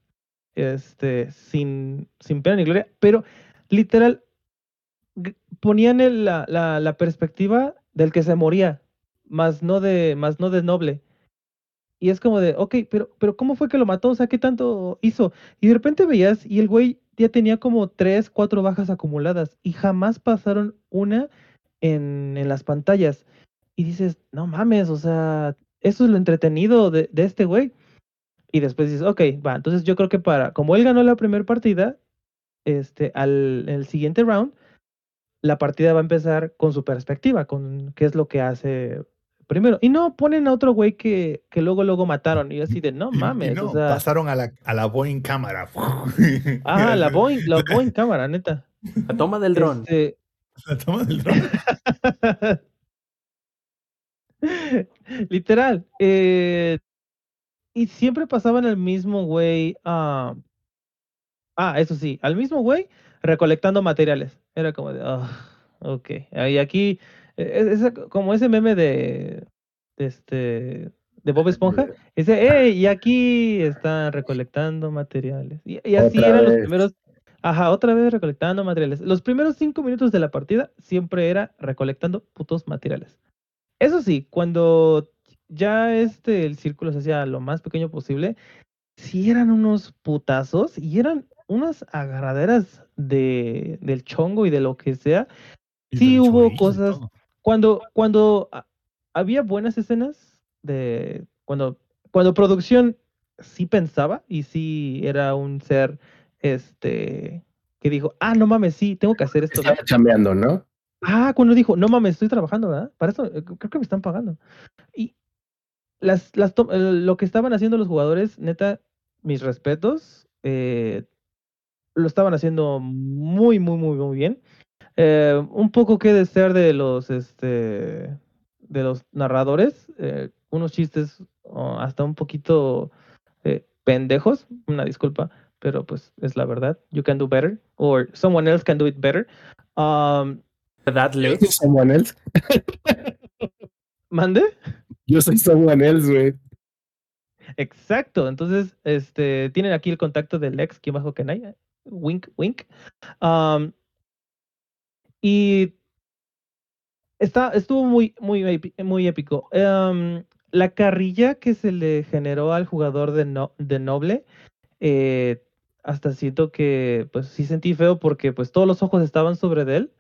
este, sin, sin pena ni gloria, pero literal ponían la, la perspectiva del que se moría, más no de, más no de Noble. Y es como de, ok, pero, pero ¿cómo fue que lo mató? O sea, ¿qué tanto hizo? Y de repente veías y el güey ya tenía como tres, cuatro bajas acumuladas y jamás pasaron una en, en las pantallas. Y dices, no mames, o sea, eso es lo entretenido de, de este güey. Y después dices, ok, va, entonces yo creo que para, como él ganó la primera partida, este, al el siguiente round, la partida va a empezar con su perspectiva, con qué es lo que hace primero. Y no ponen a otro güey que, que luego, luego mataron. Y yo así de, no y mames, no, o sea, pasaron a la, a la Boeing cámara. ah, (laughs) la Boeing, la (laughs) Boeing cámara, neta. La toma del dron. Este, (laughs) La toma del dron. Literal. eh, y siempre pasaban al mismo güey. ah, ah, eso sí, al mismo güey recolectando materiales. Era como de, ah, ok. Y aquí, eh, es- es como ese meme de, de este, de Bob Esponja. Dice, hey, y aquí están recolectando materiales. Y, y así Otra eran los primeros. Ajá, otra vez recolectando materiales. Los primeros cinco minutos de la partida siempre era recolectando putos materiales. Eso sí, cuando ya este el círculo se hacía lo más pequeño posible, sí eran unos putazos y eran unas agarraderas de, del chongo y de lo que sea. Sí, hubo cosas-. Cuando, cuando había buenas escenas de cuando, cuando producción sí pensaba y sí era un ser este que dijo, ah, no mames, sí, tengo que hacer esto. Estaba chambeando, ¿no? Ah, cuando dijo, no mames, estoy trabajando, ¿verdad? Para eso eh, creo que me están pagando. Y las, las to- eh, lo que estaban haciendo los jugadores, neta, mis respetos, eh, lo estaban haciendo muy, muy, muy, muy bien. Eh, un poco que desear de los, este, de los narradores, eh, unos chistes oh, hasta un poquito eh, pendejos, una disculpa, pero pues es la verdad. You can do better, or someone else can do it better. Um, That someone else. ¿Mande? Yo soy someone else, güey. Exacto. Entonces, este, tienen aquí el contacto del ex, quien bajo Kenai. Wink, wink. Am, y está, estuvo muy, muy, muy épico. Am, la carrilla que se le generó al jugador de, no, de Noble, eh, hasta siento que, pues sí sentí feo porque pues todos los ojos estaban sobre de él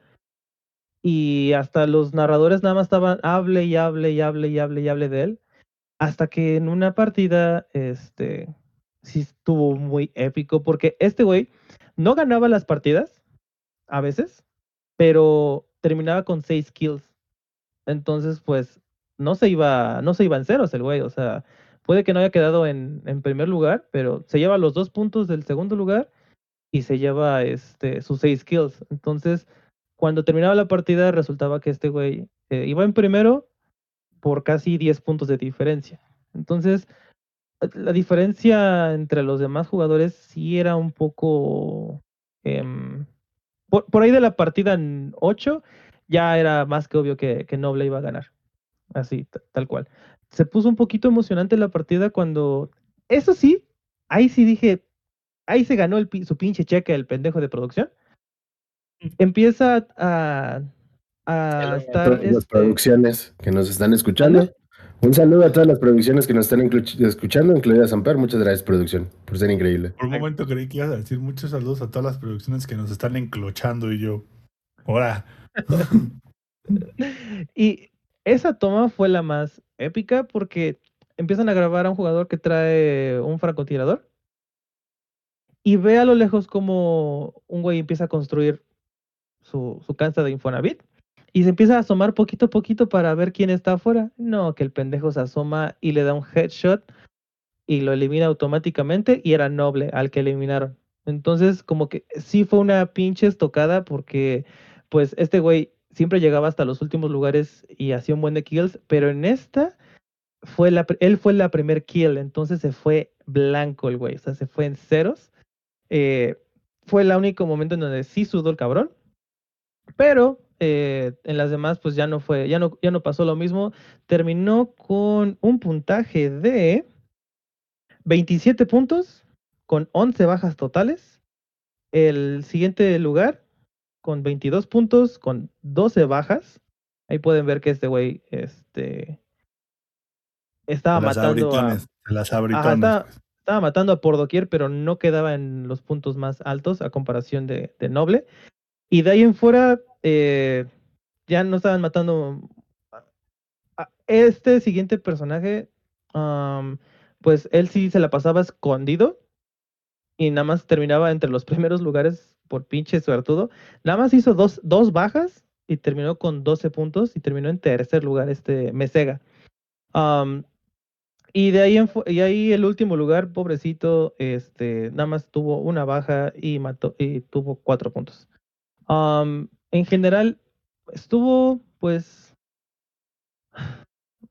y hasta los narradores nada más estaban hable y hable y hable y hable y hable de él. Hasta que en una partida, este, sí estuvo muy épico porque este güey no ganaba las partidas a veces, pero terminaba con seis kills. Entonces, pues, no se iba, no se iba en ceros el güey. O sea, puede que no haya quedado en, en primer lugar, pero se lleva los dos puntos del segundo lugar y se lleva este, sus seis kills. Entonces, cuando terminaba la partida, resultaba que este güey eh, iba en primero por casi 10 puntos de diferencia. Entonces, la diferencia entre los demás jugadores sí era un poco... em, por, ahí de la partida en 8, ya era más que obvio que, que Noble iba a ganar. Así, ta- tal cual. Se puso un poquito emocionante la partida cuando... Eso sí, ahí sí dije, ahí se ganó el, su pinche cheque el pendejo de producción. Empieza a, a A estar... todas las este, producciones que nos están escuchando. Un saludo a todas las producciones que nos están escuchando, incluida Samper. Muchas gracias, producción, por ser increíble. Por un momento creí que ibas a decir muchos saludos a todas las producciones que nos están enclochando y yo. Ahora, (laughs) Y esa toma fue la más épica porque empiezan a grabar a un jugador que trae un francotirador y ve a lo lejos como un güey empieza a construir su, su cancha de Infonavit y se empieza a asomar poquito a poquito para ver quién está afuera. No, que el pendejo se asoma y le da un headshot y lo elimina automáticamente y era noble al que eliminaron. Entonces, como que sí fue una pinche estocada porque pues este güey siempre llegaba hasta los últimos lugares y hacía un buen de kills, pero en esta fue la, él fue la primer kill, entonces se fue blanco el güey, o sea, se fue en ceros. Eh, fue el único momento en donde sí sudó el cabrón, pero eh, en las demás pues ya no fue, ya no, ya no pasó lo mismo. Terminó con un puntaje de 27 puntos con 11 bajas totales. El siguiente lugar con 22 puntos con 12 bajas. Ahí pueden ver que este güey este, estaba las matando a, abritones, las Ajá, abritones. estaba, pues. estaba matando a por doquier, pero no quedaba en los puntos más altos a comparación de, de Noble. Y de ahí en fuera, eh, ya no estaban matando. Este siguiente personaje, pues él sí se la pasaba escondido y nada más terminaba entre los (laughs) primeros lugares por pinche suertudo. Nada más hizo dos, dos bajas y terminó con 12 puntos y terminó en tercer lugar este Mesega. Y de ahí, en y ahí el último lugar, pobrecito, este, nada más tuvo una baja y mató y tuvo cuatro puntos. En general, estuvo pues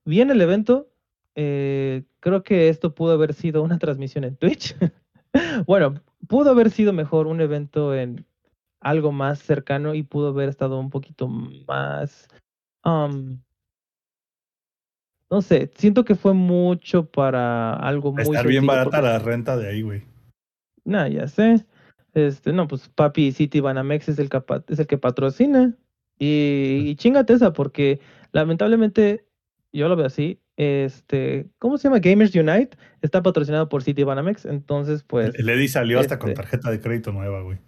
bien el evento. Eh, creo que esto pudo haber sido una transmisión en Twitch. (laughs) bueno, pudo haber sido mejor un evento en algo más cercano y pudo haber estado un poquito más. no sé, siento que fue mucho para algo muy estar bien barata porque- la renta de ahí, güey. Nah, ya sé. Este, no, pues Papi City Banamex es el, capa- es el que patrocina. Y, y chingate esa, porque lamentablemente, yo lo veo así. Este, ¿cómo se llama? Gamers Unite está patrocinado por City Banamex. Entonces, pues. El Eddie salió hasta con este- tarjeta de crédito nueva, güey.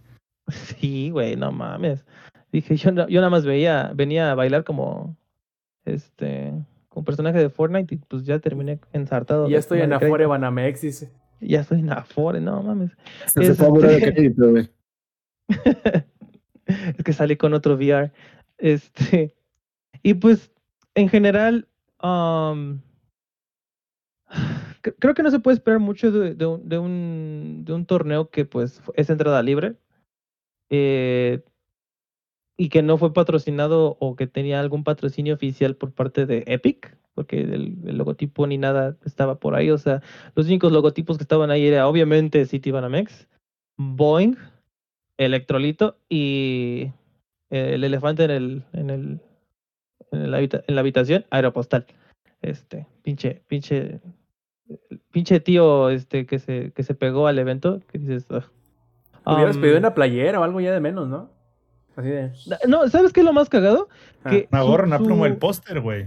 Sí, güey, no mames. Dije, yo, no- yo nada más veía, venía a bailar como este, como personaje de Fortnite y pues ya terminé ensartado. Ya estoy en de crédito. Banamex, dice. Ya estoy en Afore, no mames. Hasta se fue a buró de Este- crédito, güey. (laughs) es que salí con otro VR. Este, y pues, en general, (sighs) cre- creo que no se puede esperar mucho de, de un, de un- de un torneo que pues es entrada libre. eh, y que no fue patrocinado o que tenía algún patrocinio oficial por parte de Epic, porque el, el logotipo ni nada estaba por ahí. O sea, los únicos logotipos que estaban ahí era obviamente City Banamex, Boeing, Electrolito y el elefante en el, en el, en la, habita- en la habitación, Aeropostal. Este, pinche, pinche, pinche tío este que se, que se pegó al evento, que dices, "Ugh". Hubieras Um, pedido una playera o algo ya de menos, ¿no? Así de. No, ¿sabes qué es lo más cagado? Ah, Que Una gorra, una pluma, el póster, güey.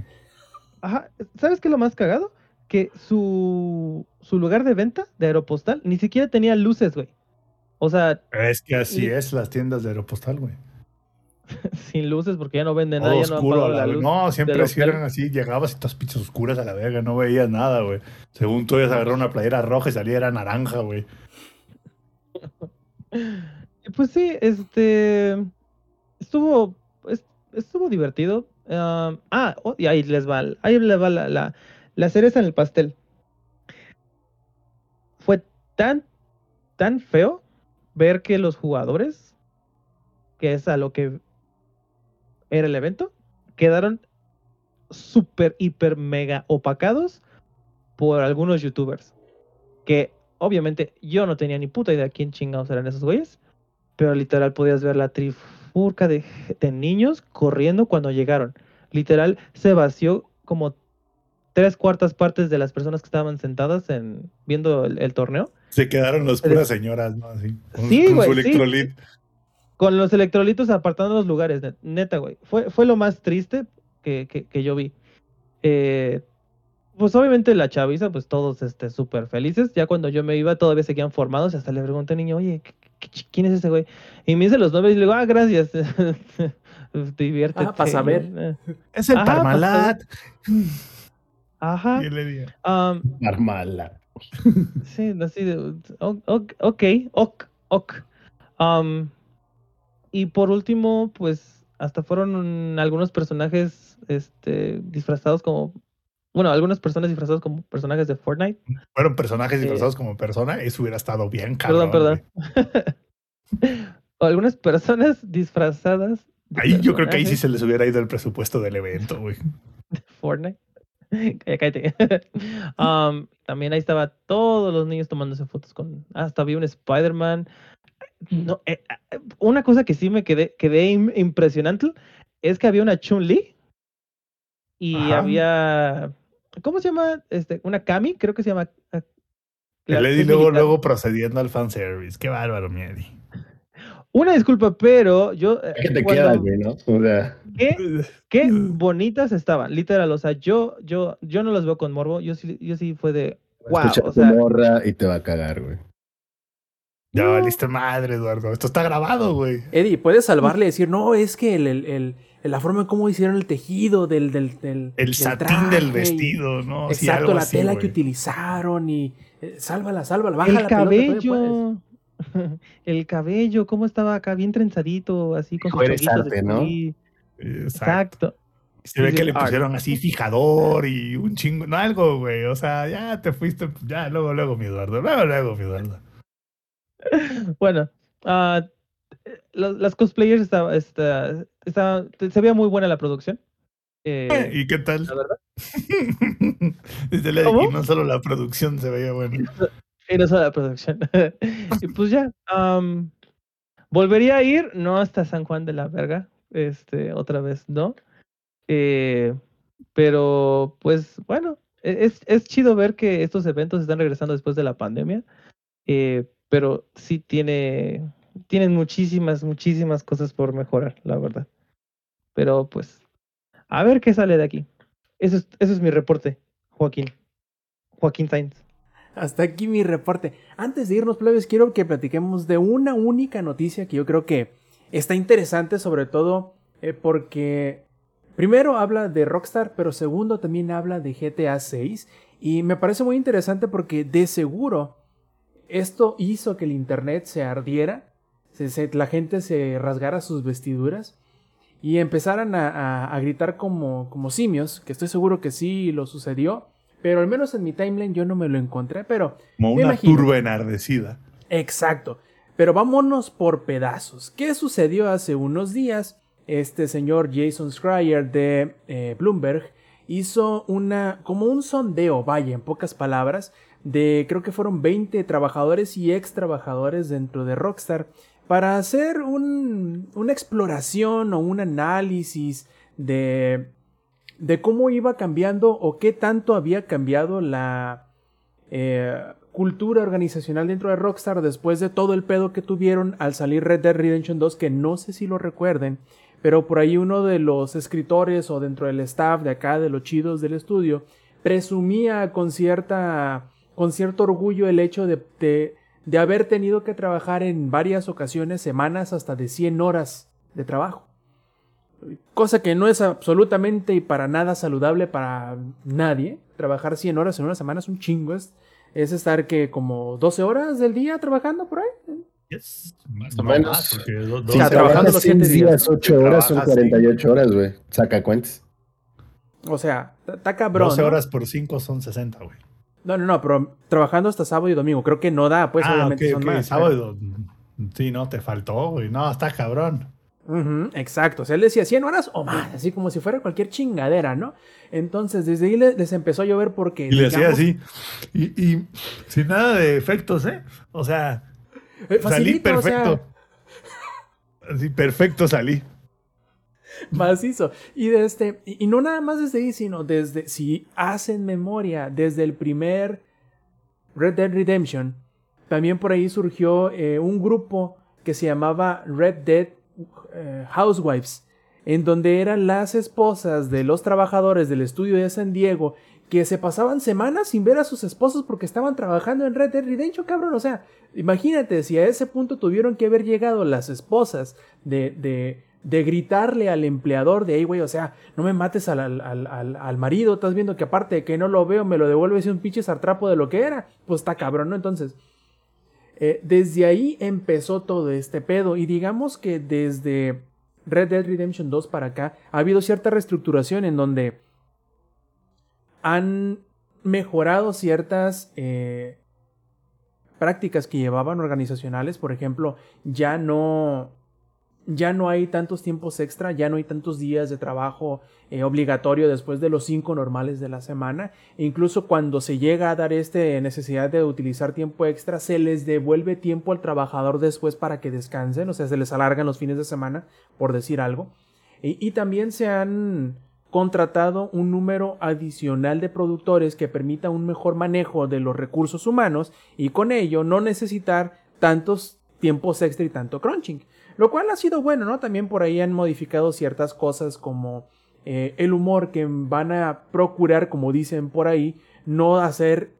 Ajá, ¿sabes qué es lo más cagado? Que su, su lugar de venta de Aeropostal ni siquiera tenía luces, güey. O sea, Es que así Y- es las tiendas de Aeropostal, güey. (laughs) sin luces porque ya no venden nada, ya no han oscuro. pagado a la luz. no, siempre eran así. Llegabas y todas pinches oscuras a la verga, no veías nada, güey. Según tú, ibas a agarrar una playera roja y salía era naranja, güey. (laughs) Pues sí, este estuvo es- estuvo divertido. Ah, oh, y ahí les va, ahí les va la, la, la cereza en el pastel. Fue tan tan feo ver que los jugadores, que es a lo que era el evento, quedaron súper, hiper, mega opacados por algunos youtubers. Que obviamente yo no tenía ni puta idea quién chingados eran esos güeyes. Pero literal podías ver la trifurca de, de niños corriendo cuando llegaron. Literal se vació como tres cuartas partes de las personas que estaban sentadas en viendo el, el torneo. Se quedaron las puras señoras, ¿no? Así. Con, Sí, con su sí. electrolit. Con los electrolitos apartando los lugares, net- neta, güey. Fue, fue lo más triste que, que, que yo vi. Eh, pues obviamente la chaviza, pues todos este, súper felices. Ya cuando yo me iba, todavía seguían formados. Y hasta le pregunté al niño, oye, ¿qué- ¿quién es ese güey? Y me dice los nombres y le digo, ah, gracias. (laughs) Diviértete. Ah, pa' saber. Eh, Es el Ajá, Parmalat. Ajá. Y le digo, Marmala. (laughs) Sí, así de. Ok, ok, ok. Y por último, pues hasta fueron algunos personajes este, disfrazados como. Bueno, algunas personas disfrazadas como personajes de Fortnite. Fueron personajes Eh, disfrazados como persona. Eso hubiera estado bien cabrón. Perdón, perdón. (laughs) o algunas personas disfrazadas. Ahí yo creo que ahí sí se les hubiera ido el presupuesto del evento, güey. Fortnite. (laughs) Cállate. Am, (laughs) también ahí estaba todos los niños tomándose fotos con. Hasta vi un Spider-Man. No, eh, eh, una cosa que sí me quedé, quedé im- impresionante es que había una Chun-Li y Ajá. había. ¿Cómo se llama? Este, una Kami, creo que se llama. eh, la- El que Eddie es luego, militar. luego procediendo al fanservice. Qué bárbaro, mi Eddie. Una disculpa, pero yo. eh, ¿Qué te cuando- queda, güey, no? O sea, ¿Qué, (laughs) qué bonitas estaban, literal. O sea, yo, yo, yo no las veo con morbo. Yo sí, yo sí fue de. Wow, escucha o tu sea, morra y te va a cagar, güey. Ya No. valiste madre, Eduardo. Esto está grabado, güey. Eddie, puedes salvarle y decir, no, es que el, el, el- la forma en cómo hicieron el tejido del, del, del, El del satín traje del vestido, ¿no? Sí, Exacto, algo la así, tela que utilizaron y eh, sálvala, sálvala, baja el la pelota, cabello. (laughs) El cabello, cómo estaba acá, bien trenzadito, así con sus Hijo, de arte, ¿no? Exacto. Exacto. Se ve que le art. pusieron así fijador y un chingo, no algo, güey. O sea, ya te fuiste, ya, luego, luego, mi Eduardo. Luego, luego, mi Eduardo. (laughs) Bueno, ah, los- las cosplayers estaba, esta- estaba- se veía muy buena la producción. Eh, ¿Y qué tal? la verdad. (laughs) Desde no solo la producción se veía buena. Y no solo la producción. (laughs) y pues ya. volvería a ir, no hasta San Juan de la Verga. Este, otra vez, ¿no? Eh, pero, pues, bueno, e- es, es chido ver que estos eventos están regresando después de la pandemia. eh, pero sí tiene. Tienen muchísimas, muchísimas cosas por mejorar, la verdad. Pero pues, a ver qué sale de aquí. Eso es, eso es mi reporte, Joaquín. Joaquín Sainz. Hasta aquí mi reporte. Antes de irnos, plebes, quiero que platiquemos de una única noticia que yo creo que está interesante, sobre todo eh, porque primero habla de Rockstar, pero segundo también habla de GTA 6. Y me parece muy interesante porque de seguro esto hizo que el internet se ardiera, se- se- la gente se rasgara sus vestiduras y empezaran a, a- a gritar como, como simios, que estoy seguro que sí lo sucedió. Pero al menos en mi timeline yo no me lo encontré, pero Como una imagino. turba enardecida. Exacto. Pero vámonos por pedazos. ¿Qué sucedió hace unos días? Este señor Jason Schreier de eh, Bloomberg hizo una como un sondeo, vaya, en pocas palabras, de creo que fueron 20 trabajadores y ex trabajadores dentro de Rockstar para hacer un- una exploración o un análisis de cómo iba cambiando o qué tanto había cambiado la eh, cultura organizacional dentro de Rockstar después de todo el pedo que tuvieron al salir Red Dead Redemption 2, que no sé si lo recuerden, pero por ahí uno de los escritores o dentro del staff de acá, de los chidos del estudio, presumía con cierta con cierto orgullo el hecho de, de haber tenido que trabajar en varias ocasiones, semanas, hasta de 100 horas de trabajo. Cosa que no es absolutamente y para nada saludable para nadie. Trabajar 100 horas en una semana es un chingo. Es, es estar que como 12 horas del día trabajando por ahí. Yes. Más o o menos. menos. Porque do- Si doce sea, trabajas trabajando los 100 siete días, días, ¿no? 8 horas son Trabajas, sí. 48 horas, güey. Saca cuentas. O sea, está cabrón. 12 ¿no? horas por 5 son 60, güey. No, no, no, pero trabajando hasta sábado y domingo. Creo que no da, pues ah, obviamente ok, son ok. más. Sábado. Sí, no, te faltó, güey. No, está cabrón. Ujú, exacto. O sea, él decía 100 horas o más, así como si fuera cualquier chingadera, ¿no? Entonces, desde ahí le- les empezó a llover porque. Y le hacía así. Y, y sin nada de efectos, ¿eh? O sea, eh, salí o sea, perfecto. Así, perfecto salí. (laughs) macizo. Este, y, y no nada más desde ahí, sino desde, si hacen memoria, desde el primer Red Dead Redemption, también por ahí surgió eh, un grupo que se llamaba Red Dead eh, Housewives, en donde eran las esposas de los trabajadores del estudio de San Diego que se pasaban semanas sin ver a sus esposos porque estaban trabajando en Red Dead Redemption, cabrón. O sea, imagínate si a ese punto tuvieron que haber llegado las esposas de, de, de gritarle al empleador de ahí, güey, o sea, no me mates al, al, al, al- marido, estás viendo que aparte de que no lo veo, me lo devuelves un pinche sartrapo de lo que era. Pues está cabrón, ¿no? Entonces, eh, desde ahí empezó todo este pedo. Y digamos que desde Red Dead Redemption 2 para acá ha habido cierta reestructuración en donde han mejorado ciertas eh, prácticas que llevaban organizacionales. Por ejemplo, ya no. Ya no hay tantos tiempos extra, ya no hay tantos días de trabajo eh, obligatorio después de los cinco normales de la semana. Incluso cuando se llega a dar esta necesidad de utilizar tiempo extra, se les devuelve tiempo al trabajador después para que descansen, o sea, se les alargan los fines de semana, por decir algo. Y también se han contratado un número adicional de productores que permita un mejor manejo de los recursos humanos y con ello no necesitar tantos tiempos extra y tanto crunching. Lo cual ha sido bueno, ¿no? También por ahí han modificado ciertas cosas como eh, el humor que van a procurar, como dicen por ahí, no hacer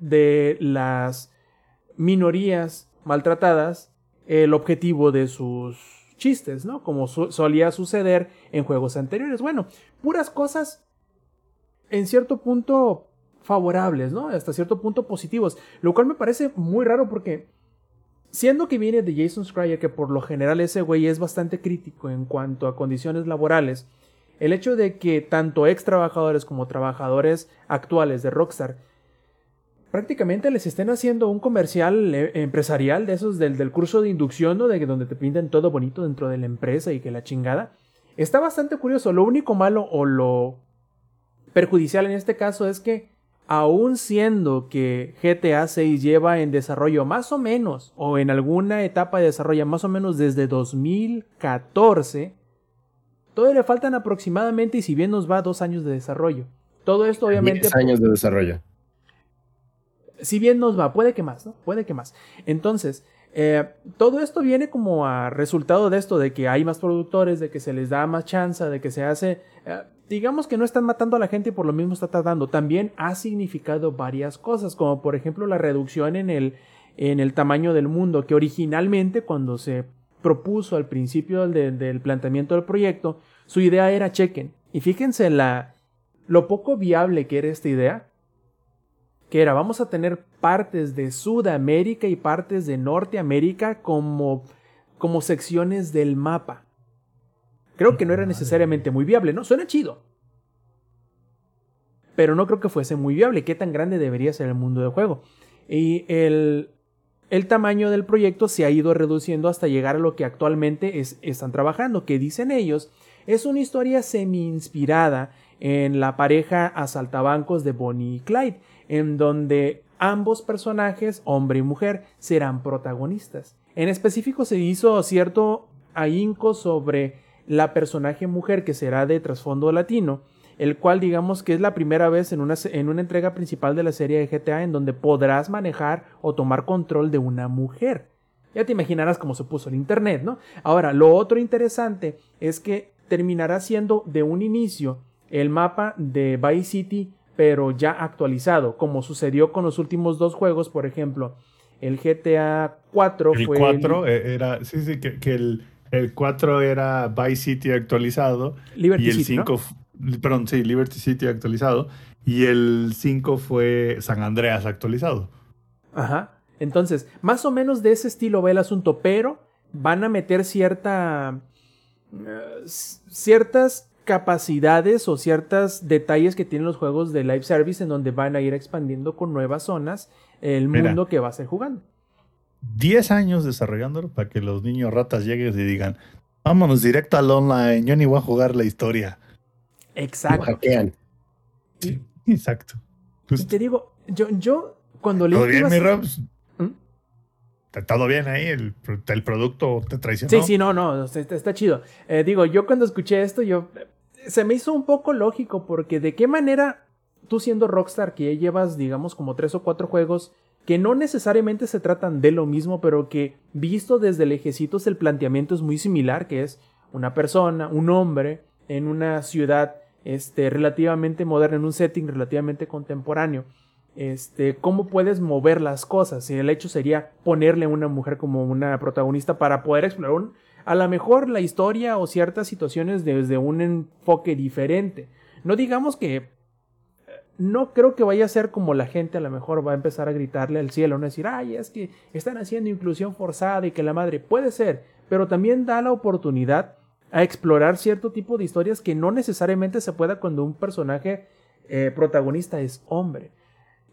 de las minorías maltratadas el objetivo de sus chistes, ¿no? Como solía suceder en juegos anteriores. Bueno, puras cosas en cierto punto favorables, ¿no? Hasta cierto punto positivos, lo cual me parece muy raro porque siendo que viene de Jason Schreier, que por lo general ese güey es bastante crítico en cuanto a condiciones laborales, el hecho de que tanto ex trabajadores como trabajadores actuales de Rockstar prácticamente les estén haciendo un comercial eh, empresarial de esos del, del curso de inducción, ¿no? De donde te pintan todo bonito dentro de la empresa y que la chingada. Está bastante curioso. Lo único malo o lo perjudicial en este caso es que aún siendo que GTA 6 lleva en desarrollo más o menos, o en alguna etapa de desarrollo más o menos desde 2014, todavía le faltan aproximadamente, y si bien nos va, dos años de desarrollo. Todo esto obviamente... 10 años de desarrollo. Si bien nos va, puede que más, ¿no? Puede que más. Entonces, eh, todo esto viene como a resultado de esto, de que hay más productores, de que se les da más chance, de que se hace... eh, digamos que no están matando a la gente y por lo mismo está tardando. También ha significado varias cosas, como por ejemplo la reducción en el, en el tamaño del mundo, que originalmente cuando se propuso al principio del, del planteamiento del proyecto, su idea era chequen. Y fíjense la, lo poco viable que era esta idea que era vamos a tener partes de Sudamérica y partes de Norteamérica como, como secciones del mapa. Creo que no era necesariamente muy viable, ¿no? Suena chido. Pero no creo que fuese muy viable. ¿Qué tan grande debería ser el mundo de juego? Y el, el tamaño del proyecto se ha ido reduciendo hasta llegar a lo que actualmente es, están trabajando, que dicen ellos, es una historia semi-inspirada en la pareja asaltabancos de Bonnie y Clyde, en donde ambos personajes, hombre y mujer, serán protagonistas. En específico se hizo cierto ahínco sobre la personaje mujer que será de trasfondo latino, el cual digamos que es la primera vez en una, en una entrega principal de la serie de GTA en donde podrás manejar o tomar control de una mujer. Ya te imaginarás cómo se puso el internet, ¿no? Ahora, lo otro interesante es que terminará siendo de un inicio el mapa de Vice City, pero ya actualizado, como sucedió con los últimos dos juegos, por ejemplo, El GTA 4 el fue. 4 e- era. Sí, sí, que, que el, el 4 era Vice City actualizado. Liberty y el City, ¿no? 5. f- Perdón, sí, Liberty City actualizado. Y el 5 fue San Andreas actualizado. Ajá. Entonces, más o menos de ese estilo va el asunto, pero van a meter cierta. eh, ciertas capacidades o ciertos detalles que tienen los juegos de live service en donde van a ir expandiendo con nuevas zonas el Mira. mundo que va a ser jugando. 10 años desarrollándolo para que los niños ratas lleguen y digan: Vámonos directo al online. Yo ni voy a jugar la historia. Lo Exacto. hackean. Exacto. Y Justo. te digo, yo, yo cuando leí ¿Todo bien, mi Robs? ¿Mm? ¿Todo bien ahí? ¿El, el producto te traicionó? Sí, sí, no, no, está, está chido. Eh, digo, yo cuando escuché esto, yo se me hizo un poco lógico porque de qué manera tú siendo Rockstar que ya llevas, digamos, como tres o cuatro juegos que no necesariamente se tratan de lo mismo, pero que visto desde lejecitos el planteamiento es muy similar, que es una persona, un hombre en una ciudad este, relativamente moderna, en un setting relativamente contemporáneo. Este, cómo puedes mover las cosas. Y el hecho sería ponerle a una mujer como una protagonista para poder explorar a lo mejor la historia o ciertas situaciones desde un enfoque diferente. No digamos que no creo que vaya a ser como la gente a lo mejor va a empezar a gritarle al cielo, no decir, ay, es que están haciendo inclusión forzada y que la madre puede ser, pero también da la oportunidad a explorar cierto tipo de historias que no necesariamente se pueda cuando un personaje eh, protagonista es hombre.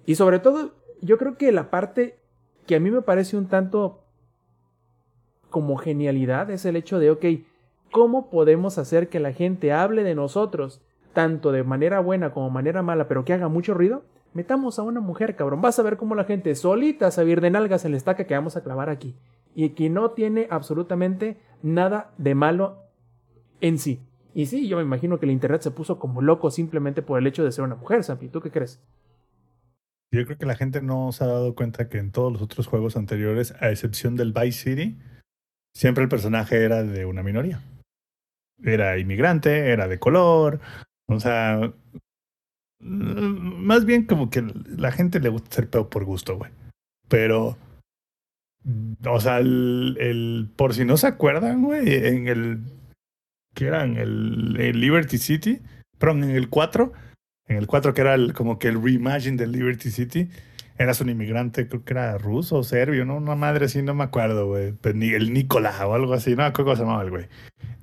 Y sobre todo, yo creo que la parte que a mí me parece un tanto como genialidad es el hecho de, ok, ¿cómo podemos hacer que la gente hable de nosotros, tanto de manera buena como manera mala, pero que haga mucho ruido? Metamos a una mujer, cabrón. Vas a ver cómo la gente solita se de nalgas en la estaca que vamos a clavar aquí. Y que no tiene absolutamente nada de malo en sí. Y sí, yo me imagino que el internet se puso como loco simplemente por el hecho de ser una mujer, Sampi. ¿Tú qué crees? Yo creo que la gente no se ha dado cuenta que en todos los otros juegos anteriores, a excepción del Vice City, siempre el personaje era de una minoría. Era inmigrante, era de color, o sea, mm, más bien como que la gente le gusta ser peor por gusto, güey. Pero, mm, o sea, el, el- por si no se acuerdan, güey, en el, que era en el, el Liberty City, perdón, en el 4, en el 4 que era el, como que el reimagine de Liberty City, eras un inmigrante, creo que era ruso o serbio, ¿no? Una madre así, no me acuerdo, güey. El Nicola o algo así, no me acuerdo cómo se llamaba el güey.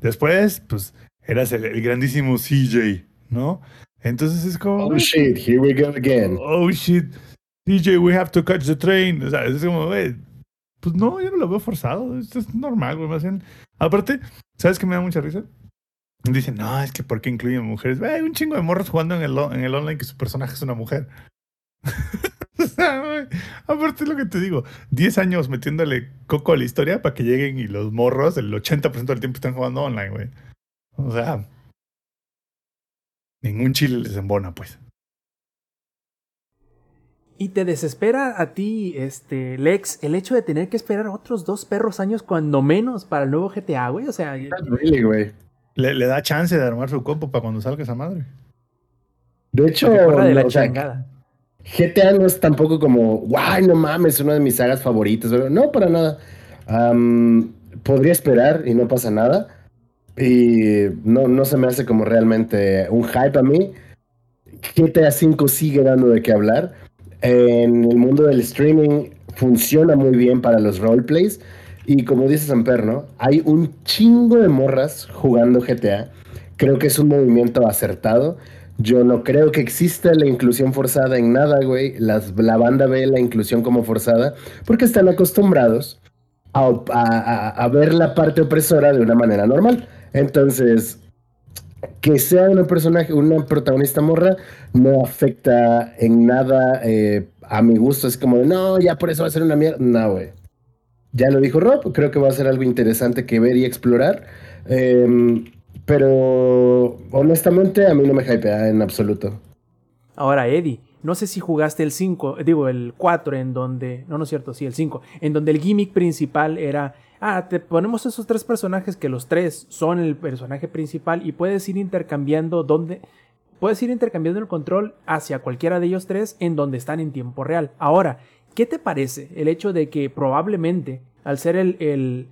Después, pues, eras el, el grandísimo CJ, ¿no? Entonces es como... Oh shit, here we go again. oh shit, DJ, we have to catch the train. O sea, es como, güey, pues no, yo no lo veo forzado. Esto es normal, güey. Más bien. Aparte, ¿sabes qué me da mucha risa? Dicen, no, es que ¿por qué incluyen mujeres? Hay un chingo de morros jugando en el, en el online que su personaje es una mujer. (laughs) o sea, güey, aparte es lo que te digo, 10 años metiéndole coco a la historia para que lleguen y los morros el 80% del tiempo están jugando online, güey. O sea, ningún chile les embona, pues. ¿Y te desespera a ti, este, Lex, el hecho de tener que esperar otros dos perros años cuando menos para el nuevo GTA, güey? O sea, Really, güey. Le, le da chance de armar su compo para cuando salga esa madre. De hecho, de la o sea. GTA no es tampoco como, guay, no mames, una de mis sagas favoritas. pero No, para nada. Podría esperar y no pasa nada. Y no, no se me hace como realmente un hype a mí. GTA V sigue dando de qué hablar. En el mundo del streaming funciona muy bien para los roleplays. Y como dice Samper, ¿no? Hay un chingo de morras jugando GTA. Creo que es un movimiento acertado. Yo no creo que exista la inclusión forzada en nada, güey. Las, la banda ve la inclusión como forzada porque están acostumbrados a, a ver la parte opresora de una manera normal. Entonces, que sea una personaje, una protagonista morra, no afecta en nada eh, a mi gusto. Es como, de, no, ya por eso va a ser una mierda. No, güey. Ya lo dijo Rob, creo que va a ser algo interesante que ver y explorar. Em, pero honestamente a mí no me hypea en absoluto. Ahora, Eddie, no sé si jugaste el 5, digo, el 4, en donde, no, no es cierto, sí, el 5, en donde el gimmick principal era, ah, te ponemos esos tres personajes que los tres son el personaje principal y puedes ir intercambiando donde, puedes ir intercambiando el control hacia cualquiera de ellos tres en donde están en tiempo real. Ahora, ¿qué te parece el hecho de que probablemente, al ser el,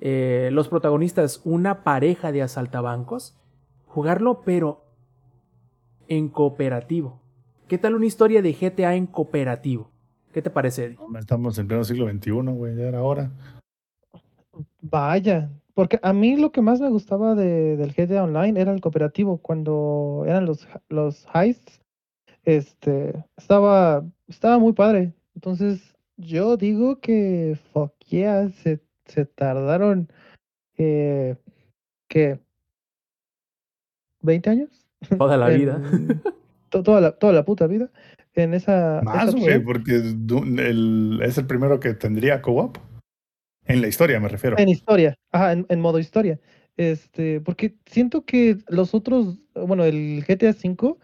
eh, los protagonistas una pareja de asaltabancos, jugarlo pero en cooperativo? ¿Qué tal una historia de GTA en cooperativo? ¿Qué te parece, Eddie? Estamos en pleno siglo XXI, güey, ya era hora. Vaya, porque a mí lo que más me gustaba de, del GTA Online era el cooperativo, cuando eran los, los heists, este, estaba, estaba muy padre. Entonces, yo digo que, fuck yeah, se, se tardaron, eh, ¿qué? ¿20 años? (laughs) Toda la vida. (laughs) toda, la, toda la puta vida en esa... Más, güey, porque el, es el primero que tendría co-op. En la historia, me refiero. En historia, ajá, en, modo historia. Este, porque siento que los otros, bueno, el GTA V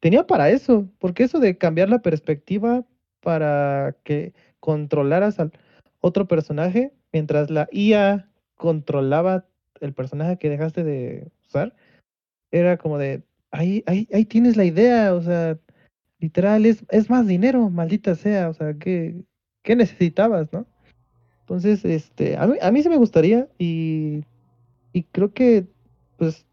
tenía para eso, porque eso de cambiar la perspectiva para que controlaras al otro personaje, mientras la IA controlaba el personaje que dejaste de usar, era como de, ahí, ahí, ahí tienes la idea, o sea, literal, es, es más dinero, maldita sea, o sea, ¿qué, qué necesitabas, no? Entonces, este, a mí, a mí sí me gustaría y, y creo que, pues,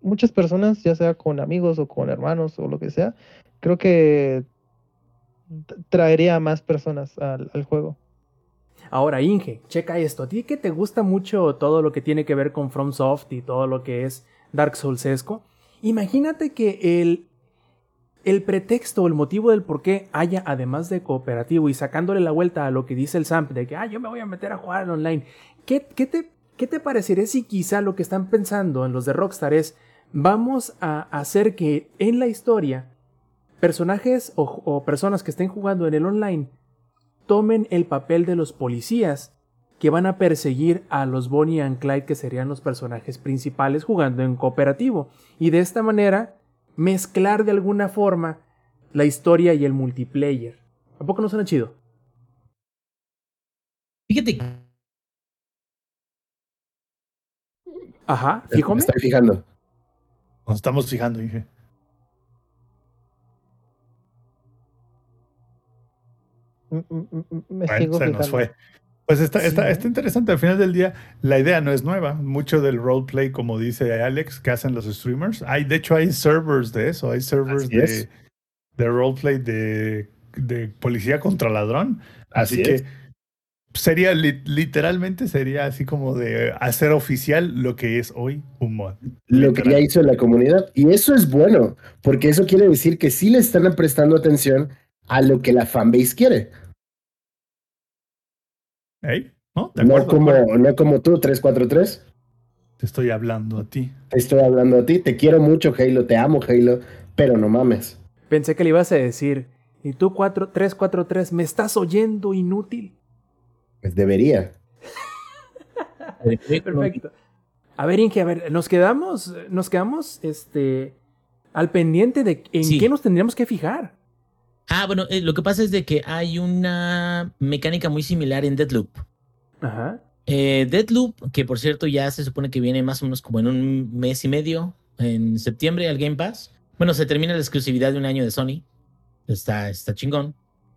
muchas personas, ya sea con amigos o con hermanos o lo que sea, creo que traería a más personas al, al, juego. Ahora, Inge, checa esto. A ti que te gusta mucho todo lo que tiene que ver con FromSoft y todo lo que es Dark Soulsesco, imagínate que el el pretexto o el motivo del por qué haya, además de cooperativo y sacándole la vuelta a lo que dice el SAMP de que, ah, yo me voy a meter a jugar online, ¿qué, qué, te, ¿qué te parecería si quizá lo que están pensando en los de Rockstar es, vamos a hacer que en la historia personajes o, personas que estén jugando en el online tomen el papel de los policías que van a perseguir a los Bonnie and Clyde que serían los personajes principales jugando en cooperativo y de esta manera mezclar de alguna forma la historia y el multiplayer. ¿A poco no suena chido? Fíjate. Ajá, fíjame. Me estoy fijando. Nos estamos fijando, dije. Me sigo se nos fue. Pues está, está, está, interesante. Al final del día, la idea no es nueva. Mucho del roleplay, como dice Alex, que hacen los streamers. Hay, de hecho, hay servers de eso. Hay servers de, de, roleplay de, de, policía contra ladrón. Así, que sería literalmente sería así como de hacer oficial lo que es hoy un mod. Lo que ya hizo la comunidad. Y eso es bueno, porque eso quiere decir que sí le están prestando atención a lo que la fanbase quiere. ¿No? como, no como tú, 343. Te estoy hablando a ti. Te estoy hablando a ti. Te quiero mucho, Halo. Te amo, Halo. Pero no mames. Pensé que le ibas a decir. Y tú, 343, ¿me estás oyendo inútil? Pues debería. (laughs) Perfecto. A ver, Inge, a ver, nos quedamos, nos quedamos, este, al pendiente de en qué nos tendríamos que fijar. Ah, bueno, eh, lo que pasa es de que hay una mecánica muy similar en Deadloop. Ajá. Eh, Deadloop, que por cierto ya se supone que viene más o menos como en un mes y medio, en septiembre al Game Pass. Bueno, se termina la exclusividad de un año de Sony. Está, está chingón.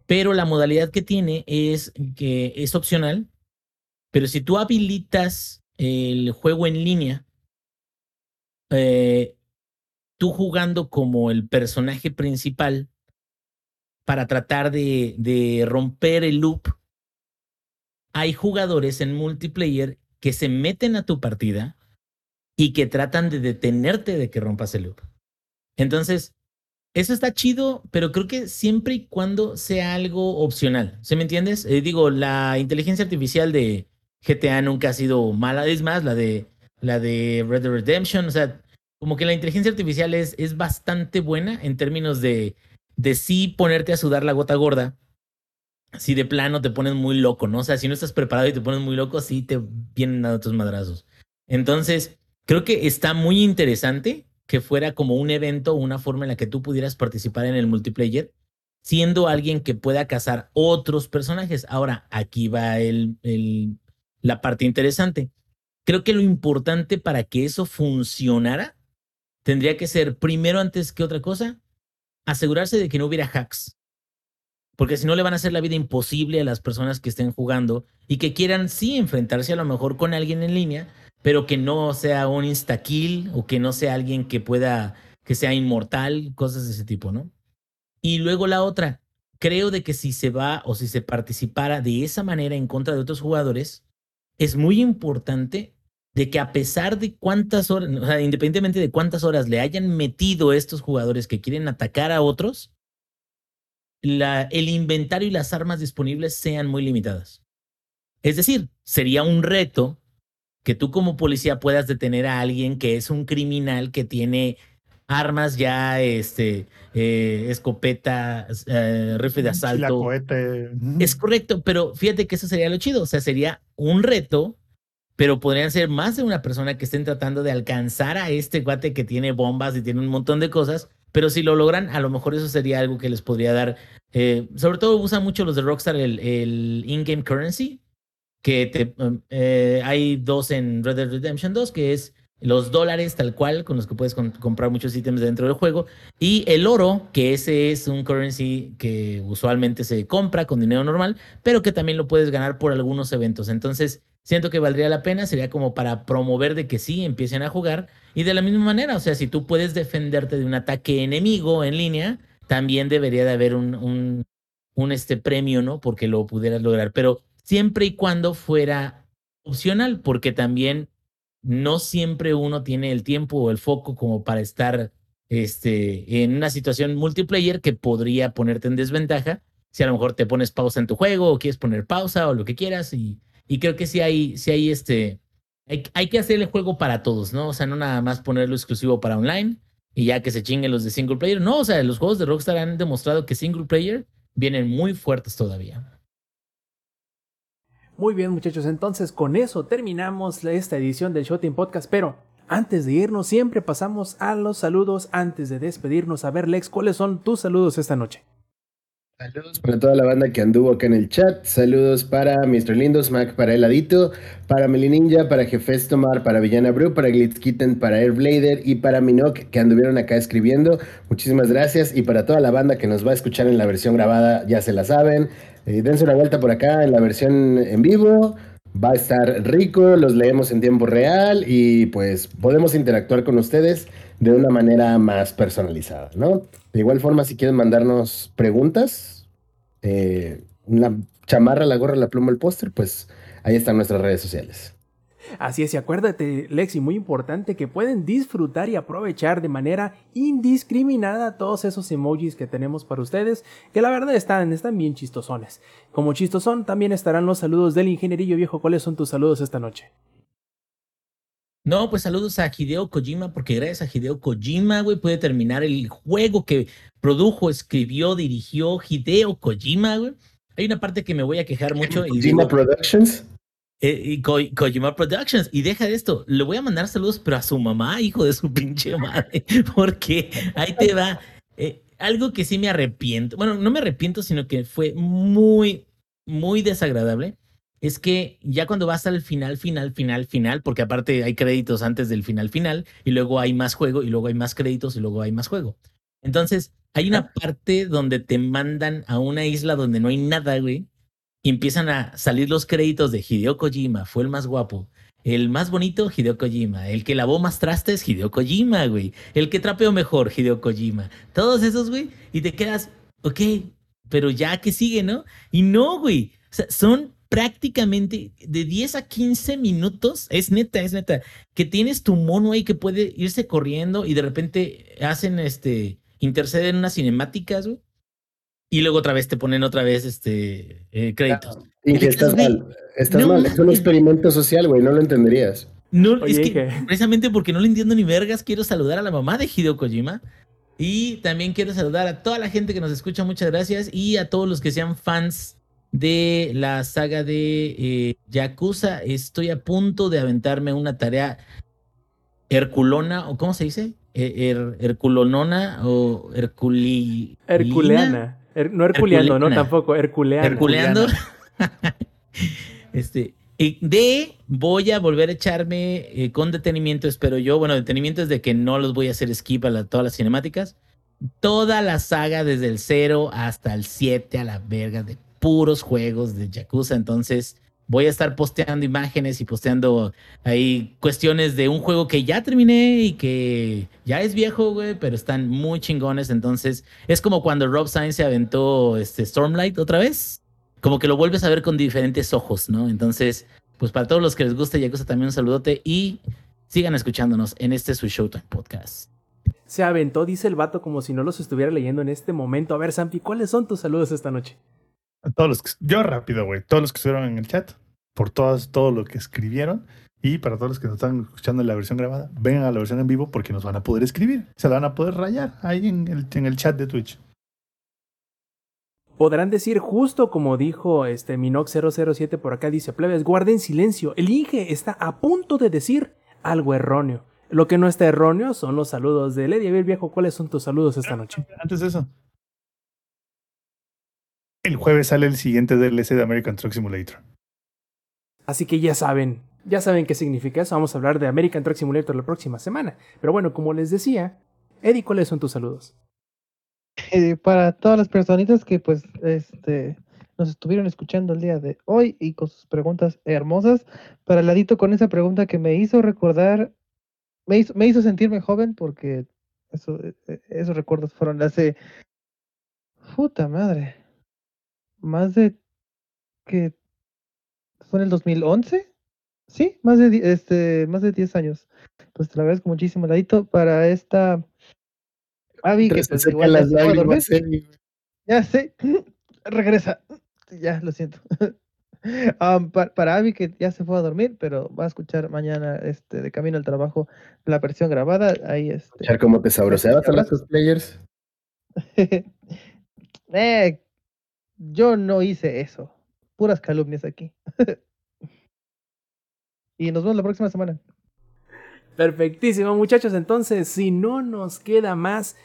Pero la modalidad que tiene es que es opcional. Pero si tú habilitas el juego en línea, eh, tú jugando como el personaje principal, para tratar de, romper el loop, hay jugadores en multiplayer que se meten a tu partida y que tratan de detenerte de que rompas el loop. Entonces, eso está chido, pero creo que siempre y cuando sea algo opcional. ¿Se me entiendes? Eh, digo, la inteligencia artificial de GTA nunca ha sido mala. Es más, la de, la de Red Dead Redemption, o sea, como que la inteligencia artificial es, es bastante buena en términos de de sí ponerte a sudar la gota gorda, si de plano te pones muy loco, ¿no? O sea, si no estás preparado y te pones muy loco, sí te vienen a otros madrazos. Entonces, creo que está muy interesante que fuera como un evento, una forma en la que tú pudieras participar en el multiplayer, siendo alguien que pueda cazar otros personajes. Ahora, aquí va el, el, la parte interesante. Creo que lo importante para que eso funcionara tendría que ser, primero antes que otra cosa, asegurarse de que no hubiera hacks. porque si no le van a hacer la vida imposible a las personas que estén jugando y que quieran sí enfrentarse a lo mejor con alguien en línea, pero que no sea un insta-kill o que no sea alguien que pueda, que sea inmortal, cosas de ese tipo, ¿no? Y luego la otra, creo de que si se va o si se participara de esa manera en contra de otros jugadores, es muy importante de que a pesar de cuántas horas, o sea, independientemente de cuántas horas le hayan metido estos jugadores que quieren atacar a otros, la, el inventario y las armas disponibles sean muy limitadas. Es decir, sería un reto que tú como policía puedas detener a alguien que es un criminal que tiene armas ya, este, eh, escopeta, eh, rifle de asalto. Es correcto, pero fíjate que eso sería lo chido. O sea, sería un reto, pero podrían ser más de una persona que estén tratando de alcanzar a este guate que tiene bombas y tiene un montón de cosas. Pero si lo logran, a lo mejor eso sería algo que les podría dar. Eh, sobre todo usan mucho los de Rockstar el, in-game currency, que eh, hay dos en Red Dead Redemption 2, que es los dólares tal cual, con los que puedes comprar muchos ítems dentro del juego, y el oro, que ese es un currency que usualmente se compra con dinero normal, pero que también lo puedes ganar por algunos eventos. Entonces, siento que valdría la pena, sería como para promover de que sí empiecen a jugar, y de la misma manera, o sea, si tú puedes defenderte de un ataque enemigo en línea, también debería de haber un, un, un este premio, ¿no? Porque lo pudieras lograr, pero siempre y cuando fuera opcional, porque también no siempre uno tiene el tiempo o el foco como para estar este, en una situación multiplayer que podría ponerte en desventaja. Si a lo mejor te pones pausa en tu juego o quieres poner pausa o lo que quieras. Y, y creo que sí hay, sí hay este. Hay, hay, que hacer el juego para todos, ¿no? O sea, no nada más ponerlo exclusivo para online y ya que se chinguen los de single player. No, o sea, los juegos de Rockstar han demostrado que single player vienen muy fuertes todavía. Muy bien muchachos, entonces con eso terminamos esta edición del Showtime Podcast, pero antes de irnos siempre pasamos a los saludos antes de despedirnos. A ver Lex, ¿cuáles son tus saludos esta noche? Saludos para toda la banda que anduvo acá en el chat. Saludos para Mr. Lindos, Mac para Heladito, para Melininja, para Jefes Tomar, para Villana Brew, para Glitzkitten, para Airblader y para Minok que anduvieron acá escribiendo. Muchísimas gracias. Y para toda la banda que nos va a escuchar en la versión grabada, ya se la saben. Eh, dense una vuelta por acá en la versión en vivo. Va a estar rico, los leemos en tiempo real y pues podemos interactuar con ustedes de una manera más personalizada, ¿no? De igual forma, si quieren mandarnos preguntas, eh, una chamarra, la gorra, la pluma, el póster, pues ahí están nuestras redes sociales. Así es, y acuérdate, Lexi, muy importante que pueden disfrutar y aprovechar de manera indiscriminada todos esos emojis que tenemos para ustedes, que la verdad están, están bien chistosones. Como chistosón, también estarán los saludos del ingenierillo viejo. ¿Cuáles son tus saludos esta noche? No, pues saludos a Hideo Kojima, porque gracias a Hideo Kojima, güey, puede terminar el juego que produjo, escribió, dirigió Hideo Kojima, güey. Hay una parte que me voy a quejar mucho. Kojima Productions. Eh, y Kojima Productions. Y deja de esto, le voy a mandar saludos, pero a su mamá, hijo de su pinche madre, (laughs) porque ahí te va. Eh, algo que sí me arrepiento, bueno, no me arrepiento, sino que fue muy, muy desagradable, es que ya cuando vas al final, final, final, final, porque aparte hay créditos antes del final, final, y luego hay más juego, y luego hay más créditos, y luego hay más juego. Entonces, hay una parte donde te mandan a una isla donde no hay nada, güey, empiezan a salir los créditos de Hideo Kojima, fue el más guapo. El más bonito, Hideo Kojima. El que lavó más trastes, Hideo Kojima, güey. El que trapeó mejor, Hideo Kojima. Todos esos, güey. Y te quedas, ok, pero ya que sigue, ¿no? Y no, güey. O sea, son prácticamente de 10 a 15 minutos. Es neta, es neta. Que tienes tu mono ahí que puede irse corriendo y de repente hacen este. interceden unas cinemáticas, güey y luego otra vez te ponen otra vez este eh, créditos. Y que estás mal, estás mal, es un experimento social, güey, no lo entenderías. No, es que precisamente porque no lo entiendo ni vergas, quiero saludar a la mamá de Hideo Kojima. Y también quiero saludar a toda la gente que nos escucha, muchas gracias. Y a todos los que sean fans de la saga de eh, Yakuza. Estoy a punto de aventarme una tarea herculona, o ¿cómo se dice? Her, herculonona o herculi... Herculeana no Herculeando, no tampoco, Herculeando. Herculeando. (laughs) este, de voy a volver a echarme eh, con detenimiento, espero yo. Bueno, detenimiento es de que no los voy a hacer skip a todas las cinemáticas. toda la saga desde el 0 hasta el 7 a la verga de puros juegos de Yakuza. Entonces, voy a estar posteando imágenes y posteando ahí cuestiones de un juego que ya terminé y que ya es viejo, güey, pero están muy chingones. Entonces, es como cuando Rob Sainz se aventó este Stormlight otra vez. Como que lo vuelves a ver con diferentes ojos, ¿no? Entonces, pues para todos los que les gusta Yakuza también un saludote y sigan escuchándonos en este su Showtime Podcast. Se aventó, dice el vato, como si no los estuviera leyendo en este momento. A ver, Sampi, ¿cuáles son tus saludos esta noche? A todos los que, yo rápido, güey. Todos los que estuvieron en el chat, por todas, todo lo que escribieron. Y para todos los que nos están escuchando en la versión grabada, vengan a la versión en vivo porque nos van a poder escribir. Se la van a poder rayar ahí en el, en el chat de Twitch. Podrán decir justo como dijo este Minox007 por acá, dice plebes, guarden silencio. El Inge está a punto de decir algo erróneo. Lo que no está erróneo son los saludos de Lady. A ver, viejo, ¿cuáles son tus saludos esta noche? Antes de eso. El jueves sale el siguiente DLC de American Truck Simulator. Así que ya saben, ya saben qué significa eso. Vamos a hablar de American Truck Simulator la próxima semana. Pero bueno, como les decía, Eddie, ¿cuáles son tus saludos? Eh, para todas las personitas que pues este nos estuvieron escuchando el día de hoy y con sus preguntas hermosas, para el ladito con esa pregunta que me hizo recordar, me hizo, me hizo sentirme joven porque eso, eh, esos recuerdos fueron hace puta madre, más de que fue en el 2011, sí, más de este más de 10 años. Pues te lo agradezco muchísimo, ladito, para esta Avi que pues, igual las a dormir. güey. Ya sé, (clears throat) regresa. (clears throat) Ya, lo siento. Am, (laughs) pa- para Avi, que ya se fue a dormir, pero va a escuchar mañana este, de camino al trabajo la versión grabada. Ahí este. Escuchar cómo te sabroseabas a los cosplayers. (laughs) Eh, yo no hice eso. Puras calumnias aquí. (laughs) y nos vemos la próxima semana. Perfectísimo, muchachos. Entonces, si no nos queda más,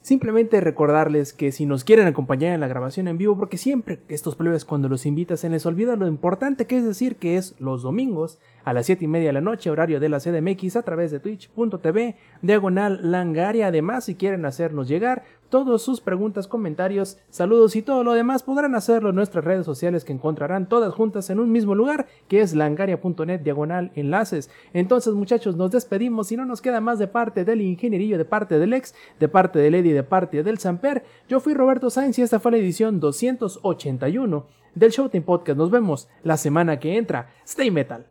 simplemente recordarles que si nos quieren acompañar en la grabación en vivo, porque siempre estos plebes cuando los invitas se les olvida lo importante que es decir que es los domingos a las 7 y media de la noche, horario de la CDMX, a través de twitch.tv, diagonal langaria. Además, si quieren hacernos llegar todas sus preguntas, comentarios, saludos y todo lo demás, podrán hacerlo en nuestras redes sociales que encontrarán todas juntas en un mismo lugar, que es langaria.net diagonal enlaces. Entonces, muchachos, nos despedimos y no nos queda más de parte del ingenierillo, de parte del ex, de parte del Eddie, de parte del Samper. Yo fui Roberto Sainz y esta fue la edición 281 del Showtime Podcast. Nos vemos la semana que entra. Stay metal.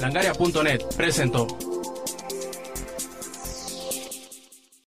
Langaria.net presentó.